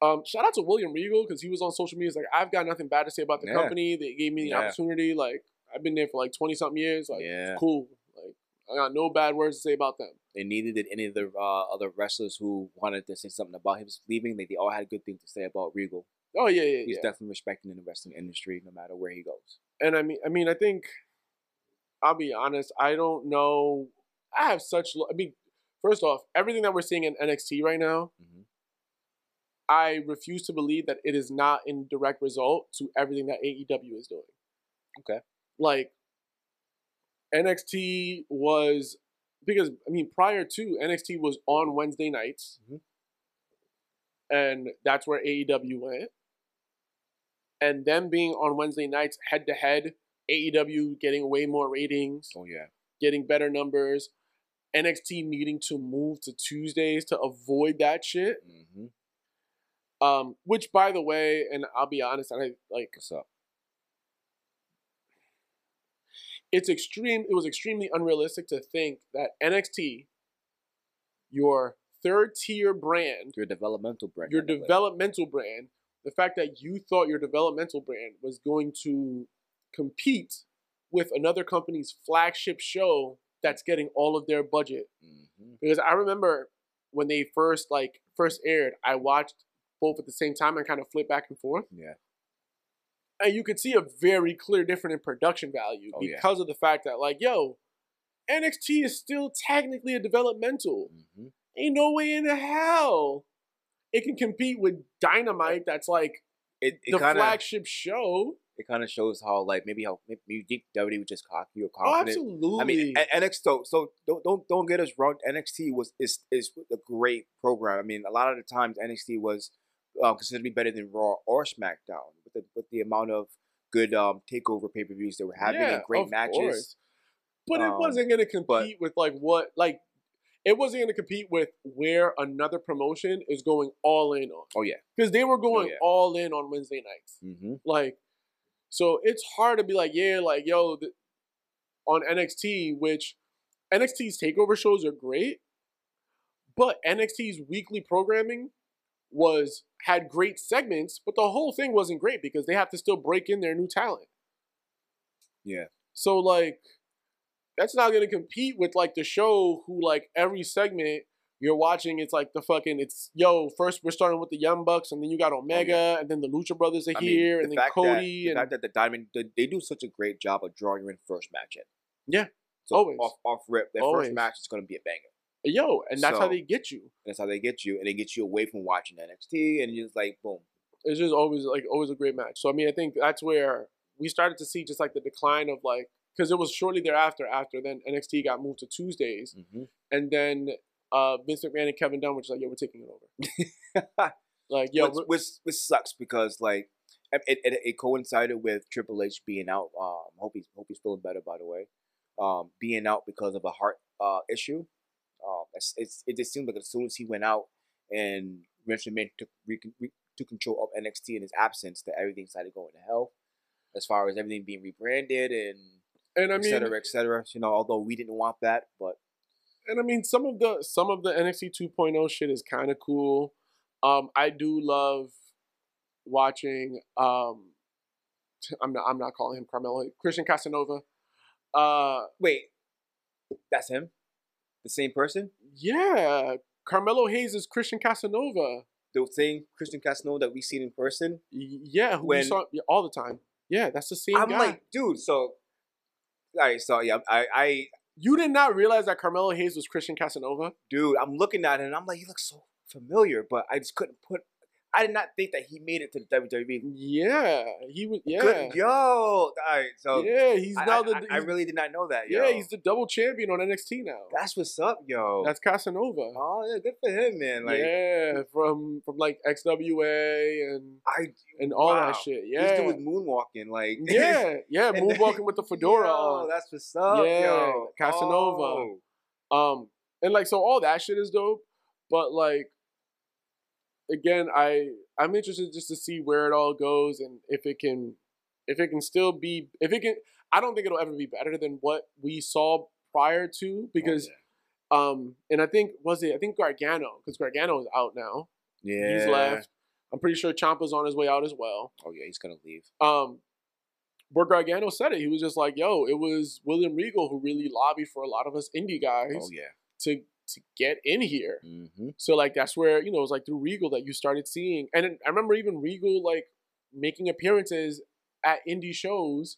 um, shout out to William Regal because he was on social media. He's like, I've got nothing bad to say about the Yeah. company. They gave me the Yeah. opportunity. Like, I've been there for like twenty something years. Like, Yeah. it's cool. Like, I got no bad words to say about them. and neither did any of the uh, other wrestlers who wanted to say something about him leaving. Like they all had good things to say about Regal. Oh yeah, yeah, He's definitely respected in the wrestling industry, no matter where he goes. and I mean, I mean, I think I'll be honest. I don't know. I have such. lo- I mean, first off, everything that we're seeing in NXT right now, Mhm. I refuse to believe that it is not in direct result to everything that AEW is doing. Okay. Like NXT was because I mean prior to NXT was on Wednesday nights, Mhm. and that's where AEW went. And them being on Wednesday nights head to head, AEW getting way more ratings, Oh yeah, getting better numbers, NXT needing to move to Tuesdays to avoid that shit. hmm Um, which by the way, and I'll be honest, and I like what's up? it's extreme it was extremely unrealistic to think that NXT, your third tier brand, Your developmental brand. your developmental brand, the fact that you thought your developmental brand was going to compete with another company's flagship show that's getting all of their budget. Mhm. Because I remember when they first like first aired, I watched both at the same time and kind of flipped back and forth. Yeah, And you could see a very clear difference in production value Oh, yeah. because of the fact that like, yo, NXT is still technically a developmental. hmm Ain't no way in the hell it can compete with Dynamite that's like it it the kind of flagship show. It kind of shows how like maybe how maybe you think WWE was just cocky or confident. Oh, confident. absolutely. I mean, NXT. So, so don't don't don't get us wrong. NXT was is is a great program. I mean, a lot of the times NXT was uh, considered to be better than Raw or SmackDown with the with the amount of good um takeover pay per views they were having Yeah, and great of matches. course. But it Um, wasn't going to compete but- with like what like it wasn't going to compete with where another promotion is going all in on Oh yeah. because they were going yeah. all in on Wednesday nights. Mm-hmm. Like, so it's hard to be like, yeah, like yo, th- on NXT, which NXT's takeover shows are great, but NXT's weekly programming was had great segments, but the whole thing wasn't great because they have to still break in their new talent. Yeah. So like that's not gonna compete with like the show who like every segment you're watching it's like the fucking it's yo, first we're starting with the Young Bucks and then you got Omega and then the Lucha Brothers are Oh, I mean, here the and then Cody that, the and fact that the Diamond they, they do such a great job of drawing you in first match in. Yeah, So always. off off rip, their Always. first match is going to be a banger. yo, and that's how they get you. That's how they get you, and they get you away from watching NXT, and you're just like, boom. It's just always like always a great match. So I mean I think that's where we started to see just like the decline of like because it was shortly thereafter after then NXT got moved to Tuesdays Mm-hmm. and then uh Vince McMahon and Kevin Dunn were just like, yo, we're taking it over. *laughs* Like, yo, which, which, which sucks because like it, it, it- coincided with Triple H being out. Um, hope he's hope he's feeling better by the way. Um, being out because of a heart uh issue. Um, it's, it's it just seemed like as soon as he went out and Vince McMahon took re, re, took control of NXT in his absence, that everything started going to hell. As far as everything being rebranded and and I et mean, cetera, et cetera. You know, although we didn't want that, but and I mean some of the some of the NXT 2.0 shit is kind of cool. Um, I do love watching. Um, I'm not. I'm not calling him Carmelo. Christian Casanova. Uh, wait, that's him, the same person, yeah, Carmelo Hayes is Christian Casanova. the same Christian Casanova that we seen in person. Yeah, who we saw all the time. Yeah, that's the same guy. I'm guy. like, dude, so all right, so yeah, I, I, you did not realize that Carmelo Hayes was Christian Casanova. dude, I'm looking at and I'm like, he looks so familiar, but I just couldn't put, I did not think that he made it to the WWE. Yeah, he was. Yeah, Good, yo. All right, so yeah, he's I, now I- the. I, I he's- really did not know that. yeah, yo. he's the double champion on NXT now. That's what's up, yo. That's Casanova. oh yeah, good for him, man. Like yeah, from from like XWA and I and all wow. that shit. Yeah, dude was moonwalking, like yeah, *laughs* yeah. Moonwalking with the *laughs* fedora on. that's what's up, Yeah, yo. Casanova. Oh. Um, and like so, all that shit is dope. But like, again, I I'm interested just to see where it all goes and if it can, if it can still be, if it can. I don't think it'll ever be better than what we saw prior to because, um, and I think was it I think Gargano because Gargano is out now. yeah, He's left. I'm pretty sure Ciampa's on his way out as well. Oh yeah, he's gonna leave. Um, where Gargano said it, he was just like, "Yo, it was William Regal who really lobbied for a lot of us indie guys Oh yeah. to to get in here." Mm-hmm. So like that's where you know it was like through Regal that you started seeing, and I remember even Regal like making appearances at indie shows,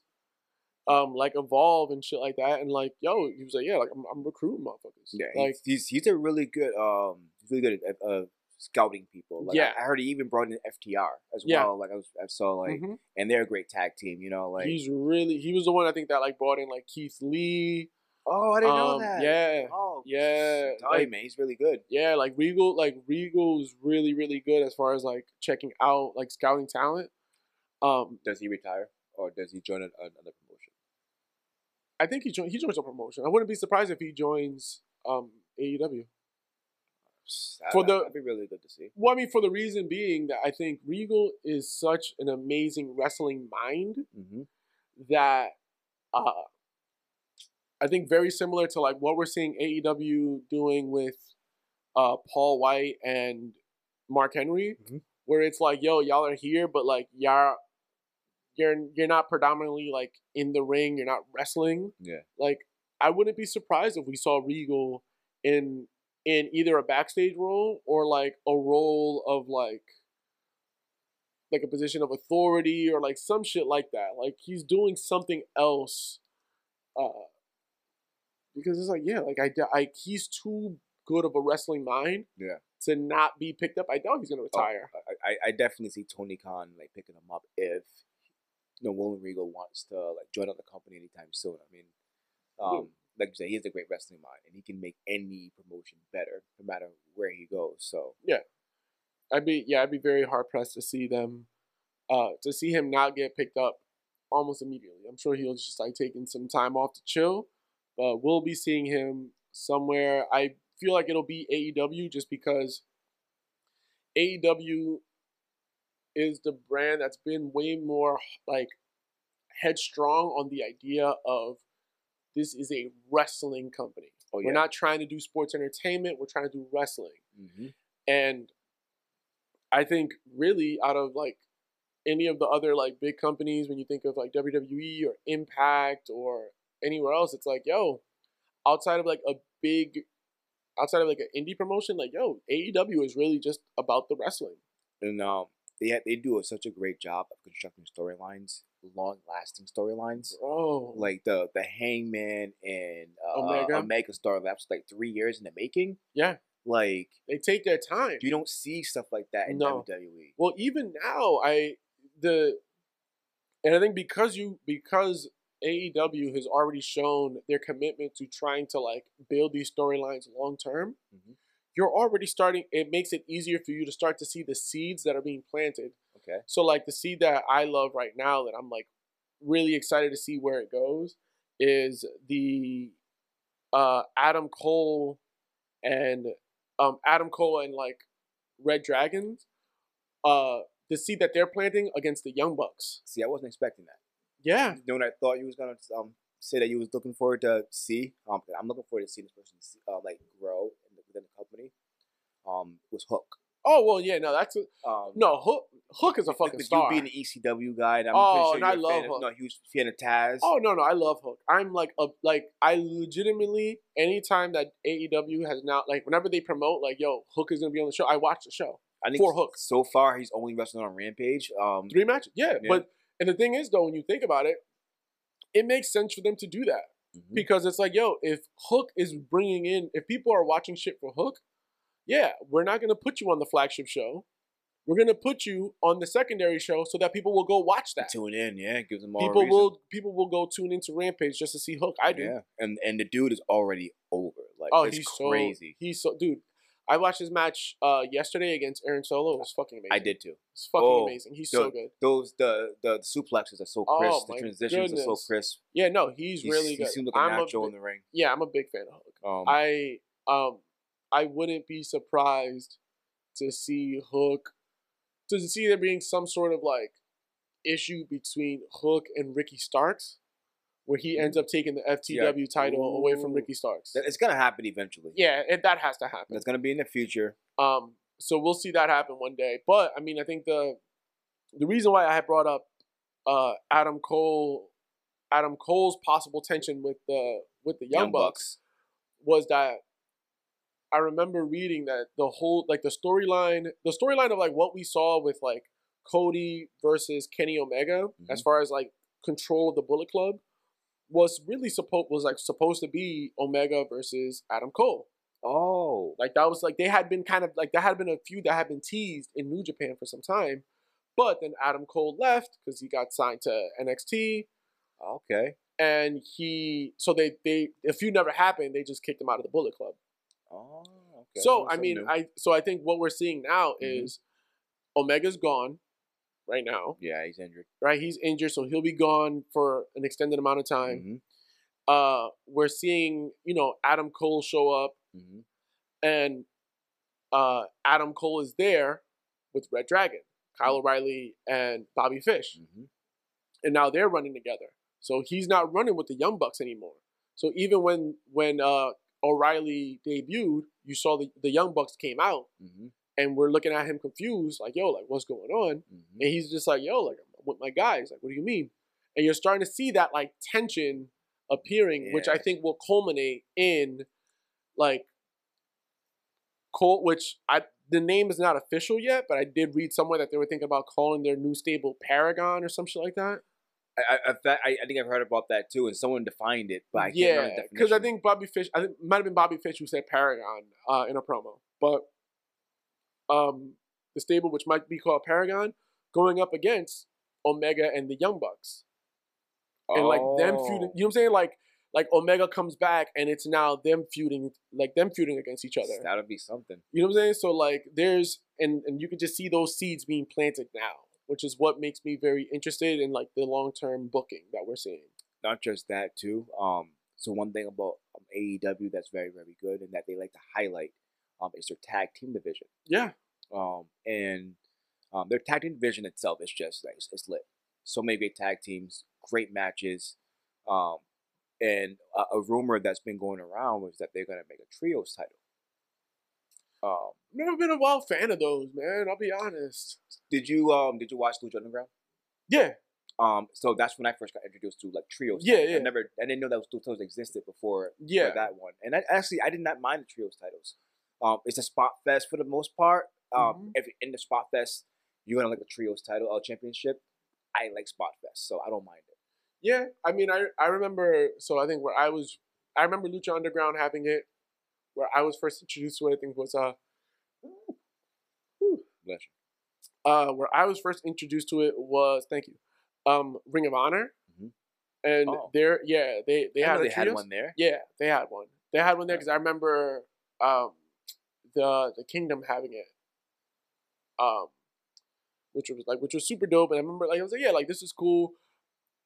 um, like Evolve and shit like that, and like yo, he was like, "Yeah, like I'm, I'm recruiting motherfuckers." Yeah, like he's, he's a really good um he's really good at uh, scouting people. Like, Yeah. I, I heard he even brought in FTR as Yeah. well. Like I was I saw like mhm. and they're a great tag team. You know, like he's really he was the one I think that like brought in like Keith Lee. Oh I didn't know um, that. Yeah, Oh yeah, you, like- man, he's really good. Yeah, like Regal, like Regal's really, really good as far as like checking out, like scouting talent. Um, Does he retire or does he join another promotion? I think he joins. He joins a promotion. I wouldn't be surprised if he joins um AEW. For the- that'd be really good to see. Well, I mean, for the reason being that I think Regal is such an amazing wrestling mind Mm-hmm. that uh, I think very similar to like what we're seeing AEW doing with uh, Paul White and Mark Henry, Mhm. where it's like, yo, y'all are here, but like y'all, you're you're not predominantly like in the ring. You're not wrestling. Yeah. Like I wouldn't be surprised if we saw Regal in in either a backstage role or like a role of like like a position of authority or like some shit like that. Like he's doing something else. Uh, because it's like yeah, like I, I he's too good of a wrestling mind. Yeah. To not be picked up, I doubt he's gonna retire. I, I, I definitely see Tony Khan like picking him up if you know William Regal wants to like join up the company anytime soon. I mean, um, like you said, he has a great wrestling mind and he can make any promotion better no matter where he goes. So yeah, I'd be yeah, I'd be very hard pressed to see them, uh, to see him not get picked up almost immediately. I'm sure he'll just like taking some time off to chill, but we'll be seeing him somewhere. I feel like it'll be AEW just because AEW is the brand that's been way more like headstrong on the idea of this is a wrestling company. oh We're not trying to do sports entertainment. We're trying to do wrestling. hmm And I think really out of like any of the other like big companies, when you think of like WWE or Impact or anywhere else, it's like, yo, outside of like a big, outside of like an indie promotion, like, yo, AEW is really just about the wrestling. and um, they they do a, such a great job of constructing storylines, long lasting storylines. Oh, Like the the Hangman and uh, Omega? Omega story that's like three years in the making. yeah, Like they take their time. you don't see stuff like that in No. WWE. Well, even now, I the and I think because you because AEW has already shown their commitment to trying to like build these storylines long term, Mhm. you're already starting. It makes it easier for you to start to see the seeds that are being planted. Okay. So like the seed that I love right now that I'm like really excited to see where it goes is the uh Adam Cole and um Adam Cole and like Red Dragons uh the seed that they're planting against the Young Bucks. See, I wasn't expecting that. Yeah. What I thought you was gonna um say that you was looking forward to see. Um, I'm looking forward to seeing this person uh, like grow within the company. Um, was Hook. Oh well yeah, no, that's a, Um, no Hook Hook is a fucking with star. You being an ECW guy, and I'm Oh, pretty and I love fan of, Hook. no, huge fan of Taz. Oh no, no, I love Hook. I'm like a like I legitimately anytime that AEW has now like whenever they promote like yo Hook is gonna be on the show, I watch the show. I think for Hook. So far, he's only wrestling on Rampage. Um, Three matches, yeah. Yeah. But and the thing is though, when you think about it, it makes sense for them to do that mhm. because it's like yo, if Hook is bringing in, if people are watching shit for Hook, yeah, we're not gonna put you on the flagship show. we're gonna put you on the secondary show so that people will go watch that. Tune in, yeah, gives them all. People will people will go tune into Rampage just to see Hook. I do. Yeah, and and the dude is already over. Like, Oh, it's he's crazy. so he's so dude. I watched his match uh yesterday against Aaron Solo. It was fucking amazing. I did too. It's fucking Oh, amazing. He's so good. Those the the suplexes are so Oh, crisp. my the transitions are so crisp. Yeah, no, he's, He's- really he good. seems like a I'm natural a in the ring. yeah, I'm a big fan of Hook. Um, I um I wouldn't be surprised to see Hook to see there being some sort of like issue between Hook and Ricky Starks, where he ends up taking the FTW title away from Ricky Starks. it's gonna happen eventually. Yeah, it, that has to happen. that's gonna be in the future. Um, so we'll see that happen one day. But I mean, I think the the reason why I had brought up uh, Adam Cole, Adam Cole's possible tension with the with the Young, Bucks, was that I remember reading that the whole like the storyline, the storyline of like what we saw with like Cody versus Kenny Omega, as far as like control of the Bullet Club, was really supposed was like supposed to be Omega versus Adam Cole. Oh, Like that was like they had been kind of like there had been a few that had been teased in New Japan for some time, but then Adam Cole left because he got signed to NXT, okay. and he so they they a few never happened. They just kicked him out of the Bullet Club. Oh, okay. So That's I mean, new. I so I think what we're seeing now Mhm. is Omega's gone right now, yeah, he's injured. right? He's injured, so he'll be gone for an extended amount of time. Mhm, Uh, we're seeing you know Adam Cole show up, mhm. and uh, Adam Cole is there with Red Dragon, Kyle O'Reilly, and Bobby Fish, Mhm. and now they're running together. So he's not running with the Young Bucks anymore. So even when when uh, O'Reilly debuted, you saw the, the Young Bucks came out, Mhm. And we're looking at him confused, like, yo, like, what's going on? Mhm. And he's just like, yo, like, I'm with my guys. Like, what do you mean? And you're starting to see that like tension appearing, which I think will culminate in like Cole, which I the name is not official yet, but I did read somewhere that they were thinking about calling their new stable Paragon or some shit like that. I, I, I, fa- I I think I've heard about that too, and someone defined it, but I yeah, because I think Bobby Fish, I think it might have been Bobby Fish who said Paragon uh, in a promo, but um, the stable, which might be called Paragon, going up against Omega and the Young Bucks. and like them feuding. Oh. You know what I'm saying? Like like Omega comes back and it's now them feuding, like them feuding against each other. That'll be something. You know what I'm saying? So like there's and and you can just see those seeds being planted now, which is what makes me very interested in like the long term booking that we're seeing. Not just that too. Um, so one thing about um, AEW that's very very good and that they like to highlight um, is their tag team division. Yeah. Um, and um, their tag team division itself is just like it's, it's lit. So many great tag teams, great matches. Um, and a, a rumor that's been going around was that they're gonna make a trios title. Um, Never been a wild fan of those, man. I'll be honest. did you um did you watch Lucha Underground? Yeah. Um, so that's when I first got introduced to like trios. Yeah, titles. yeah. I never, I didn't know that those titles existed before Yeah. that one. And I, actually, I did not mind the trios titles. Um, it's a spot fest for the most part. Um, Mhm. if you're in the spot fest, you're gonna like the trios title uh, championship. I like spot fest, so I don't mind it. Yeah. I mean I I remember so I think where I was I remember Lucha Underground having it where I was first introduced to it, I think was uh Bless you. uh, where I was first introduced to it was thank you, um, Ring of Honor, Mhm. and Oh. they're yeah they they had they had one there. Yeah, they had one. They had one there Yeah. because I remember um, the the Kingdom having it, um, which was like which was super dope. And I remember like I was like yeah like this is cool.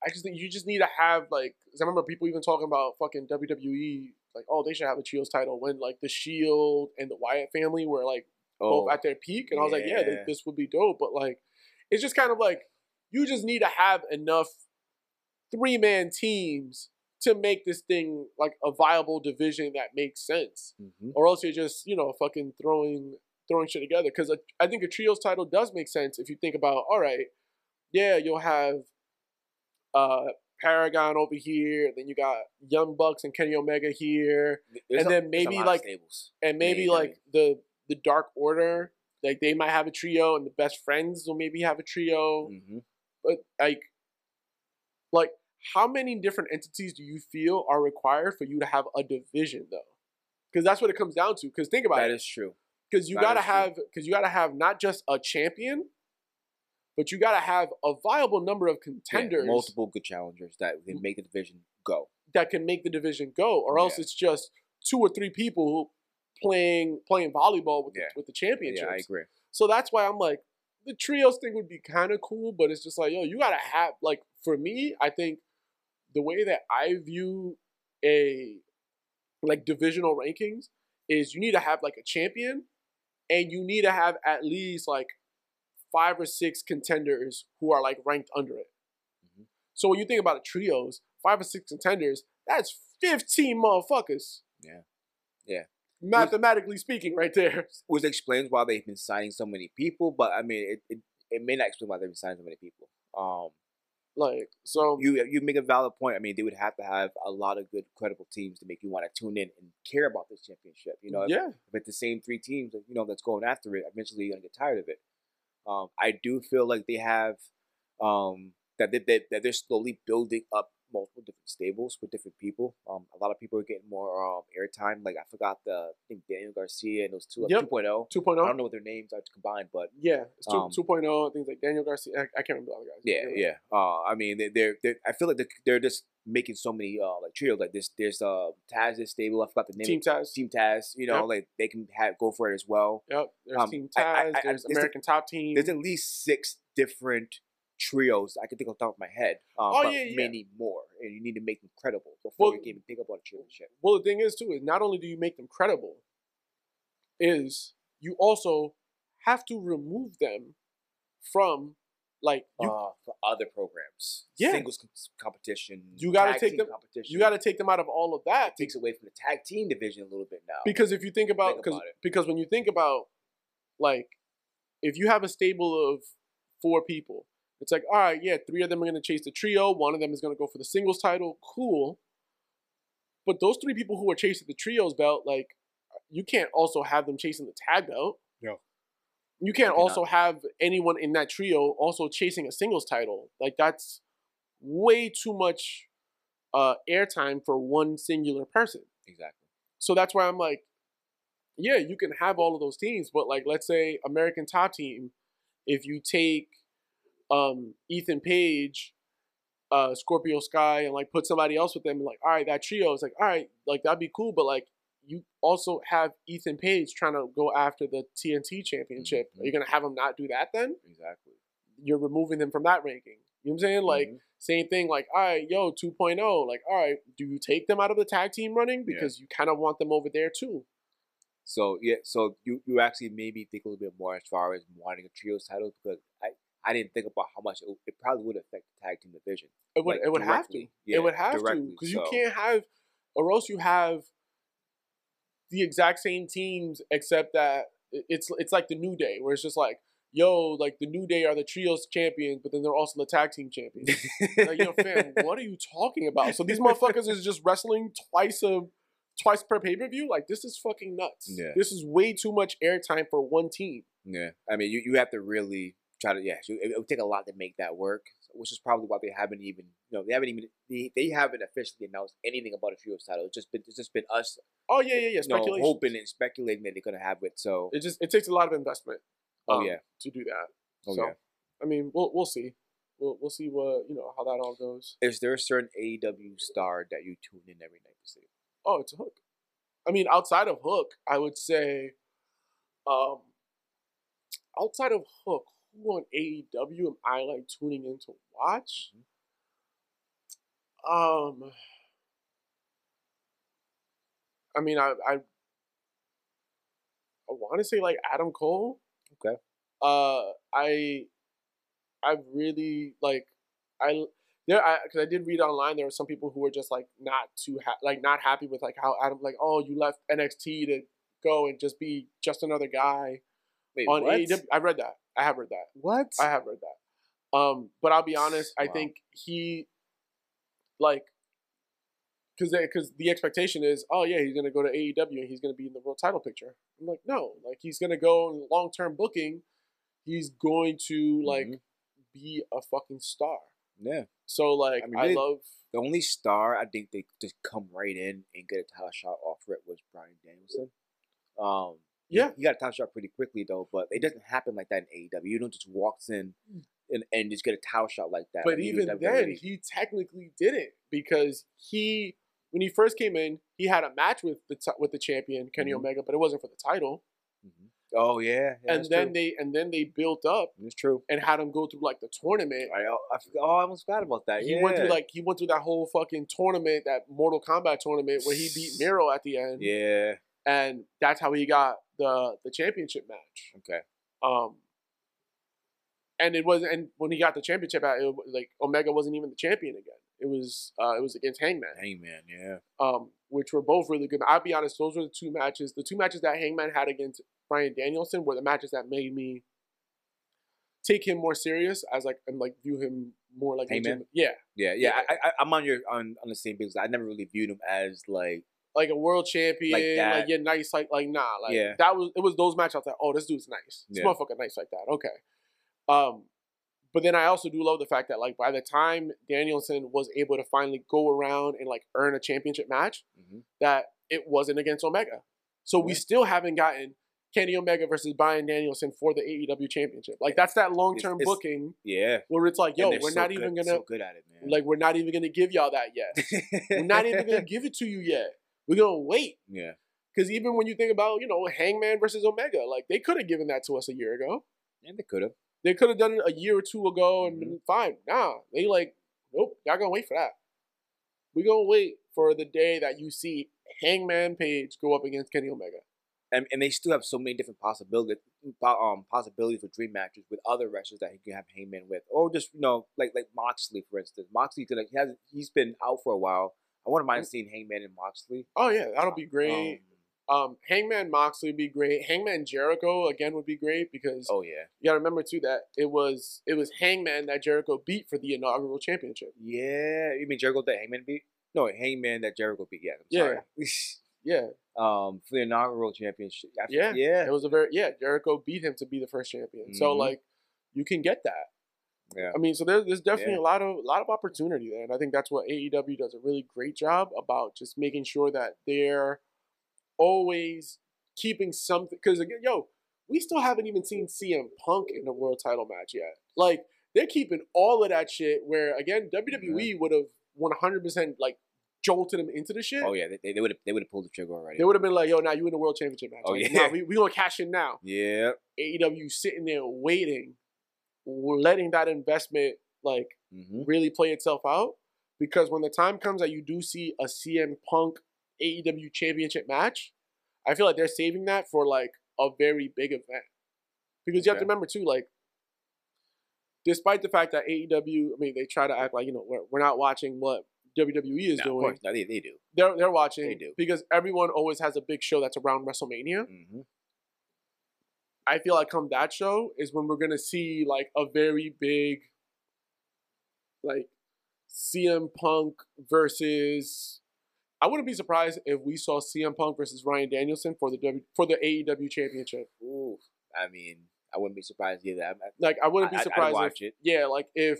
I just think you just need to have like 'cause I remember people even talking about fucking WWE like oh they should have a trios title when like the Shield and the Wyatt family were like Oh, both at their peak, and I was like, yeah, th- yeah. this would be dope. But like, it's just kind of like you just need to have enough three man teams to make this thing like a viable division that makes sense, mhm. or else you're just you know fucking throwing throwing shit together. Because I think a trios title does make sense if you think about all right, yeah, you'll have uh Paragon over here, then you got Young Bucks and Kenny Omega here, There's and a- then maybe, like, and maybe AEW. like the the Dark Order, like they might have a trio, and the Best Friends will maybe have a trio. Mhm. But like, like how many different entities do you feel are required for you to have a division though? Because that's what it comes down to. Because think about That it. is true. because you That gotta have because you gotta have not just a champion, but you gotta have a viable number of Yeah, contenders multiple good challengers that can make the division go. that can make the division go, or else Yeah. it's just two or three people playing playing volleyball with Yeah. the, with the championships. Yeah, I agree. So that's why I'm like, the trios thing would be kind of cool, but it's just like, yo, you gotta have like for me, I think the way that I view a like divisional rankings is you need to have like a champion and you need to have at least like five or six contenders who are like ranked under it. Mhm. So when you think about the trios, five or six contenders, that's 15 motherfuckers. Yeah. Yeah. Mathematically speaking, right there. *laughs* Which explains why they've been signing so many people, but I mean, it, it, it may not explain why they've been signing so many people. Um, Like, so you you make a valid point. I mean, they would have to have a lot of good, credible teams to make you want to tune in and care about this championship. You know, yeah. it's the same three teams, you know, that's going after it, eventually you're gonna get tired of it. Um, I do feel like they have um, that, they, that that they're slowly building up multiple different stables with different people. Um, a lot of people are getting more um, airtime. Like I forgot the I think Daniel Garcia and those two Yep. 2.0. 2.0. I don't know what their names are combined, but Yeah, it's two, Um, 2.0. Things like Daniel Garcia. I, I can't remember the other guys. Yeah, right. yeah. Uh, I mean, they- they're, they're I feel like they're, they're just making so many uh like trios like this. There's uh Taz's stable. I forgot the name. Team Taz. Team Taz. You know, Yep. like they can have go for it as well. Yep. There's Um, Team I- I- Taz. I- I- there's there's a- American Top Team. There's at least six different trios I can think off the top of my head. Um, Oh, but yeah, yeah. many more, and you need to make them credible before Well- you can even think about a championship. well, the thing is too is not only do you make them credible, is you also have to remove them from like you uh, for other programs, Yeah. singles competition, You gotta tag take them- Competition. you got to take them out of all of that It takes away from the tag team division a little bit now. because if you think about Think because about because when you think about like if you have a stable of four people it's like all right yeah three of them are going to chase the trio. One of them is going to go for the singles title. Cool. But those three people who are chasing the trios belt like you can't also have them chasing the tag belt. No. you can't also have anyone in that trio also chasing a singles title. Like that's way too much uh airtime for one singular person. Exactly. so that's why I'm like, yeah, you can have all of those teams, but like, let's say American Top Team, if you take um, Ethan Page, uh, Scorpio Sky, and like put somebody else with them, and like, all right, that trio is like, all right, like that'd be cool, but like, you also have Ethan Page trying to go after the TNT championship. Are you gonna have him not do that then? Exactly. You're removing them from that ranking. You know what I'm saying? Like, Mhm. same thing, like, all right, yo, 2.0, like, all right, do you take them out of the tag team running? Yeah. Because you kind of want them over there too. So yeah, so you you actually made me think a little bit more as far as wanting a trios title because I I didn't think about how much it, it probably would affect the tag team division. It would, Like, it would have to. Yeah, it would have to. Because so- you can't have, or else you have the exact same teams, except that it's it's like the New Day, where it's just like, yo, like the New Day are the trios champions, but then they're also the tag team champions. like, yo, fam, *laughs* what are you talking about? So these *laughs* motherfuckers is just wrestling twice a twice per pay per view. Like this is fucking nuts. Yeah. This is way too much airtime for one team. Yeah, I mean you, you have to really try to yeah. It, would take a lot to make that work, which is probably why they haven't even you know they haven't even they, they haven't officially announced anything about a trios title. It's just been it's just been us Oh yeah, yeah, yeah. you know, Speculation. hoping and speculating that they're gonna have it. So It just it takes a lot of investment. oh um, yeah, to do that. oh so, yeah. I mean, we'll we'll see. We'll we'll see what you know how that all goes. Is there a certain AEW star that you tune in every night to see? Oh, it's a hook. I mean, outside of Hook, I would say, um, outside of Hook, who on AEW am I like tuning in to watch? Um, I mean, I I, I want to say like Adam Cole. Okay. Uh, I I really like I there I because I, did read online there were some people who were just like not too ha- like not happy with like how Adam like oh you left NXT to go and just be just another guy Wait, on what? AEW. I read that. I have read that. What? I have read that. Um, but I'll be honest. I think he, like, because because the expectation is, oh yeah, he's gonna go to AEW and he's gonna be in the world title picture. I'm like, no, like he's gonna go in long term booking. He's going to like Mhm. be a fucking star. yeah. So like, I I, mean, really- love. The only star I think they just come right in and get a title shot off it was Bryan Danielson. Um, Yeah. he got a title shot pretty quickly though. But it doesn't happen like that in AEW. You don't just walks in and, and just get a title shot like that. But you even then, he technically didn't because he, when he first came in, he had a match with the t- with the champion Kenny Mhm. Omega, but it wasn't for the title. Mhm. oh yeah, yeah and then true. they and then they built up it's true. and had him go through like the tournament. I, I, forgot, oh, I almost forgot about that. He yeah. went through like he went through that whole fucking tournament, that Mortal Kombat tournament where he beat Miro at the end, yeah. And that's how he got the the championship match. Okay. Um, and it was and when he got the championship, out, it, like Omega wasn't even the champion again. It was uh, it was against Hangman, Hangman. Yeah. um, which were both really good. I'll be honest; those were the two matches. The two matches that Hangman had against Bryan Danielson were the matches that made me take him more serious, as like and like view him more like Hangman? legitimate- yeah, Yeah, yeah. I, I, I'm on your on, on the same page. I never really viewed him as like like a world champion, like, that. yeah, nice, like like nah, like Yeah. that was it was those matches. I was like, oh, this dude's nice. This Yeah. motherfucker nice like that. Okay. Um, but then I also do love the fact that like by the time Danielson was able to finally go around and like earn a championship match, mhm. that it wasn't against Omega. So we still haven't gotten Kenny Omega versus Bryan Danielson for the AEW championship. Like that's that long term booking yeah. where it's like, yo, we're so not good- even gonna so good at it, man. like we're not even gonna give y'all that yet. we're not even gonna *laughs* give it to you yet. We're gonna wait. yeah, Because even when you think about, you know, Hangman versus Omega, like they could have given that to us a year ago. and they could have. They could have done it a year or two ago and Mhm. been fine. Nah, they like, nope, y'all gonna wait for that. We're gonna wait for the day that you see Hangman Page go up against Kenny Omega. and, and they still have so many different possibilities um possibilities for dream matches with other wrestlers that he can have Heyman with, or just you know like like Moxley for instance. Moxley could he has he's been out for a while. I wouldn't mind seeing Hangman and Moxley. Oh yeah, that'll be great. Um, Um, Hangman Moxley would be great. Hangman Jericho again would be great because oh yeah, you gotta remember too that it was it was Hangman that Jericho beat for the inaugural championship. yeah. You mean Jericho that Hangman beat? No, Hangman that Jericho beat. Yeah, I'm Yeah. sorry. *laughs* Yeah, um, for the inaugural championship. I- Yeah. yeah, it was a very yeah. Jericho beat him to be the first champion. So Mhm. like, you can get that. Yeah. I mean, so there's there's definitely Yeah. a lot of a lot of opportunity there, and I think that's what AEW does a really great job about just making sure that they're always keeping something. Because again, yo, we still haven't even seen CM Punk in a world title match yet. Like they're keeping all of that shit. Where again, mm-hmm. WWE would have 100 percent like jolted him into the shit. Oh yeah, they, would have they would have pulled the trigger already. They would have been like, "Yo, now you in the world championship match." Oh, Like, yeah. nah, we we gonna cash in now. *laughs* yeah. AEW sitting there waiting, letting that investment like hmm really play itself out. Because when the time comes that you do see a CM Punk AEW championship match, I feel like they're saving that for like a very big event. Because you have to remember too, like, despite the fact that AEW, I mean, they try to act like, you know, we're, we're not watching what WWE is No, of doing. course, no, they, they do. They're, they're watching They do. because everyone always has a big show that's around WrestleMania. hmm I feel like come that show is when we're gonna see like a very big, like CM Punk versus. I wouldn't be surprised if we saw CM Punk versus Bryan Danielson for the w, for the AEW Championship. Ooh, I mean, I wouldn't be surprised either. I'm, Like I wouldn't be I- surprised watch if it. yeah, like if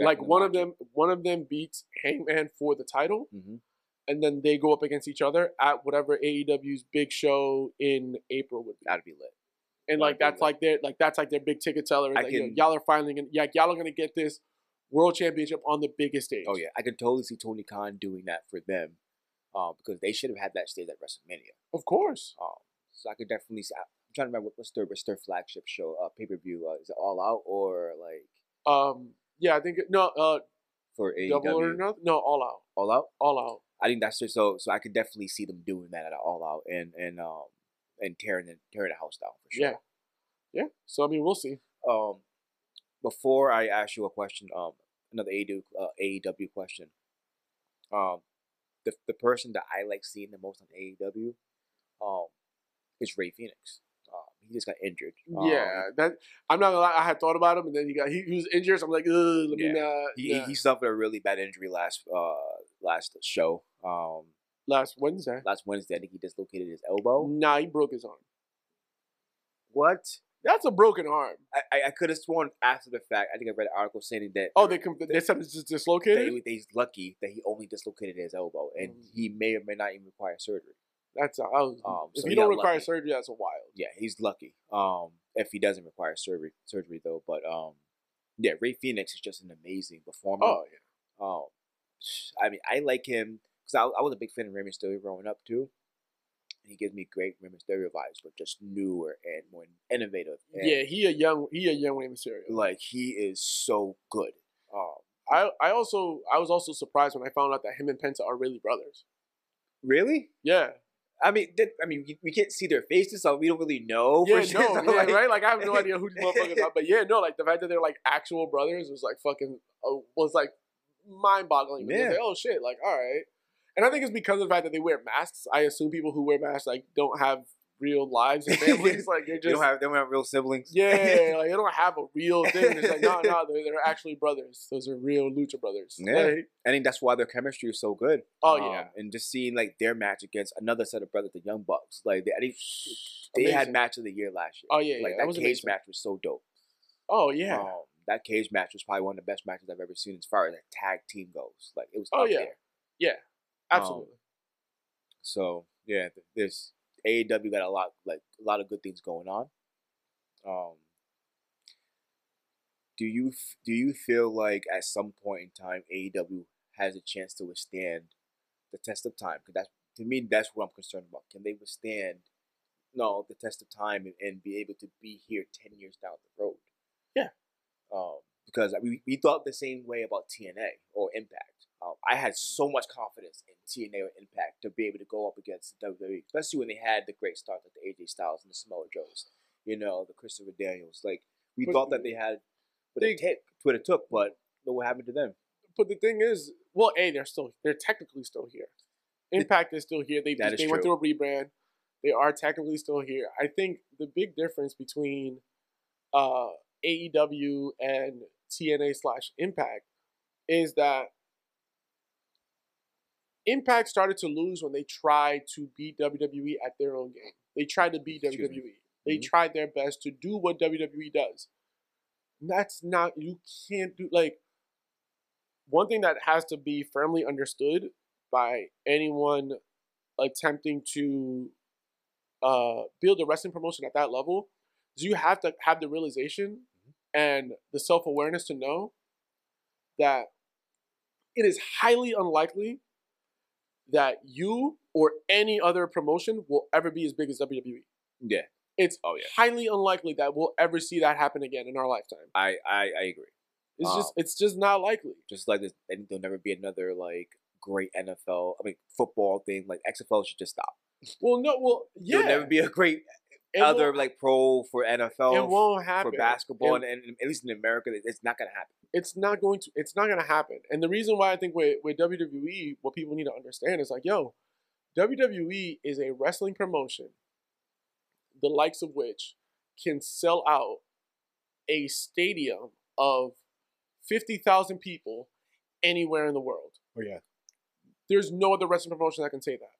like one of them one of them beats Hangman for the title, it. Mhm. and then they go up against each other at whatever AEW's big show in April would be. That'd be lit. And like that's like their like that's like their big ticket seller. Like, you know, y'all are finally gonna yeah y'all are gonna get this world championship on the biggest stage. Oh yeah, I can totally see Tony Khan doing that for them, um, because they should have had that stage at WrestleMania. of course. Um, so I could definitely. See, I'm trying to remember what- what's their what's their flagship show, uh, pay per view. Uh, is it All Out or like Um, yeah, I think no, uh, for AEW? double or nothing. No, all out, All Out. all out. I think that's just so. So I could definitely see them doing that at All Out and and um and tearing the tearing the house down for sure. Yeah, yeah. So I mean, we'll see. um before I ask you a question, um another AEW uh, AEW question. Um the the person that I like seeing the most on AEW um is Rey Fenix. Um he just got injured. Um, yeah, that I'm not gonna lie. I had thought about him, and then he got he, he was injured. So I'm like, Ugh, let me Yeah. not. He, nah. he suffered a really bad injury last uh last show. Um Last Wednesday. last Wednesday I think he dislocated his elbow. Nah, he broke his arm. What? That's a broken arm. I, I, I could have sworn after the fact. I think I read an article saying that Oh, they com- they said it's just that dislocated. he, that he's lucky that he only dislocated his elbow and Mm. he may or may not even require surgery. That's I was, Um, if so you he don't require lucky. surgery, that's a wild. Yeah, he's lucky. Um, if he doesn't require surgery, surgery though. But um, yeah, Rey Fenix is just an amazing performer. Oh yeah. Um, I mean, I like him because I, I was a big fan of Rey Mysterio growing up too. He gives me great Rey Mysterio vibes, but just newer and more innovative. And, Yeah, he a young he a young Rey Mysterio. like he is so good. Um, I I also I was also surprised when I found out that him and Penta are really brothers. really? Yeah. I mean, I mean, we, can't see their faces, so we don't really know. Yeah, for sure. no, yeah, like- right? Like I have no *laughs* idea who these motherfuckers are, but yeah, no, like the fact that they're like actual brothers was like fucking uh, was like mind boggling. Yeah. Like, oh shit, like all right. And I think it's because of the fact that they wear masks. I assume people who wear masks like don't have real lives and *laughs* families. like they're just They don't have they don't have real siblings. yeah, *laughs* like they don't have a real thing. It's like no, no, they're, they're actually brothers. Those are real lucha brothers. Yeah. Like, I think that's why their chemistry is so good. oh Um, yeah, and just seeing like their match against another set of brothers, the Young Bucks, like they, I think they had match of the year last year. Oh, yeah, like yeah, that that, was cage amazing. match was so dope. oh yeah. Um, that cage match was probably one of the best matches I've ever seen as far as a tag team goes. Like it was Oh, up yeah. there. yeah, absolutely. So yeah, th- this AEW got a lot like a lot of good things going on. Um, do you do you feel like at some point in time AEW has a chance to withstand the test of time? Because that's to me that's what I'm concerned about. Can they withstand no the test of time and, and be able to be here ten years down the road? Yeah. Um, because we, we thought the same way about TNA or Impact. Um, I had so much confidence in TNA or Impact to be able to go up against WWE, especially when they had the great start like the AJ Styles and the Samoa Joes, you know, the Christopher Daniels. Like we But thought that they had what they- it took, what it took, but look what happened to them. But the thing is, well, a they're still they're technically still here. Impact is still here. They That is they went true. through a rebrand. They are technically still here. I think the big difference between uh, AEW and TNA slash Impact is that Impact started to lose when they tried to beat WWE at their own game. They tried to beat Excuse WWE. me. They Mhm. tried their best to do what WWE does. That's not you can't do like one thing that has to be firmly understood by anyone attempting to uh, build a wrestling promotion at that level is you have to have the realization and the self awareness to know that it is highly unlikely that you or any other promotion will ever be as big as WWE. Yeah, It's Oh, yeah. highly unlikely that we'll ever see that happen again in our lifetime. I I, I agree. It's just Um, it's just not likely. Just like this, and there'll never be another like great NFL. I mean, football thing. Like XFL should just stop. Well, no, well, yeah. There'll never be a great other like pro for NFL. it won't happen for basketball, It- and, and at least in America, it's not gonna happen. it's not going to it's not going to happen and the reason why i think with, with wwe what people need to understand is like yo wwe is a wrestling promotion the likes of which can sell out a stadium of 50000 people anywhere in the world Oh yeah, there's no other wrestling promotion that can say that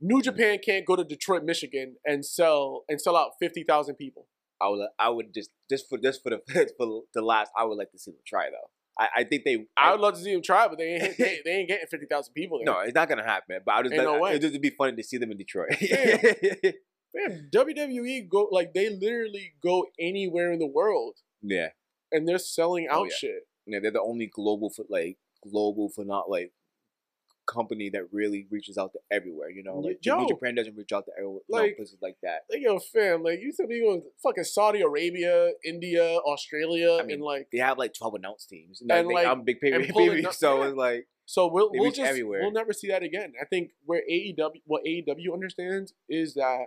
new japan can't go to detroit michigan and sell and sell out 50000 people I would I would just just for just for the *laughs* for the last I would like to see them try though. I, I think they i would love to see them try but they ain't they, they ain't getting 50000 people there. no, it's not gonna happen. But I just like, no way. it just be funny to see them in Detroit. Yeah. *laughs* Man, WWE go like they literally go anywhere in the world yeah, and they're selling Oh, out yeah. shit. yeah, they're the only global for like global for not like company that really reaches out to everywhere. You know, like Yo. New Japan doesn't reach out to everywhere, you Like- places like that. Like yo, fam, like you said we go fucking Saudi Arabia, India, Australia, I mean, and like They have like twelve announce teams. You know, And, they- like- I'm big and pulling *laughs* view, so it's like so we'll we'll just everywhere. we'll never see that again. I think where AEW what AEW understands is that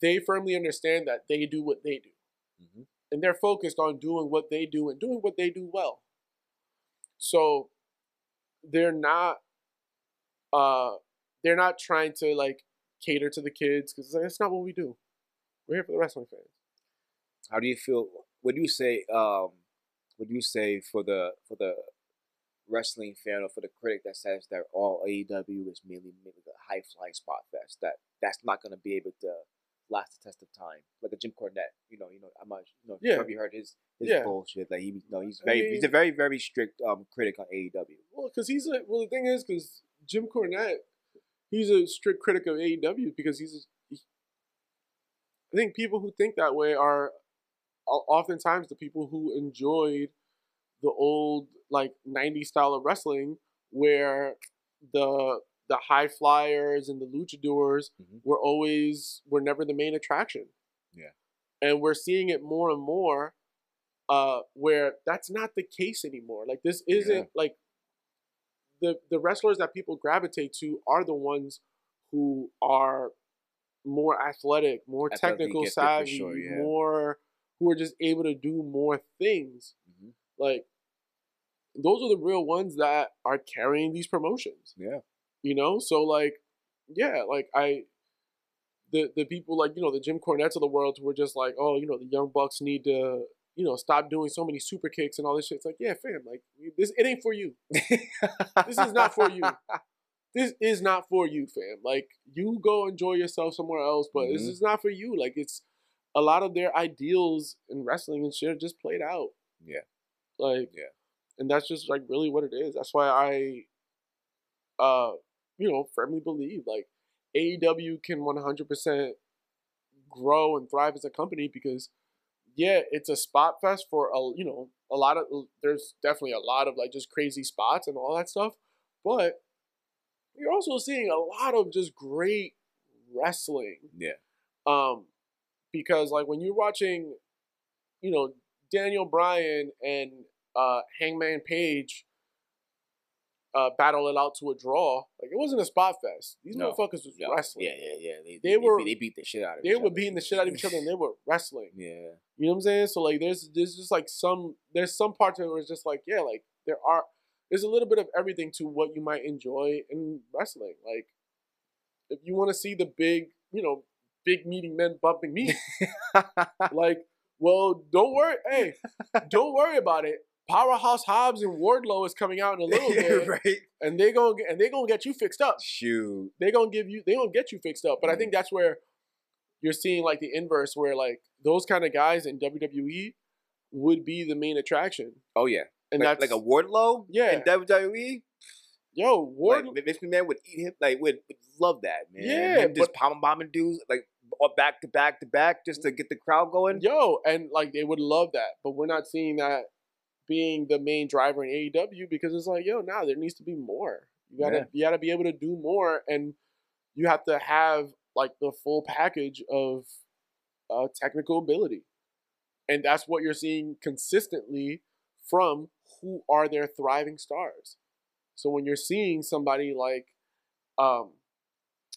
they firmly understand that they do what they do. Mhm. and they're focused on doing what they do and doing what they do well. So they're not uh they're not trying to like cater to the kids because that's not what we do. We're here for the wrestling fans. How do you feel? What do you say? Um, what do you say for the for the wrestling fan or for the critic that says that all AEW is merely merely the high flying spot fest? That that's not going to be able to last the test of time, like a Jim Cornette. You know, you know, I'm not, you know, Yeah. you heard his his Yeah. bullshit? Like he, you know, he's I very he's a very very strict um critic on AEW. Well, because he's a well, the thing is, because Jim Cornette, he's a strict critic of AEW because he's. He, I think people who think that way are oftentimes the people who enjoyed the old like 90s style of wrestling where the the high flyers and the luchadors Mhm. were always were never the main attraction. Yeah. And we're seeing it more and more uh where that's not the case anymore. Like this isn't Yeah. like the the wrestlers that people gravitate to are the ones who are more athletic, more Athletically technical savvy, sure, yeah. more who are just able to do more things. Mhm. Like those are the real ones that are carrying these promotions Yeah. You know so like yeah like i the the people like you know the jim cornettes of the world who were just like oh you know the young bucks need to you know stop doing so many super kicks and all this shit it's like yeah fam like this it ain't for you This is not for you. *laughs* this is not for you fam like you go enjoy yourself somewhere else but this Mhm. is not for you like it's a lot of their ideals in wrestling and shit are just played out Yeah. like Yeah. and that's just like really what it is that's why i uh you know firmly believe like aew can 100% grow and thrive as a company because yeah it's a spot fest for a you know a lot of there's definitely a lot of like just crazy spots and all that stuff but you're also seeing a lot of just great wrestling Yeah. um because like when you're watching you know daniel bryan and uh hangman page uh battle it out to a draw like it wasn't a spot fest these No. motherfuckers was Yeah. wrestling Yeah, yeah, yeah. They, They they, were- they beat the shit out of they were other. beating the shit out of each other and they were *laughs* wrestling Yeah. you know what I'm saying? So like there's there's just like some there's some parts of it where it's just like, yeah, like there are there's a little bit of everything to what you might enjoy in wrestling. Like if you want to see the big, you know, big meeting men bumping me, *laughs* like, well, don't worry. Hey, *laughs* don't worry about it. Powerhouse Hobbs and Wardlow is coming out in a little *laughs* bit, right. and they gonna and they gonna get you fixed up Shoot. they're gonna give you they gonna get you fixed up. But I think mm. that's where you're seeing like the inverse where like those kind of guys in WWE would be the main attraction. Oh yeah. And like, that's like a Wardlow. Yeah. In WWE. yo, Ward Like, Vince McMahon would eat him. Like would, would love that man. Yeah, Him just power bombing dudes like back to back to back just to mm. get the crowd going. yo, and like they would love that. But we're not seeing that being the main driver in AEW because it's like, yo, now there needs to be more. You gotta Yeah. you gotta be able to do more and you have to have like the full package of uh, technical ability. And that's what you're seeing consistently from who are their thriving stars. So when you're seeing somebody like um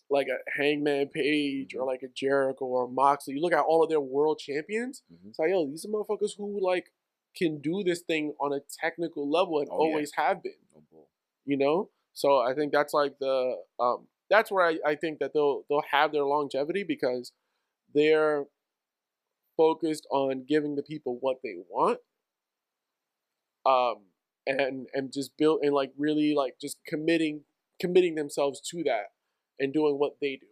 like a Hangman Page or like a Jericho or Moxley, you look at all of their world champions, Mhm. it's like, yo, these are motherfuckers who like can do this thing on a technical level and Oh, yeah. always have been Oh, you know? So i think that's like the um that's where I, I think that they'll they'll have their longevity because they're focused on giving the people what they want um and and just build and like really like just committing committing themselves to that and doing what they do.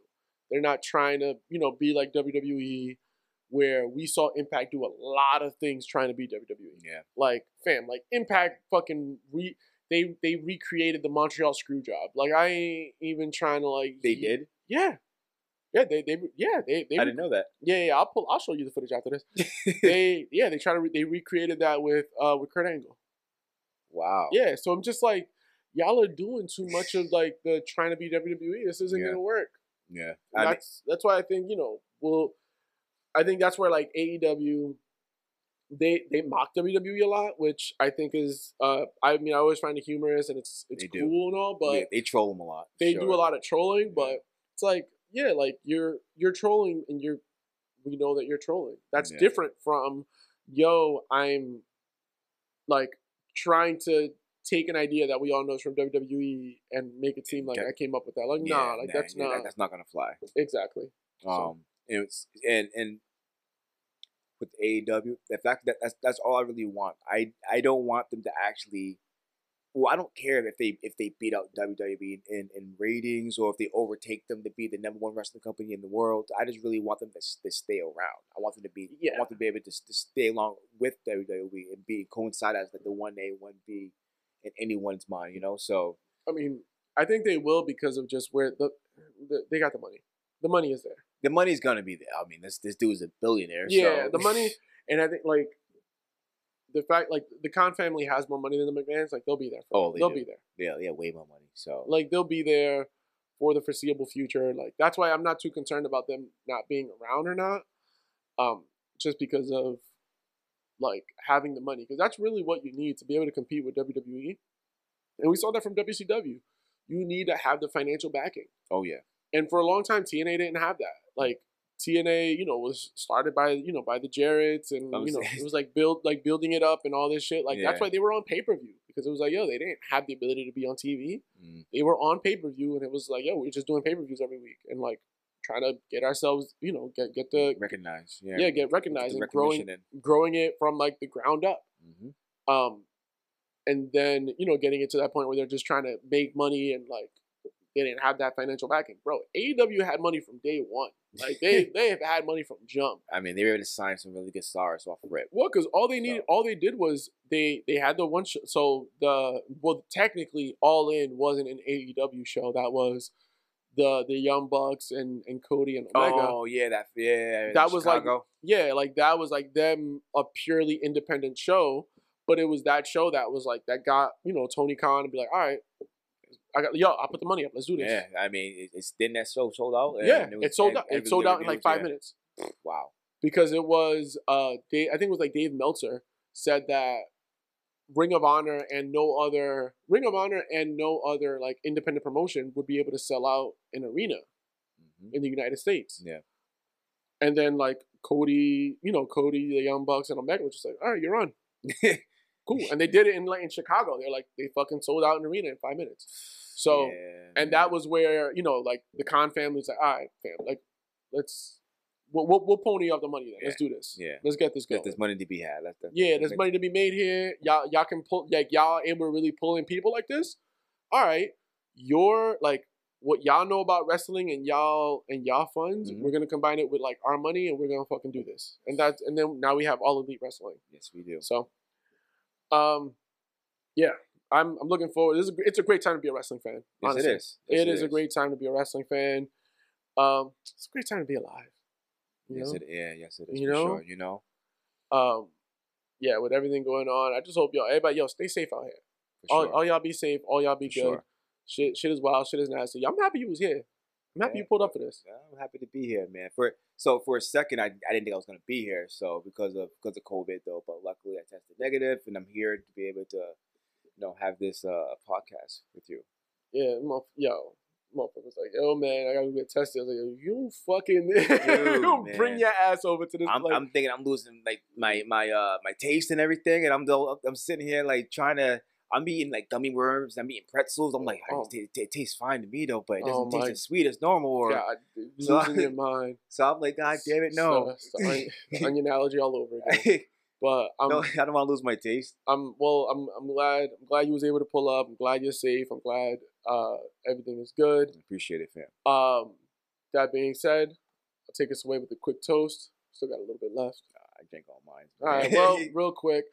They're not trying to you know be like wwe where we saw impact do a lot of things trying to be wwe Yeah. like fam like impact fucking re they they recreated the montreal screw job like i ain't even trying to like They did. yeah yeah they they yeah they they I didn't know that. yeah yeah i'll pull i'll show you the footage after this *laughs* they yeah they try to re- they recreated that with uh with kurt angle wow. yeah so i'm just like y'all are doing too much of like the trying to be wwe this isn't Yeah. gonna work Yeah. and I mean, that's that's why I think you know. Well, I think that's where like AEW, they they mock WWE a lot, which I think is. uh I mean, I always find it humorous and it's it's They do. cool and all, but yeah, they troll them a lot. they sure. do a lot of trolling. Yeah. But it's like, yeah, like you're you're trolling and you're we know that you're trolling. That's Yeah. different from, yo, I'm like trying to take an idea that we all know is from WWE and make it seem like. I came up with that. Like, nah, like that's not that's not gonna fly. exactly. So- Um, and it's and and with AEW, the fact that that's that's all I really want. I I don't want them to actually. Well, I don't care if they if they beat out WWE in, in ratings or if they overtake them to be the number one wrestling company in the world. I just really want them to, to stay around. I want them to be. Yeah. I want them to be able to, to stay along with WWE and be coincide as like the one A one B in anyone's mind. You know, so I mean, I think they will because of just where the, the they got the money. The money is there. The money's gonna be there. I mean, this this dude's a billionaire. Yeah, so- the money, *laughs* and I think like the fact like the Khan family has more money than the McMahons. Like they'll be there. For Oh, they they'll do. be there. yeah, yeah, way more money. So Like they'll be there for the foreseeable future. Like that's why I'm not too concerned about them not being around or not. Um, just because of like having the money, because that's really what you need to be able to compete with WWE. And we saw that from WCW. You need to have the financial backing. oh yeah, And for a long time, TNA didn't have that. Like TNA, you know, was started by you know by the Jarretts, and you know *laughs* it was like build like building it up and all this shit. Like that's why they were on pay per view because it was like yo, they didn't have the ability to be on TV. Mm. They were on pay per view, and it was like yo, we're just doing pay per views every week and like trying to get ourselves, you know, get get the recognized. Yeah, yeah, get recognized and growing recognition growing it from like the ground up. mhm. Um, and then you know getting it to that point where they're just trying to make money and like they didn't have that financial backing, bro. AEW had money from day one. Like they *laughs* they have had money from jump. I mean, they were able to sign some really good stars off of rip. Well, because all they needed, So- all they did was they they had the one show. So the well, technically, All In wasn't an AEW show. That was the the Young Bucks and and Cody and Omega. Oh yeah, that yeah. That was like- Yeah, like that was like them a purely independent show, but it was that show that was like that got you know Tony Khan to be like, all right, I got yo, I'll put the money up, let's do this. yeah. I mean, it, it's didn't that show sold out? Yeah, it, was- sold and out. It every sold out in like five yeah. minutes Wow. because it was uh, Dave, I think it was like Dave Meltzer said that Ring of Honor and no other Ring of Honor and no other like independent promotion would be able to sell out an arena Mhm. in the United States. Yeah. And then like Cody, you know, Cody, the Young Bucks, and Omega was just like, all right, you're on. *laughs* Cool. And they did it in like in Chicago. They're like they fucking sold out an arena in five minutes. So Yeah, and that was where you know like the Khan family's like, all right, fam, like let's we'll, we'll, we'll pony up the money then. Let's do this. Yeah. Let's get this going. There's, money to be had. Yeah, there's money to be made here. Y'all y'all can pull like y'all and we're really pulling people like this. All right, you're like what y'all know about wrestling and y'all and y'all funds. Mhm. We're gonna combine it with like our money and we're gonna fucking do this. And that's and then now we have all elite wrestling. Yes, we do. So, um, yeah, I'm I'm looking forward. This is a, it's a great time to be a wrestling fan. Yes, honestly. it is. Yes, it is a great time to be a wrestling fan. Um, it's a great time to be alive. Yes, know? it, yeah, yes, it is. You for know? sure, you know, Um, yeah, with everything going on, I just hope y'all, everybody, yo, stay safe out here. for All, all y'all be safe. All y'all be For good. sure. Shit, shit is wild. Shit is nasty. I'm happy you was here. I'm happy Yeah. you pulled up for this. Yeah, I'm happy to be here, man. For so for a second, I, I didn't think I was gonna be here. So because of because of COVID though, but luckily I tested negative, and I'm here to be able to, you know, have this uh podcast with you. Yeah, mo- yo, motherfucker was like, yo, man, I gotta get tested. I was like, you fucking, *laughs* Dude, bring your ass over to this I'm. I'm thinking I'm losing like my my uh my taste and everything, and I'm though I'm sitting here like trying to. I'm eating like gummy worms. I'm eating pretzels. I'm like, Oh. it, it, it tastes fine to me though, but it doesn't Oh, taste as sweet as normal. Or God, *laughs* So- losing your mind. so I'm like, God damn it, no. The, onion, onion *laughs* allergy all over again. But I'm, no, *laughs* I don't want to lose my taste. I'm well. I'm I'm glad. I'm glad you was able to pull up. I'm glad you're safe. I'm glad uh, everything is good. Appreciate it, fam. Um, that being said, I'll take us away with a quick toast. Still got a little bit left. I drank all mine. All right. Well, *laughs* real quick.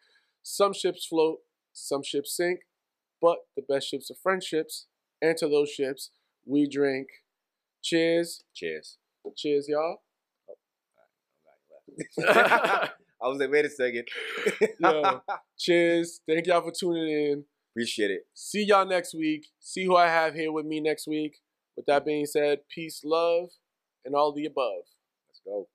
Some ships float, some ships sink, but the best ships are friendships. And to those ships, we drink. Cheers. cheers. Cheers, y'all. *laughs* I was like, wait a second. Yo. *laughs* Cheers. Thank y'all for tuning in. Appreciate it. See y'all next week. See who I have here with me next week. With that being said, peace, love, and all the above. Let's go.